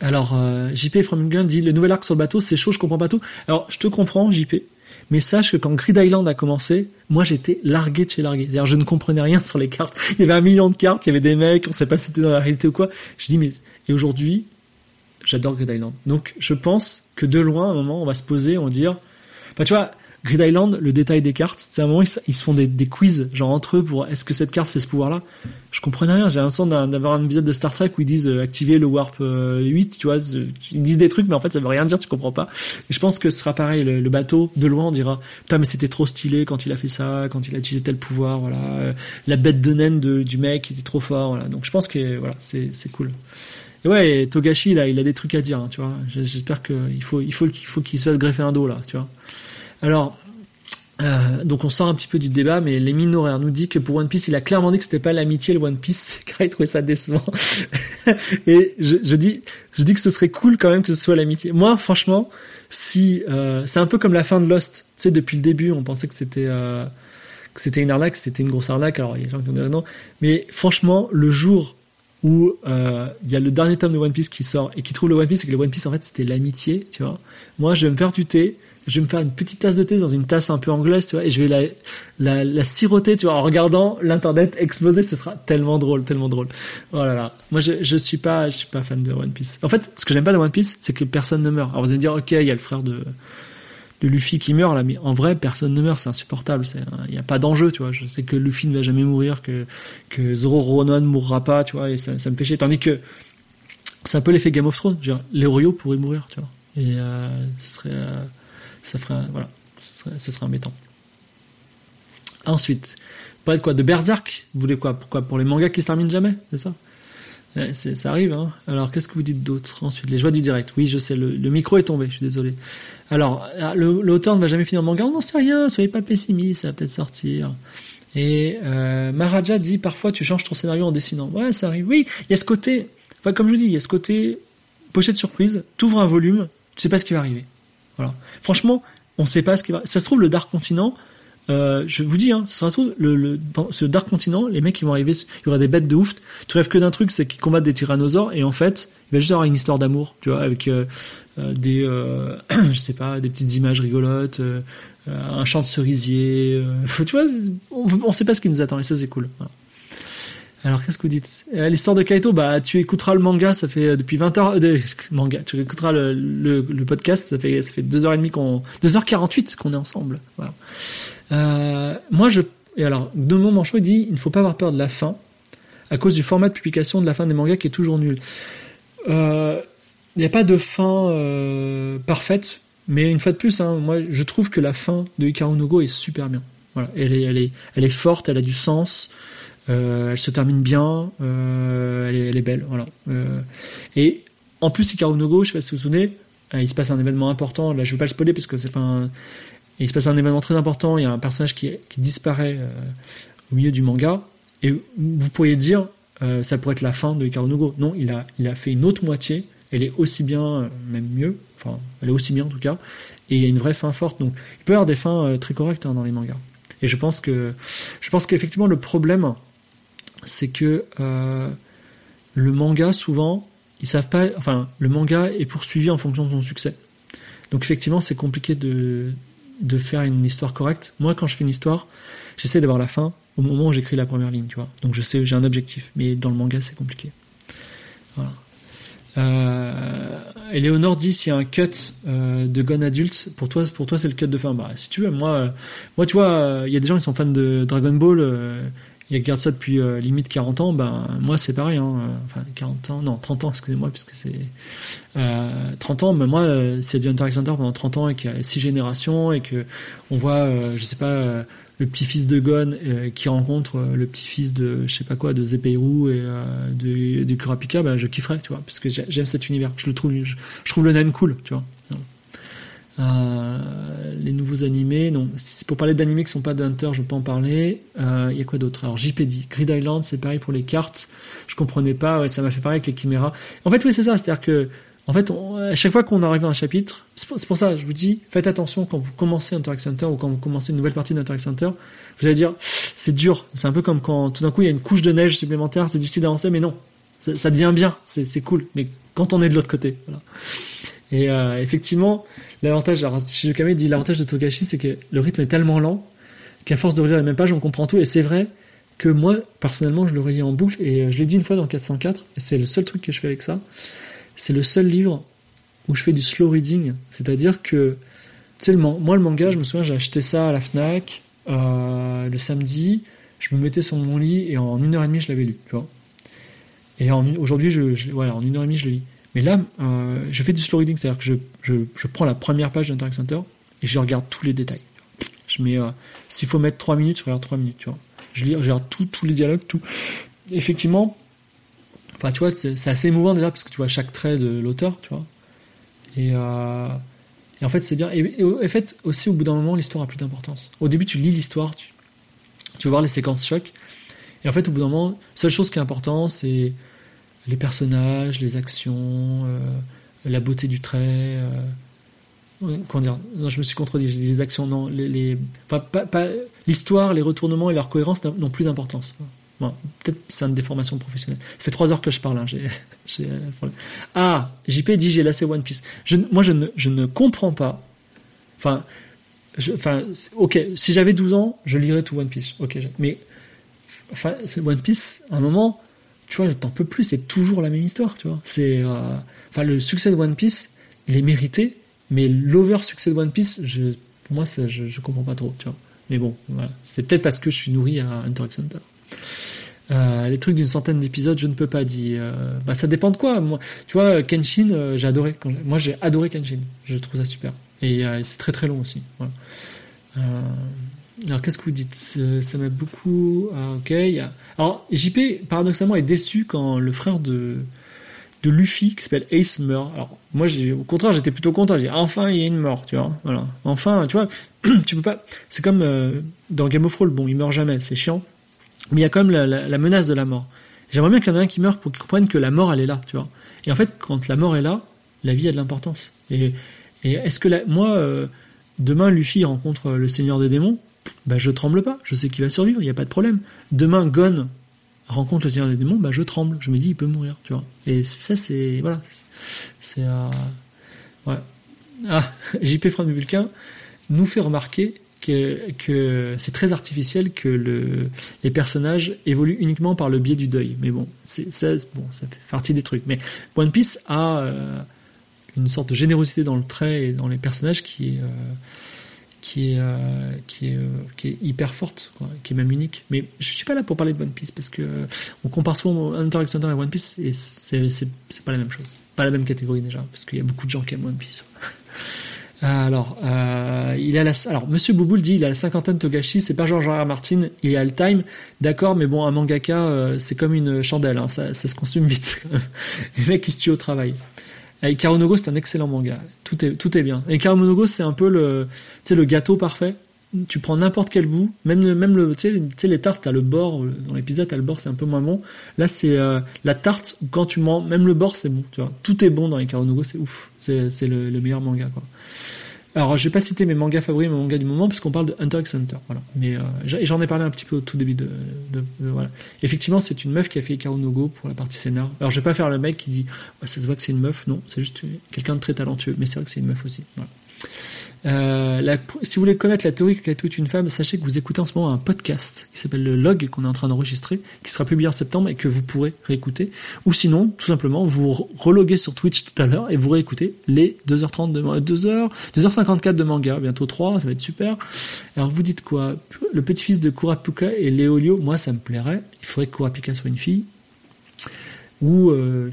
Alors, euh, JP From Gun dit le nouvel arc sur le bateau, c'est chaud, je comprends pas tout. Alors, je te comprends, JP, mais sache que quand Grid Island a commencé, moi j'étais largué de chez largué. C'est-à-dire, je ne comprenais rien sur les cartes. Il y avait un million de cartes, il y avait des mecs, on sait pas si c'était dans la réalité ou quoi. Je dis, mais, et aujourd'hui, j'adore Grid Island. Donc, je pense que de loin, à un moment, on va se poser, on va dire, enfin, tu vois, Grid Island, le détail des cartes, c'est un moment ils, se font des, des, quiz, genre entre eux pour est-ce que cette carte fait ce pouvoir-là? Je comprenais rien. J'ai l'impression d'avoir un épisode de Star Trek où ils disent euh, activer le warp 8, euh, tu vois. Ils disent des trucs, mais en fait ça veut rien dire, tu comprends pas. Et je pense que ce sera pareil. Le, bateau, de loin, on dira putain mais c'était trop stylé quand il a fait ça, quand il a utilisé tel pouvoir, voilà. Euh, la bête de naine de, du mec était trop fort, voilà. Donc je pense que voilà, c'est cool. Et ouais, Togashi là, il a des trucs à dire, hein, tu vois. J'espère qu'il faut il faut qu'il faut qu'il se fasse greffer un dos là, tu vois. Alors, euh, donc on sort un petit peu du débat, mais les minoraires nous dit que pour One Piece, il a clairement dit que c'était pas l'amitié le One Piece, car il trouvait ça décevant. et je, dis, je dis que ce serait cool quand même que ce soit l'amitié. Moi, franchement, si euh, c'est un peu comme la fin de Lost, tu sais, depuis le début, on pensait que c'était euh, que c'était une arnaque, c'était une grosse arnaque. Alors il y a des gens qui ont dit non, mais franchement, le jour où il y a le dernier tome de One Piece qui sort et qui trouve le One Piece et que le One Piece en fait c'était l'amitié, tu vois. Moi, je vais me faire du thé je vais me faire une petite tasse de thé dans une tasse un peu anglaise, tu vois, et je vais la, la, la siroter, tu vois, en regardant l'internet exploser. Ce sera tellement drôle, tellement drôle. Oh là. Moi, je, je suis pas, je suis pas fan de One Piece. En fait, ce que j'aime pas de One Piece, c'est que personne ne meurt. Alors vous allez me dire, ok, il y a le frère de, de Luffy qui meurt là, mais en vrai, personne ne meurt, c'est insupportable. Il n'y a pas d'enjeu, tu vois. Je sais que Luffy ne va jamais mourir, que, que Zoro Ronan ne mourra pas, tu vois, et ça, ça me fait chier. Tandis que c'est un peu l'effet Game of Thrones. les Oreo pourraient mourir, tu vois. Et euh, ce serait, euh, ça voilà, ce serait, ce serait embêtant. Ensuite, pas de quoi? De Berserk? Vous voulez quoi? Pourquoi? Pour les mangas qui se terminent jamais, c'est ça? Ça arrive, hein. Alors, qu'est-ce que vous dites d'autre ensuite? Les joies du direct. Oui, je sais, le, micro est tombé, je suis désolé. Alors, ah, l'auteur ne va jamais finir le manga, on n'en sait rien, soyez pas pessimiste, ça va peut-être sortir. Et euh, dit parfois tu changes ton scénario en dessinant. Ouais, ça arrive. Oui, il y a ce côté, enfin comme je vous dis, il y a ce côté pochette surprise, t'ouvres un volume, tu sais pas ce qui va arriver. Voilà. Franchement, on sait pas ce qui va. Ça se trouve le Dark Continent, euh, je vous dis, hein, ce sera tout. Le, le, ce Dark Continent, les mecs, ils vont arriver, il y aura des bêtes de ouf. Tu rêves que d'un truc, c'est qu'ils combattent des tyrannosaures, et en fait, il va juste avoir une histoire d'amour, tu vois, avec euh, euh des, je sais pas, des petites images rigolotes, un champ de cerisier. tu vois, on, on sait pas ce qui nous attend, et ça, c'est cool. Voilà. Alors qu'est-ce que vous dites? L'histoire de Kaito, bah tu écouteras le manga, ça fait depuis 20 heures de manga, tu écouteras le, le, podcast, ça fait ça fait 2h30 qu'on 2h48 qu'on est ensemble. Euh, moi, je. Et alors, de mon manchot, dit il ne faut pas avoir peur de la fin, à cause du format de publication de la fin des mangas qui est toujours nul. Euh, il n'y a pas de fin euh, parfaite, mais une fois de plus, hein, moi, je trouve que la fin de Hikaru no Go est super bien. Voilà, elle est, elle est, elle est forte, elle a du sens. Euh, elle se termine bien, euh, elle, est, elle, est, belle, voilà. Euh, et en plus, Hikaru no Go, je sais pas si vous vous souvenez, il se passe un événement important. Là, je vais pas le spoiler parce que c'est pas un, il se passe un événement très important, il y a un personnage qui, qui disparaît euh, au milieu du manga, et vous pourriez dire, euh, ça pourrait être la fin de Hikaru no Non, il a, il a fait une autre moitié, elle est aussi bien, euh, même mieux, enfin, elle est aussi bien en tout cas, et il y a une vraie fin forte. Donc, il peut y avoir des fins très correctes hein, dans les mangas. Et je pense que, je pense qu'effectivement, le problème, c'est que le manga, souvent, ils savent pas, enfin, le manga est poursuivi en fonction de son succès. Donc effectivement, c'est compliqué de, faire une histoire correcte. Moi, quand je fais une histoire, j'essaie d'avoir la fin au moment où j'écris la première ligne, tu vois. Donc je sais, j'ai un objectif. Mais dans le manga, c'est compliqué. Voilà. Euh, Eleonore dit s'il y a un cut euh, de Gon adulte, pour toi, pour toi c'est le cut de fin. Bah, si tu veux, moi, euh, moi, tu vois, il y a des gens qui sont fans de Dragon Ball. Euh, ils regardent ça depuis euh, limite 40 ans, ben moi c'est pareil, hein, enfin 40 ans, non 30 ans, excusez-moi, puisque c'est euh, 30 ans, mais moi euh, c'est du Hunter x pendant 30 ans et qu'il y a 6 générations et que on voit, euh, je sais pas, euh, le petit-fils de Gon qui rencontre le petit-fils de je sais pas quoi, de Zepeiru et de, de Kurapika, ben je kifferais, tu vois, parce que j'aime cet univers, je le trouve, je, trouve le nain cool, tu vois. Euh, les nouveaux animés, non. Pour parler d'animés qui sont pas de Hunter, je peux en parler. Il euh, y a quoi d'autre? Alors JP dit Grid Island, c'est pareil pour les cartes. Je comprenais pas. Ouais, ça m'a fait pareil avec les chiméras. En fait, oui, c'est ça. C'est-à-dire que, en fait, à chaque fois qu'on arrive à un chapitre, c'est pour, ça, je vous dis, faites attention quand vous commencez Hunter x Hunter ou quand vous commencez une nouvelle partie d'Hunter Hunter. Vous allez dire, c'est dur. C'est un peu comme quand tout d'un coup il y a une couche de neige supplémentaire, c'est difficile d'avancer, mais non, ça, ça devient bien, c'est cool. Mais quand on est de l'autre côté, voilà. Et euh, effectivement, l'avantage, alors dit l'avantage de Togashi, c'est que le rythme est tellement lent qu'à force de relire la même page, on comprend tout. Et c'est vrai que moi, personnellement, je le relis en boucle. Et euh, je l'ai dit une fois dans 404, et c'est le seul truc que je fais avec ça. C'est le seul livre où je fais du slow reading. C'est-à-dire que, tu sais, moi, le manga, je me souviens, j'ai acheté ça à la Fnac euh, le samedi. Je me mettais sur mon lit et en une heure et demie, je l'avais lu. Tu vois et aujourd'hui, je, je, voilà, en une heure et demie, je le lis. Mais là, euh, je fais du slow reading, c'est-à-dire que je, je, je, prends la première page d'Interact Center et je regarde tous les détails. Je mets, euh, s'il faut mettre 3 minutes, je regarde 3 minutes, tu vois. Je lis, je regarde tous les dialogues, tout. Effectivement, enfin, tu vois, c'est assez émouvant déjà parce que tu vois chaque trait de l'auteur, tu vois. Et, euh, et, en fait, c'est bien. Et, en fait, aussi, au bout d'un moment, l'histoire a plus d'importance. Au début, tu lis l'histoire, tu, tu vas les séquences choc. Et en fait, au bout d'un moment, seule chose qui est importante, c'est les personnages, les actions, euh, la beauté du trait. Euh, comment dire Non, je me suis contredit. Les actions, non, les, enfin, pas, pas, l'histoire, les retournements et leur cohérence n'ont plus d'importance. Bon, peut-être c'est une déformation professionnelle. Ça fait trois heures que je parle. Hein, j'ai, j'ai... Ah, JP dit j'ai lassé One Piece. Je, moi, je ne, je ne comprends pas. Enfin, enfin, ok, si j'avais 12 ans, je lirais tout One Piece. Ok, mais enfin, c'est One Piece. À un moment, tu vois, t'en peux plus, c'est toujours la même histoire, tu vois. C'est, euh, enfin, le succès de One Piece, il est mérité, Mais l'over succès de One Piece, je, pour moi, ça, je, je comprends pas trop, tu vois. Mais bon, voilà. C'est peut-être parce que je suis nourri à Hunter x Hunter. Euh, les trucs d'une centaine d'épisodes, je ne peux pas dire. Euh, bah, ça dépend de quoi. Moi, tu vois, Kenshin, j'ai adoré. Quand moi, j'ai adoré Kenshin. Je trouve ça super. Et c'est très très long aussi. Voilà. Euh, alors, qu'est-ce que vous dites? Ça m'a beaucoup. Ah, ok. Alors, JP, paradoxalement, est déçu quand le frère de de Luffy qui s'appelle Ace meurt. Alors moi, au contraire, j'étais plutôt content. J'ai enfin il y a une mort, tu vois. Voilà. Enfin, tu vois, tu peux pas. C'est comme euh, dans Game of Thrones. Bon, il meurt jamais, c'est chiant. Mais il y a quand même la, menace de la mort. J'aimerais bien qu'il y en ait un qui meurt pour qu'ils comprennent que la mort, elle est là, tu vois. Et en fait, quand la mort est là, la vie a de l'importance. Et, et est-ce que la, moi, euh, demain, Luffy rencontre le Seigneur des démons, bah, je tremble pas. Je sais qu'il va survivre, il n'y a pas de problème. Demain, Gon rencontre le Seigneur des démons, bah, je tremble. Je me dis, il peut mourir, tu vois. Et ça, c'est, voilà. C'est, euh, ouais. Ah, JP Vulcain nous fait remarquer que, que c'est très artificiel que le, les personnages évoluent uniquement par le biais du deuil. Mais bon, c'est, ça, bon, ça fait partie des trucs. Mais One Piece a euh, une sorte de générosité dans le trait et dans les personnages qui est, euh, qui est, euh, qui est, qui est hyper forte, qui est même unique. Mais je suis pas là pour parler de One Piece parce que on compare souvent Hunter x Hunter et One Piece et c'est, c'est, c'est pas la même chose, pas la même catégorie déjà, parce qu'il y a beaucoup de gens qui aiment One Piece. Alors, euh, il a alors Monsieur Bouboule dit il a la cinquantaine Togashi, c'est pas George R. Martin, il est all time, d'accord, mais bon un mangaka euh, c'est comme une chandelle, hein, ça, se consume vite. Le mec il se tue au travail. Et Karonogo c'est un excellent manga, tout est tout est bien. Et Karonogo c'est un peu le, le gâteau parfait. Tu prends n'importe quel bout, même même le, tu sais les tartes t'as le bord, dans les pizzas t'as le bord c'est un peu moins bon. Là c'est euh, la tarte quand tu manges, même le bord c'est bon, tu vois. Tout est bon dans les Karonogo, c'est ouf, c'est c'est le, le meilleur manga quoi. Alors, je vais pas citer mes mangas favoris, mes mangas du moment, parce qu'on parle de Hunter x Hunter. Voilà. Mais euh, j'en ai parlé un petit peu au tout début de, de, de voilà. Effectivement, c'est une meuf qui a fait Ikaru no Go pour la partie scénar. Alors, je vais pas faire le mec qui dit, ouais, ça se voit que c'est une meuf. Non, c'est juste quelqu'un de très talentueux. Mais c'est vrai que c'est une meuf aussi. Voilà. Euh, la, si vous voulez connaître la théorie que tout est une femme, sachez que vous écoutez en ce moment un podcast qui s'appelle le Log qu'on est en train d'enregistrer, qui sera publié en septembre et que vous pourrez réécouter. Ou sinon, tout simplement, vous reloguez sur Twitch tout à l'heure et vous réécoutez les 2h30 de 2h, 2h54 de manga, bientôt 3, ça va être super. Alors vous dites quoi? Le petit-fils de Kurapika et Léolio, moi ça me plairait. Il faudrait que Kurapika soit une fille. Ou euh,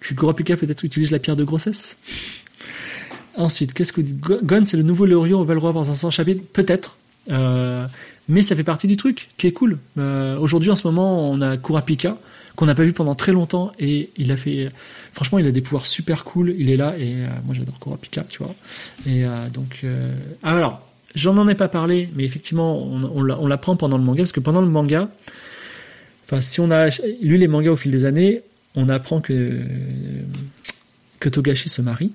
que Kurapika peut-être utilise la pierre de grossesse. Ensuite, qu'est-ce que vous dites Gon, c'est le nouveau Léorion au Valroi dans un 100 chapitres Peut-être. Euh, mais ça fait partie du truc, qui est cool. Euh, Aujourd'hui, en ce moment, on a Kurapika, qu'on n'a pas vu pendant très longtemps, et il a fait... Franchement, il a des pouvoirs super cool, il est là, et euh, moi j'adore Kurapika, tu vois. Et euh, donc... Ah, alors, j'en en ai pas parlé, mais effectivement, on, on, on l'apprend pendant le manga, parce que pendant le manga, enfin, si on a lu les mangas au fil des années, on apprend que, que Togashi se marie,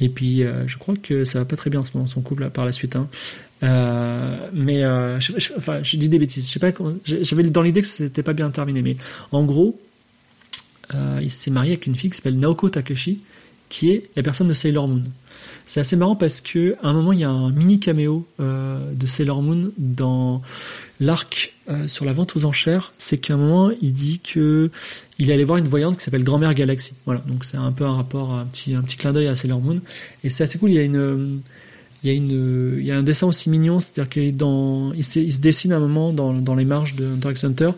et puis, euh, je crois que ça va pas très bien en ce moment, son couple, par la suite. Hein. Euh, mais, euh, je, enfin, je dis des bêtises. Je sais pas j'avais dans l'idée que c'était pas bien terminé, mais en gros, il s'est marié avec une fille qui s'appelle Naoko Takeshi, qui est la personne de Sailor Moon. C'est assez marrant parce que un moment il y a un mini caméo de Sailor Moon dans l'arc sur la vente aux enchères. C'est qu'à un moment il dit que il est allé voir une voyante qui s'appelle Grand-mère Galaxy. Voilà, donc c'est un peu un rapport, un petit un petit clin d'œil à Sailor Moon. Et c'est assez cool. Il y a une il y a une il y a un dessin aussi mignon, c'est-à-dire qu'il se dessine un moment dans, dans les marges de Hunter Hunter.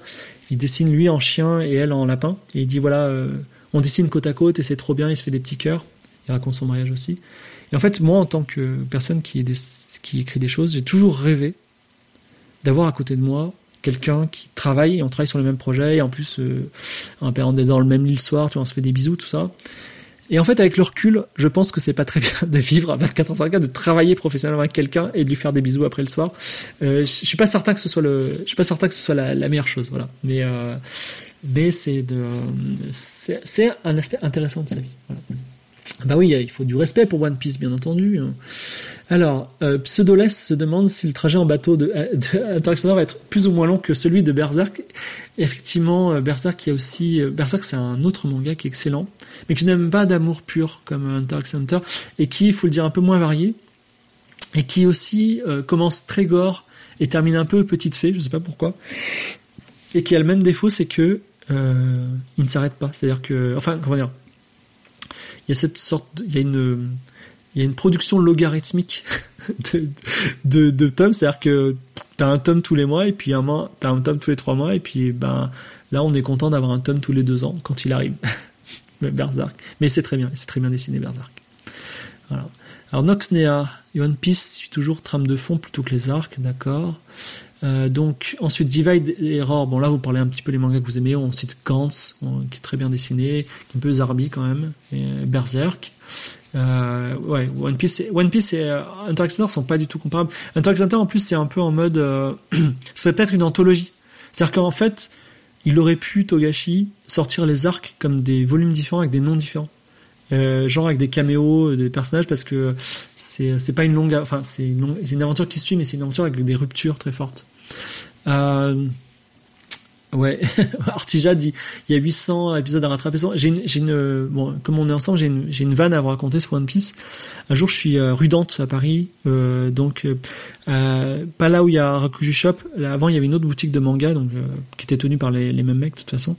Il dessine lui en chien et elle en lapin. Et il dit voilà, euh, on dessine côte à côte et c'est trop bien. Il se fait des petits cœurs. Il raconte son mariage aussi. Et en fait, moi, en tant que personne qui, des, qui écrit des choses, j'ai toujours rêvé d'avoir à côté de moi quelqu'un qui travaille on travaille sur le même projet et en plus euh, on est dans le même lit le soir, tu vois, on se fait des bisous, tout ça. Et en fait, avec le recul, je pense que c'est pas très bien de vivre à 24 ans sur 24, de travailler professionnellement avec quelqu'un et de lui faire des bisous après le soir. Euh, je suis pas certain que ce soit le, je suis pas certain que ce soit la, meilleure chose, voilà. Mais euh, mais c'est de, c'est un aspect intéressant de sa vie. Bah oui, il faut du respect pour One Piece, bien entendu. Alors, euh, Pseudoles se demande si le trajet en bateau de, de va être plus ou moins long que celui de Berserk. Effectivement, euh, Berserk, il y a aussi euh, Berserk, c'est un autre manga qui est excellent, mais qui n'aime pas d'amour pur comme Hunter x Hunter et qui, il faut le dire, un peu moins varié et qui aussi euh, commence très gore et termine un peu petite fée, je sais pas pourquoi, et qui a le même défaut, c'est que euh, il ne s'arrête pas. C'est-à-dire que, enfin, comment dire il y a cette sorte, y a une, y a une production logarithmique de, de, tomes, c'est-à-dire que t'as un tome tous les mois et puis un mois, t'as un tome tous les trois mois et puis ben là on est content d'avoir un tome tous les deux ans quand il arrive. Mais c'est très bien, c'est très bien dessiné Berserk. Alors Noxnea, One Piece suit toujours trame de fond plutôt que les arcs, d'accord. Euh, donc ensuite Divide et Error, bon là vous parlez un petit peu les mangas que vous aimez, on cite Gantz, qui est très bien dessiné, un peu Zarbi quand même, et Berserk. Euh, ouais, One Piece, One Piece et euh, Hunter x sont pas du tout comparables. Hunter x Hunter en plus c'est un peu en mode, euh, c'est peut-être une anthologie. C'est-à-dire qu'en fait, il aurait pu Togashi sortir les arcs comme des volumes différents avec des noms différents. Genre avec des caméos des personnages parce que c'est c'est pas une longue enfin c'est une, une, aventure qui suit mais c'est une aventure avec des ruptures très fortes euh, Ouais, Artija dit il y a 800 épisodes à rattraper. J'ai une, une, bon, comme on est ensemble, j'ai une, une vanne à vous raconter sur One Piece. Un jour, je suis euh, rue Dante à Paris, euh, donc euh, pas là où il y a Rakuju Shop. Avant, il y avait une autre boutique de manga, donc qui était tenue par les, mêmes mecs de toute façon.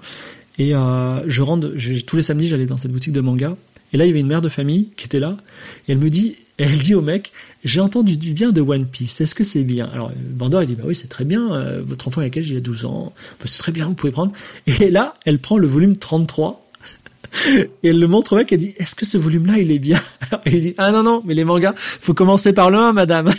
Et je rentre, tous les samedis, j'allais dans cette boutique de manga. Et là, il y avait une mère de famille qui était là, et elle me dit, elle dit au mec, j'ai entendu du bien de One Piece, est-ce que c'est bien? Alors, Bandor, il dit, bah oui, c'est très bien, euh, votre enfant, quel Il a 12 ans, bah, c'est très bien, vous pouvez prendre. Et là, elle prend le volume 33, et elle le montre au mec, elle dit, est-ce que ce volume-là, il est bien? Et il dit, ah non, non, mais les mangas, faut commencer par le 1, madame.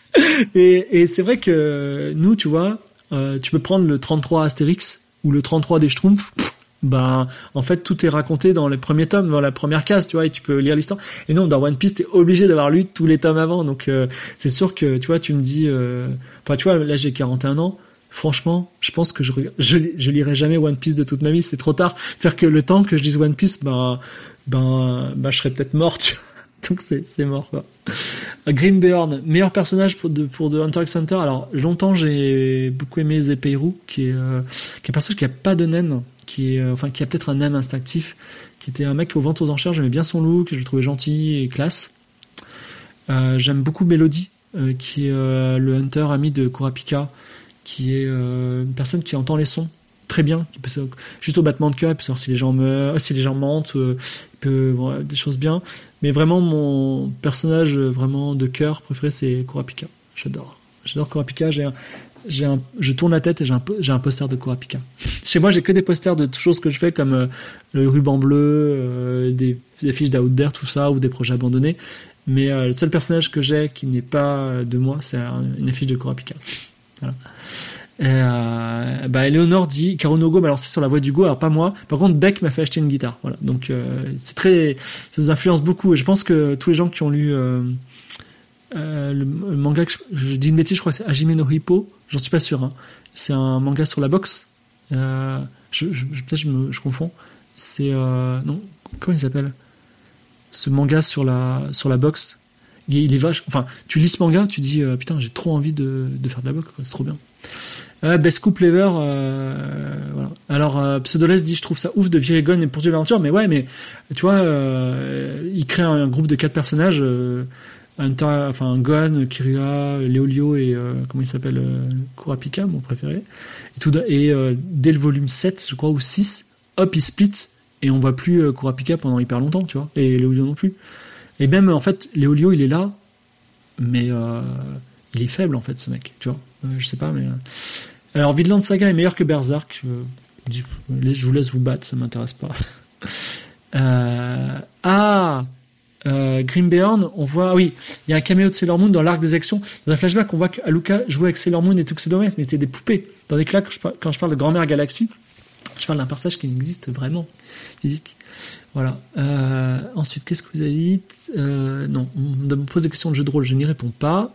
et, et c'est vrai que nous, tu vois, euh, tu peux prendre le 33 Astérix, ou le 33 des Schtroumpfs, ben en fait tout est raconté dans les premiers tomes, dans la première case, tu vois, et tu peux lire l'histoire. Et non, dans One Piece, t'es obligé d'avoir lu tous les tomes avant, donc euh, c'est sûr que tu vois, tu me dis, euh... enfin tu vois, là j'ai 41 ans. Franchement, je pense que je, je, je lirai jamais One Piece de toute ma vie, c'est trop tard. C'est-à-dire que le temps que je lise One Piece, ben, ben, ben je serais peut-être mort, tu vois. Donc c'est, c'est mort, quoi. Grimbeorn, meilleur personnage pour de, pour de Hunter x Hunter. Alors, longtemps, j'ai beaucoup aimé Zepeiru, qui est, euh, qui est un personnage qui a pas de naine euh, qui a peut-être un âme instinctif, qui était un mec au ventes aux enchères. J'aimais bien son look, je le trouvais gentil et classe. Euh, j'aime beaucoup Melody, euh, qui est euh, le hunter ami de Kurapika, qui est une personne qui entend les sons très bien, qui peut juste au battement de cœur, il peut savoir si les gens meurent, si les gens mentent, il des choses bien. Mais vraiment, mon personnage vraiment de cœur préféré, c'est Kurapika. J'adore. J'adore Kurapika. J'ai un, un, je tourne la tête et j'ai un, j'ai un poster de Kurapika. Chez moi, j'ai que des posters de choses que je fais comme euh, le ruban bleu, euh, des, des fiches d'Out tout ça, ou des projets abandonnés. Mais euh, le seul personnage que j'ai qui n'est pas de moi, c'est une affiche de Kurapika. Voilà. Et, bah, Eleonore dit Karunogo m'a lancé sur la voie du go, alors pas moi. Par contre, Beck m'a fait acheter une guitare. Voilà. Donc, c'est très, ça nous influence beaucoup. Et je pense que tous les gens qui ont lu euh, le, le, manga, que je, je, dis une bêtise, je crois c'est Hajime no Hippo, j'en suis pas sûr. Hein. C'est un manga sur la boxe. Euh, je, je, peut-être je, me, je confonds. C'est euh, non, comment il s'appelle? Ce manga sur la sur la boxe. Il, est vache. Enfin, tu lis ce manga, tu dis euh, putain, j'ai trop envie de, de faire de la boxe, c'est trop bien. Euh, Best Coup Lever, euh, voilà. Alors Pseudoless dit je trouve ça ouf de virer et poursuivre l'aventure, mais ouais, mais tu vois, il crée un, un, groupe de quatre personnages. Enfin Gon, Kirua, Leolio et euh, comment il s'appelle euh, Kurapika, mon préféré. Et, euh, dès le volume 7, je crois, ou 6, hop, il split et on voit plus euh, Kurapika pendant hyper longtemps, tu vois, et Leolio non plus. Et même, en fait, Leolio, il est là, mais il est faible, en fait, ce mec, tu vois. Je sais pas, mais... Alors, Vidland Saga est meilleur que Berserk. je vous laisse vous battre, ça m'intéresse pas. ah euh, Grimbeorn, on voit, oui, il y a un caméo de Sailor Moon dans l'arc des actions. Dans un flashback, on voit qu'Aluka jouait avec Sailor Moon et Tuxedo mais c'est des poupées. Tandis que là, quand je parle de Grand-mère Galaxie, je parle d'un personnage qui existe vraiment, physique. Voilà. Euh, ensuite, qu'est-ce que vous avez dit? Euh, Non, on me pose des questions de jeu de rôle, je n'y réponds pas.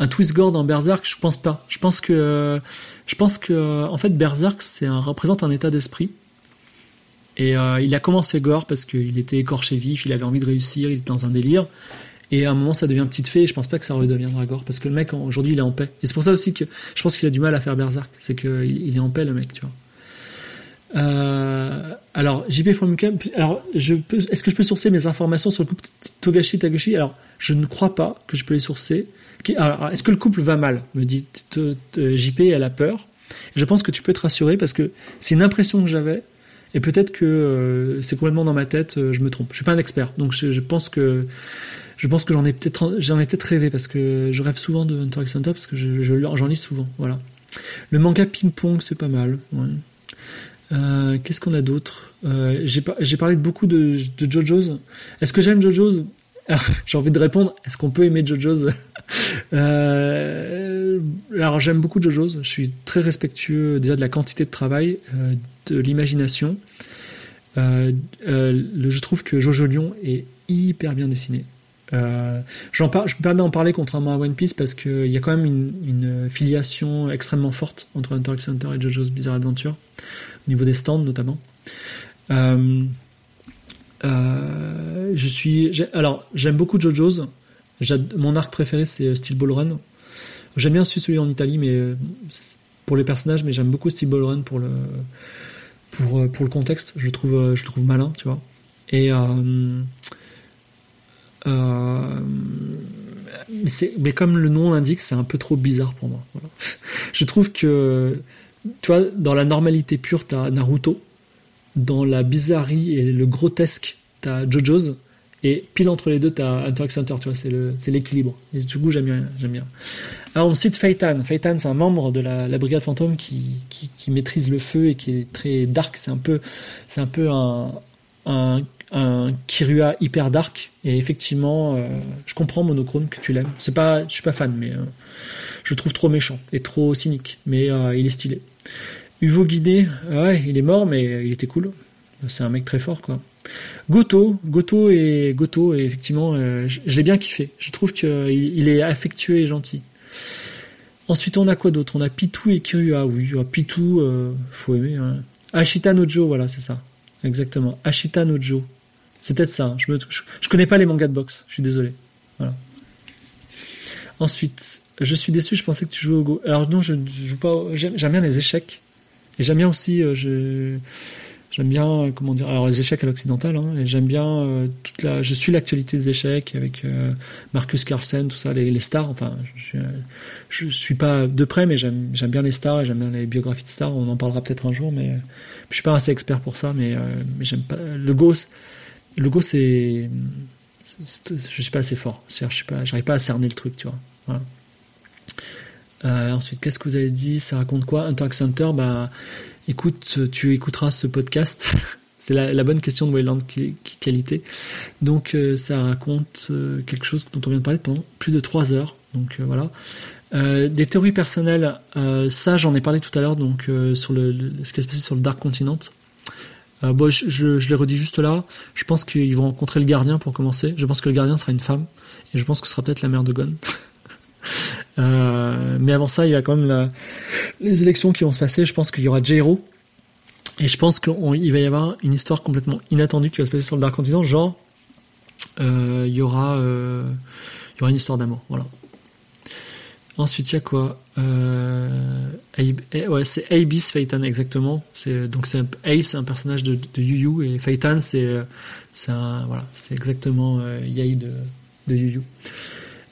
Un twist gore dans Berserk, je pense pas. Je pense que, je pense que, en fait, Berserk, c'est un, représente un état d'esprit. Et euh, il a commencé gore parce qu'il était écorché vif, il avait envie de réussir, il était dans un délire. Et à un moment, ça devient petite fée. Et je pense pas que ça redeviendra gore parce que le mec aujourd'hui, il est en paix. Et c'est pour ça aussi que je pense qu'il a du mal à faire berserk, c'est qu'il il est en paix le mec, tu vois. Euh, alors JP Camp, alors est-ce que je peux sourcer mes informations sur le couple Togashi Taguchi? Alors je ne crois pas que je peux les sourcer. Alors, est-ce que le couple va mal? Me dit JP, elle a peur. Je pense que tu peux te rassurer parce que c'est une impression que j'avais Et peut-être que c'est complètement dans ma tête, je me trompe. Je suis pas un expert, donc je, pense que je pense que j'en ai peut-être rêvé parce que je rêve souvent de Hunter x Hunter parce que je, j'en lis souvent. Voilà. Le manga ping pong c'est pas mal. Qu'est-ce qu'on a d'autre? J'ai parlé de beaucoup de, de JoJo's. Est-ce que j'aime JoJo's? J'ai envie de répondre. Est-ce qu'on peut aimer JoJo's? Euh, alors j'aime beaucoup JoJo's, je suis très respectueux déjà de la quantité de travail, euh, de l'imagination. Euh, je trouve que Jojo Lion est hyper bien dessiné. j'en je peux pas en parler contrairement à One Piece parce qu'il y a quand même une, filiation extrêmement forte entre Hunter x Hunter et JoJo's Bizarre Adventure, au niveau des stands notamment. je suis, alors j'aime beaucoup JoJo's. Mon arc préféré, c'est euh, Steel Ball Run. J'aime bien celui en Italie, mais euh, pour les personnages, mais j'aime beaucoup Steel Ball Run pour le, pour, euh, pour le contexte. Je le trouve, je trouve malin, tu vois. Et mais, comme le nom l'indique, c'est un peu trop bizarre pour moi. Je trouve que, tu vois, dans la normalité pure, t'as Naruto. Dans la bizarrerie et le grotesque, t'as JoJo's. Et pile entre les deux, tu as Hunter x Hunter, tu vois, c'est, l'équilibre. Et du coup, j'aime bien, j'aime bien. Alors, on cite Feitan. Feitan, c'est un membre de la, brigade fantôme qui, qui, maîtrise le feu et qui est très dark. C'est un peu, c'est un peu un, un, Kirua hyper dark. Et effectivement, euh, je comprends Monochrome que tu l'aimes. C'est pas, je suis pas fan, mais euh, je le trouve trop méchant et trop cynique. Mais euh, il est stylé. Uvo Guidé, ouais, il est mort, mais il était cool. C'est un mec très fort, quoi. Goto, Goto et Goto, et effectivement, euh, je, l'ai bien kiffé. Je trouve qu'il il est affectueux et gentil. Ensuite, on a quoi d'autre? On a Pitou et Kiryu. oui, ah, Pitou, euh, faut aimer. Hein. Ashita Nojo, voilà, c'est ça. Exactement. Ashita Nojo. C'est peut-être ça. Hein. Je, me, je, connais pas les mangas de boxe. Je suis désolé. Voilà. Ensuite, je suis déçu. Je pensais que tu jouais au Go. Alors non, je, joue pas. J'aime bien les échecs. Et j'aime bien aussi. Euh, J'aime bien, euh, comment dire, alors les échecs à l'occidental, hein, j'aime bien euh, toute la, je suis l'actualité des échecs avec euh, Marcus Carlsen, tout ça, les, stars. Enfin, je, je, suis pas de près, mais j'aime, bien les stars et j'aime bien les biographies de stars. On en parlera peut-être un jour, mais je suis pas assez expert pour ça, mais, j'aime pas le Go. Le Go, c'est, je suis pas assez fort. Je suis pas, j'arrive pas à cerner le truc, tu vois. Ensuite, qu'est-ce que vous avez dit Ça raconte quoi Hunter x Hunter, bah, écoute, tu écouteras ce podcast. C'est la, bonne question de Wayland Qualité. Donc euh, ça raconte euh, quelque chose dont on vient de parler pendant plus de trois heures. Donc euh, voilà. des théories personnelles, ça j'en ai parlé tout à l'heure donc sur le, ce qui est passé sur le Dark Continent. bon, je, je, l'ai redit juste là. Je pense qu'ils vont rencontrer le gardien pour commencer. Je pense que le gardien sera une femme et je pense que ce sera peut-être la mère de Gon. Euh, mais avant ça, il y a quand même les élections qui vont se passer. Je pense qu'il y aura Jairo. Et je pense qu'il va y avoir une histoire complètement inattendue qui va se passer sur le Dark Continent. Genre, euh, il, y aura, euh, il y aura une histoire d'amour. Voilà. Ensuite, il y a quoi? Eh, Ouais, c'est Abyss Phaeton, exactement. C'est, donc, c'est Ace, un personnage de, Yu Yu. Et Phaeton, c'est, c'est, voilà, c'est exactement Yai de, de Yu Yu.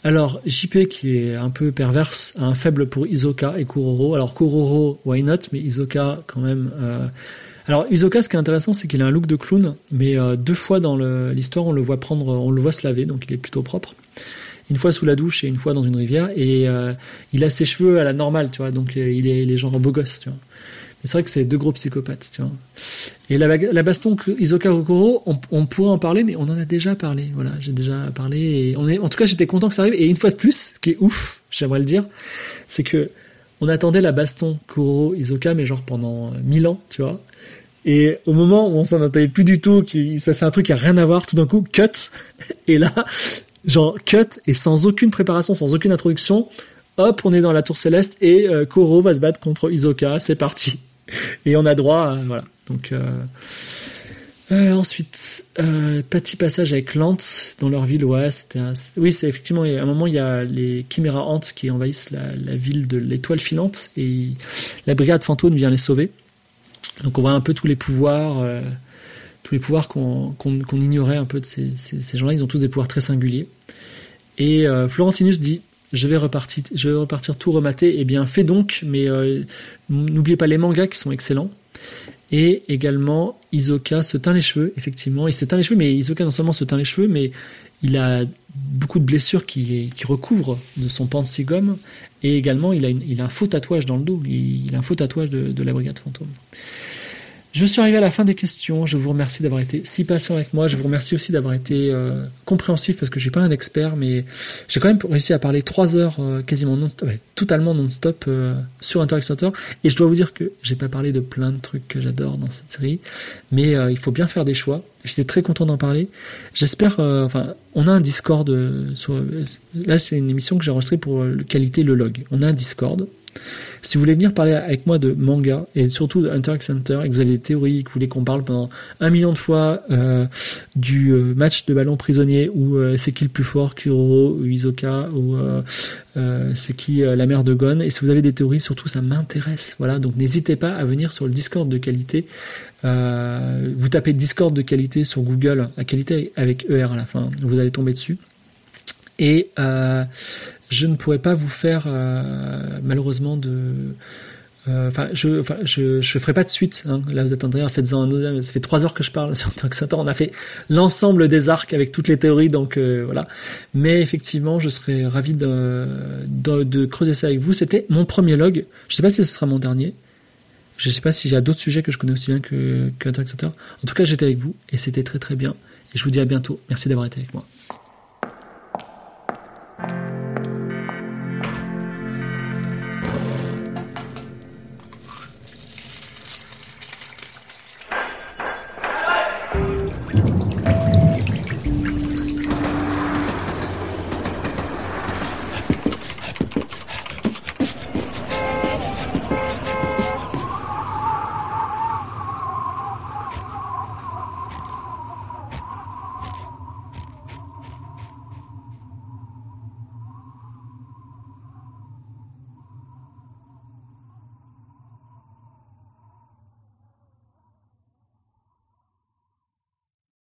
Alors, JP, qui est un peu perverse, a un faible pour Isoka et Kuroro. Alors, Kuroro, why not, mais Isoka, quand même. Euh, alors, Isoka, ce qui est intéressant, c'est qu'il a un look de clown, mais euh, deux fois dans l'histoire, on le voit prendre, on le voit se laver, donc il est plutôt propre. Une fois sous la douche et une fois dans une rivière, et euh, il a ses cheveux à la normale, tu vois, donc il est, il est genre beau gosse, tu vois c'est vrai que c'est deux gros psychopathes, tu vois. Et la, baston Isoka Kokoro, on, on, pourrait en parler, mais on en a déjà parlé. Voilà, j'ai déjà parlé. On est, en tout cas, j'étais content que ça arrive. Et une fois de plus, ce qui est ouf, j'aimerais le dire, c'est que on attendait la baston Kuro Isoka, mais genre pendant mille ans, tu vois. Et au moment où on s'en attendait plus du tout, qu'il se passait un truc qui a rien à voir, tout d'un coup, cut. Et là, genre cut et sans aucune préparation, sans aucune introduction, hop, on est dans la tour céleste et euh, Koro va se battre contre Isoka. C'est parti et on a droit voilà. Donc euh, euh, ensuite, euh, petit passage avec Lance dans leur ville. Ouais, c'était oui, c'est effectivement. À un moment, il y a les Chimera Ants qui envahissent la, ville de l'étoile filante et la brigade fantôme vient les sauver. Donc on voit un peu tous les pouvoirs, euh, tous les pouvoirs qu'on qu'on ignorait un peu de ces, ces, ces gens-là. Ils ont tous des pouvoirs très singuliers. Et euh, Florentinus dit je vais repartir, je vais repartir tout remater. Eh bien, fais donc, mais euh, n'oubliez pas les mangas qui sont excellents. Et également, Isoka se teint les cheveux, effectivement. Il se teint les cheveux, mais Isoka non seulement se teint les cheveux, mais il a beaucoup de blessures qui, qui recouvrent de son pansigum. Et également, il a, il a un faux tatouage dans le dos. Il, a un faux tatouage de, de la brigade fantôme. Je suis arrivé à la fin des questions. Je vous remercie d'avoir été si patient avec moi. Je vous remercie aussi d'avoir été euh, compréhensif parce que je suis pas un expert, mais j'ai quand même réussi à parler trois heures euh, quasiment non stop, totalement non-stop euh, sur Interact Center. Et je dois vous dire que j'ai pas parlé de plein de trucs que j'adore dans cette série, mais il faut bien faire des choix. J'étais très content d'en parler. J'espère. enfin, on a un Discord. Sur, là, c'est une émission que j'ai enregistrée pour qualité le log. On a un Discord. Si vous voulez venir parler avec moi de manga et surtout de Hunter x Hunter et que vous avez des théories, que vous voulez qu'on parle pendant un million de fois euh, du euh, match de ballon prisonnier ou euh, c'est qui le plus fort, Kuro ou Isoka ou c'est qui la mère de Gon et si vous avez des théories, surtout ça m'intéresse. Voilà, donc n'hésitez pas à venir sur le Discord de qualité. vous tapez Discord de qualité sur Google, la qualité avec ER à la fin, vous allez tomber dessus. Et je ne pourrais pas vous faire euh, malheureusement de euh, enfin, je, enfin, je, je ferai pas de suite. Hein. Là, vous attendrez, faites-en un deuxième. Ça fait trois heures que je parle sur Toxator. On a fait l'ensemble des arcs avec toutes les théories, donc euh, voilà. Mais effectivement, je serais ravi de, de, de creuser ça avec vous. C'était mon premier log. Je sais pas si ce sera mon dernier. Je sais pas si j'ai d'autres sujets que je connais aussi bien que, que En tout cas, j'étais avec vous et c'était très très bien. Et je vous dis à bientôt. Merci d'avoir été avec moi.